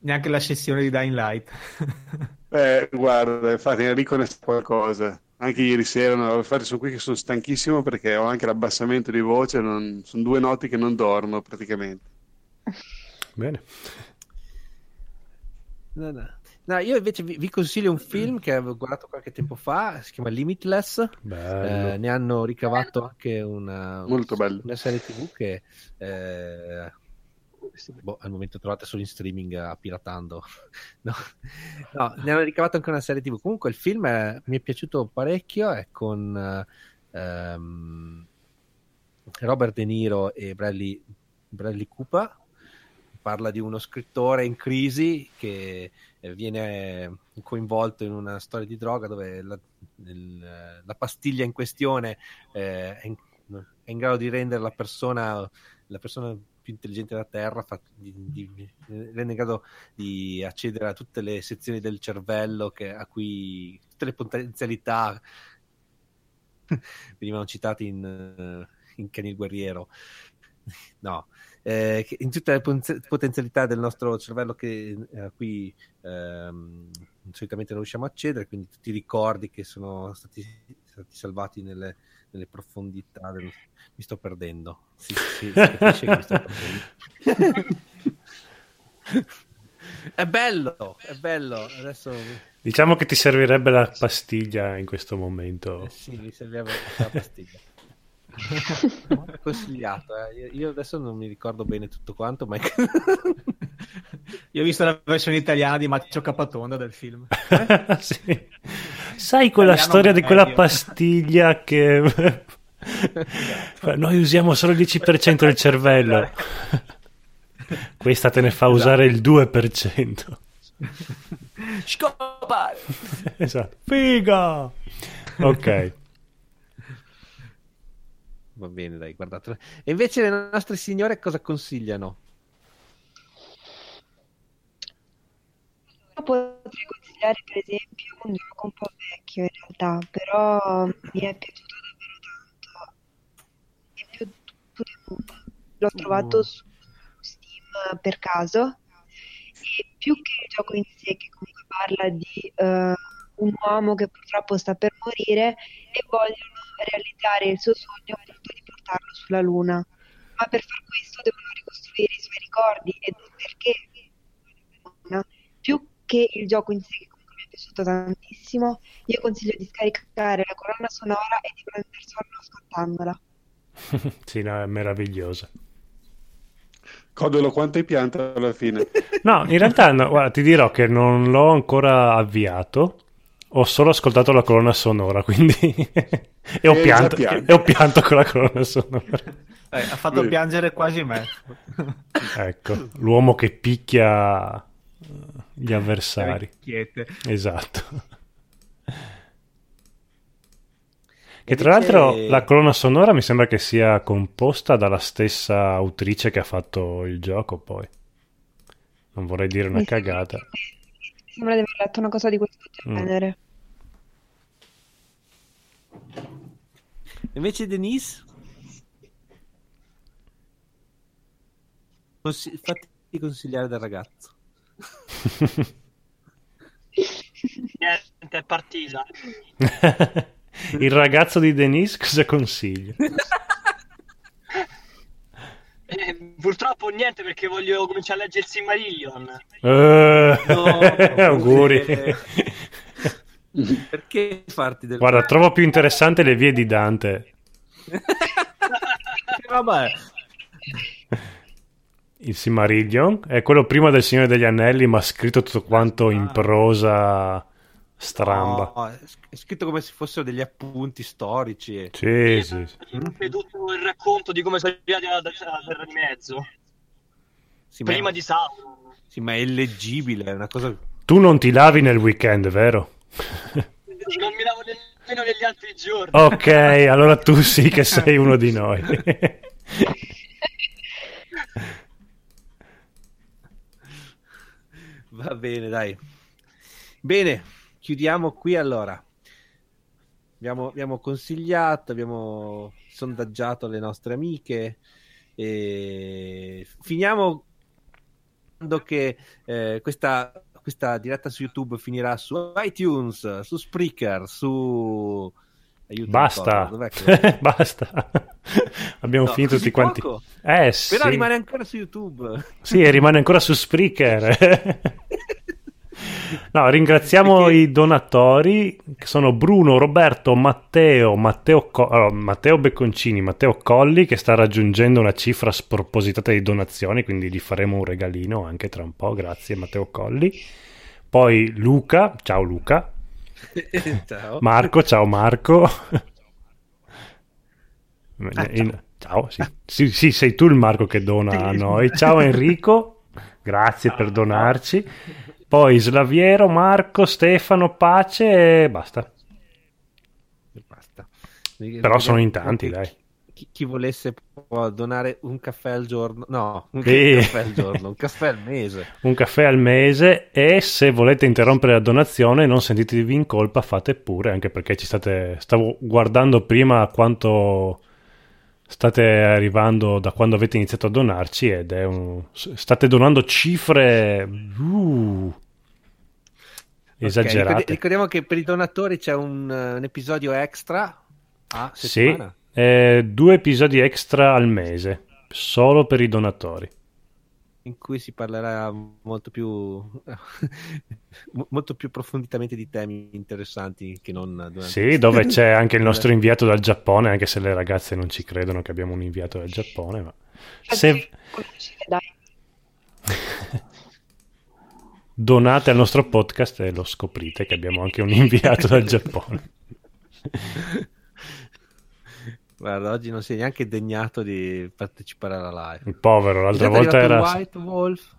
D: neanche la sessione di Dying Light.
E: eh, guarda, infatti Enrico ne sa qualcosa. Anche ieri sera, no, infatti sono qui che sono stanchissimo perché ho anche l'abbassamento di voce, non... sono due notti che non dormo praticamente.
B: Bene.
A: No, no. No, io invece vi, vi consiglio un film che avevo guardato qualche tempo fa, si chiama Limitless. Eh, ne hanno ricavato anche una,
E: Molto bello.
A: una serie TV che eh, boh, al momento trovate solo in streaming a piratando. No. No, ne hanno ricavato anche una serie TV. Comunque il film è- mi è piaciuto parecchio, è con eh, ehm, Robert De Niro e Bradley, Bradley Cooper. Parla di uno scrittore in crisi che eh, viene coinvolto in una storia di droga dove la, il- la pastiglia in questione eh, è, in, è in grado di rendere la persona, la persona più intelligente della Terra, fa- di- di- rende in grado di accedere a tutte le sezioni del cervello che- a cui tutte le potenzialità venivano citate in, eh, in Kenny il Guerriero. No, eh, in tutte le potenzialità del nostro cervello che, a cui ehm, solitamente non riusciamo a accedere, quindi tutti i ricordi che sono stati, stati salvati nelle, nelle profondità del... Mi sto perdendo. Si, si- si capisce che mi sto perdendo. è bello, è bello. Adesso
B: Diciamo che ti servirebbe la pastiglia in questo momento.
A: eh, sì, mi serviva la pastiglia. È consigliato, eh. io, io adesso non mi ricordo bene tutto quanto, ma
D: Io ho visto la versione italiana di Maccio Capatonda del film.
B: Sì. Sai quella
D: Italiano
B: storia di quella pastiglia che noi usiamo solo il 10% del cervello. Questa te ne fa usare il 2%.
D: Scopa!
B: Esatto. Figa! Ok.
A: va bene, dai, guardatelo. E invece le nostre signore cosa consigliano?
C: Io potrei consigliare per esempio un gioco un po' vecchio in realtà, però mi è piaciuto davvero tanto. In più To the Moon. L'ho trovato su Steam per caso e più che il gioco in sé che comunque parla di eh, un uomo che purtroppo sta per morire e vogliono realizzare il suo sogno appunto di portarlo sulla Luna. Ma per far questo devono ricostruire i suoi ricordi e perché più che il gioco in sé mi è piaciuto tantissimo, io consiglio di scaricare la colonna sonora e di prendere sonno ascoltandola.
B: Sì, no, è meravigliosa.
E: Codolo, quanto hai pianto alla fine?
B: No, in realtà no, guarda, ti dirò che non l'ho ancora avviato. Ho solo ascoltato la colonna sonora, quindi... e, ho pianto, e ho pianto con la colonna sonora.
D: Eh, ha fatto
E: Beh.
D: piangere quasi me.
B: Ecco, l'uomo che picchia gli avversari. Esatto. Che tra l'altro la colonna sonora mi sembra che sia composta dalla stessa autrice che ha fatto il gioco, poi. Non vorrei dire una cagata.
C: sembra di aver letto una cosa di questo
B: Mm.
C: genere.
A: Invece Denise? Consi- fatti consigliare dal ragazzo.
F: Niente, è partita.
B: Il ragazzo di Denise cosa consiglia?
F: Eh, purtroppo niente perché voglio cominciare a leggere il Silmarillion.
B: Eh,
A: No,
B: auguri.
A: Perché farti del...
B: Guarda, trovo più interessante le vie di Dante.
D: Vabbè,
B: Il Silmarillion è quello prima del Signore degli Anelli, ma scritto tutto quanto in prosa stramba.
A: No, è sc- è scritto come se fossero degli appunti storici. e-
B: Sì, sì, sì.
F: È tutto il racconto di come sono arrivati alla, alla Terra di Mezzo.
A: Sì, ma-
F: Prima di Sauron.
A: Sì, ma è illeggibile, è una cosa...
B: Tu non ti lavi nel weekend, vero?
F: Non mi lavo nemmeno negli altri giorni.
B: Ok, allora tu sì che sei uno di noi.
A: Va bene, dai. Bene, chiudiamo qui allora. Abbiamo, abbiamo consigliato, abbiamo sondaggiato le nostre amiche e finiamo che eh, questa, questa diretta su YouTube finirà su iTunes, su Spreaker, su... aiuto,
B: Basta,
A: che-
B: basta. Abbiamo
A: No,
B: finito tutti quanti.
A: poco?
B: Eh sì.
A: Però rimane ancora su YouTube.
B: Sì, e rimane ancora su Spreaker. No, ringraziamo
A: Perché-
B: i donatori che sono Bruno, Roberto, Matteo, Matteo, Co- allora, Matteo Becconcini, Matteo Colli che sta raggiungendo una cifra spropositata di donazioni, quindi gli faremo un regalino anche tra un po', grazie Matteo Colli. Poi Luca, ciao Luca,
A: Ciao.
B: Marco, ciao Marco.
I: Ah,
B: In- ciao, sì. Sì, sì, sei tu il Marco che dona a noi. Ciao Enrico, grazie per donarci. Poi Slaviero, Marco, Stefano, Pace e basta.
A: Basta.
B: Però sono in tanti, dai.
A: Chi, chi volesse può donare un caffè al giorno. No, un
B: Sì.
A: caffè al giorno, un caffè al mese.
B: Un caffè al mese e se volete interrompere la donazione non sentitevi in colpa, fate pure, anche perché ci state... Stavo guardando prima quanto state arrivando da quando avete iniziato a donarci ed è un... state donando cifre uh, esagerate.
A: ricordi- ricordiamo che per i donatori c'è un, un episodio extra a
B: Sì,
A: settimana.
B: Eh, due episodi extra al mese, solo per i donatori.
A: in cui si parlerà molto più mo- molto più approfonditamente di temi interessanti che non durante
B: Sì, dove c'è anche il nostro inviato dal Giappone, anche se le ragazze non ci credono che abbiamo un inviato dal Giappone. Ma... Se donate al nostro podcast e lo scoprite che abbiamo anche un inviato dal Giappone.
A: Guarda, oggi non si è neanche degnato di partecipare alla live.
B: Il povero, l'altra volta era...
A: White Wolf.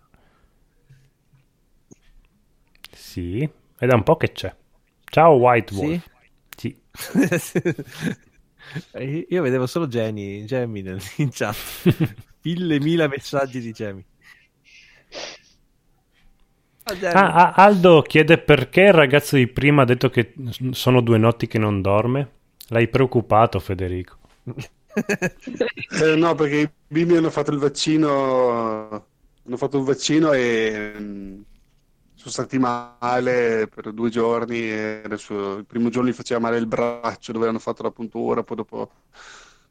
B: Sì, è da un po' che c'è. Ciao White Wolf. Sì.
A: Eh, Io vedevo solo Jenny, Jamie nel- in chat. Mille mila messaggi di Jamie. Ah, Jamie.
B: Ah, ah, Aldo chiede perché il ragazzo di prima ha detto che sono due notti che non dorme. L'hai preoccupato, Federico.
E: Eh, no, perché i bimbi hanno fatto il vaccino, hanno fatto un vaccino e mm, sono stati male per due giorni. Adesso, il primo giorno gli faceva male il braccio dove hanno fatto la puntura, poi dopo,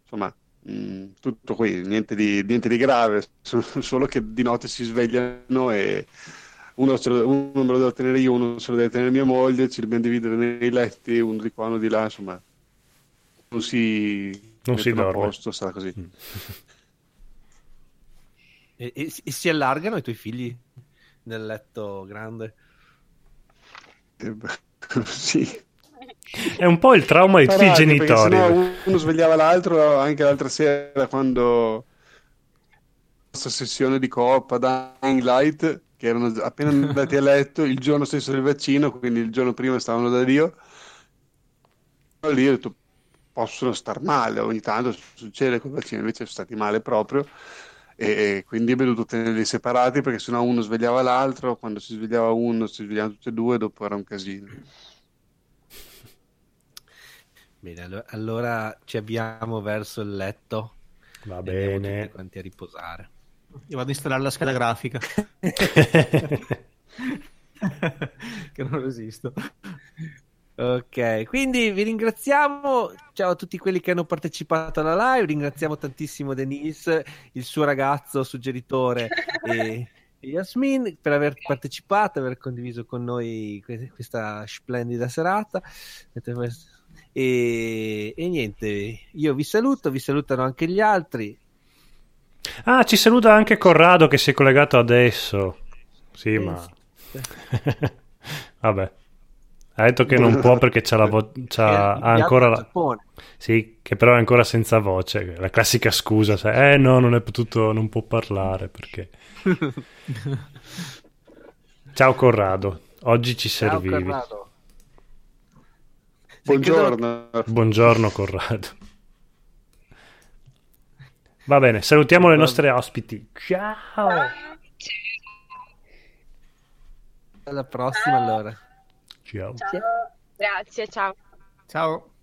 E: insomma, mm, tutto qui, niente di, niente di grave, so- solo che di notte si svegliano e uno, lo- uno me lo devo tenere io, uno se lo deve tenere mia moglie, ci dobbiamo dividere nei letti, uno di qua, uno di là, insomma, non si,
B: Non si dorme.
E: posto, sarà così.
A: E, e- e si allargano i tuoi figli nel letto grande?
E: Eh, sì.
B: È un po' il trauma di tutti i
E: Parati, perché
B: genitori.
E: uno svegliava l'altro anche l'altra sera quando la nostra sessione di Coppa Dying Light che erano appena andati a letto il giorno stesso del vaccino quindi il giorno prima stavano da Dio lì ho detto possono star male ogni tanto succede col vaccino invece sono stati male proprio e quindi abbiamo dovuto tenerli separati perché sennò uno svegliava l'altro quando si svegliava uno si svegliavano tutti e due dopo era un casino
A: Bene, allo- allora ci avviamo verso il letto.
B: Va bene.
A: tutti quanti a riposare.
D: Io vado a installare la scheda grafica. che non resisto.
A: Ok, quindi vi ringraziamo. Ciao a tutti quelli che hanno partecipato alla live. Ringraziamo tantissimo Denise, il suo ragazzo suggeritore e e Yasmin per aver partecipato, aver condiviso con noi que- questa splendida serata. E, e niente, io vi saluto, vi salutano anche gli altri.
B: Ah, ci saluta anche Corrado che si è collegato adesso. Sì, ma... Vabbè. Ha detto che non può perché c'ha la vo- c'ha- ha ancora la... Sì, che però è ancora senza voce. La classica scusa, sai, eh no, non è potuto, non può parlare perché... Ciao Corrado, oggi ci
A: Ciao,
B: servivi.
A: Corrado.
E: Buongiorno
B: Buongiorno Corrado. Va bene, salutiamo le nostre ospiti. Ciao.
A: Alla prossima allora.
B: Ciao.
H: Ciao. Grazie, ciao.
D: Ciao.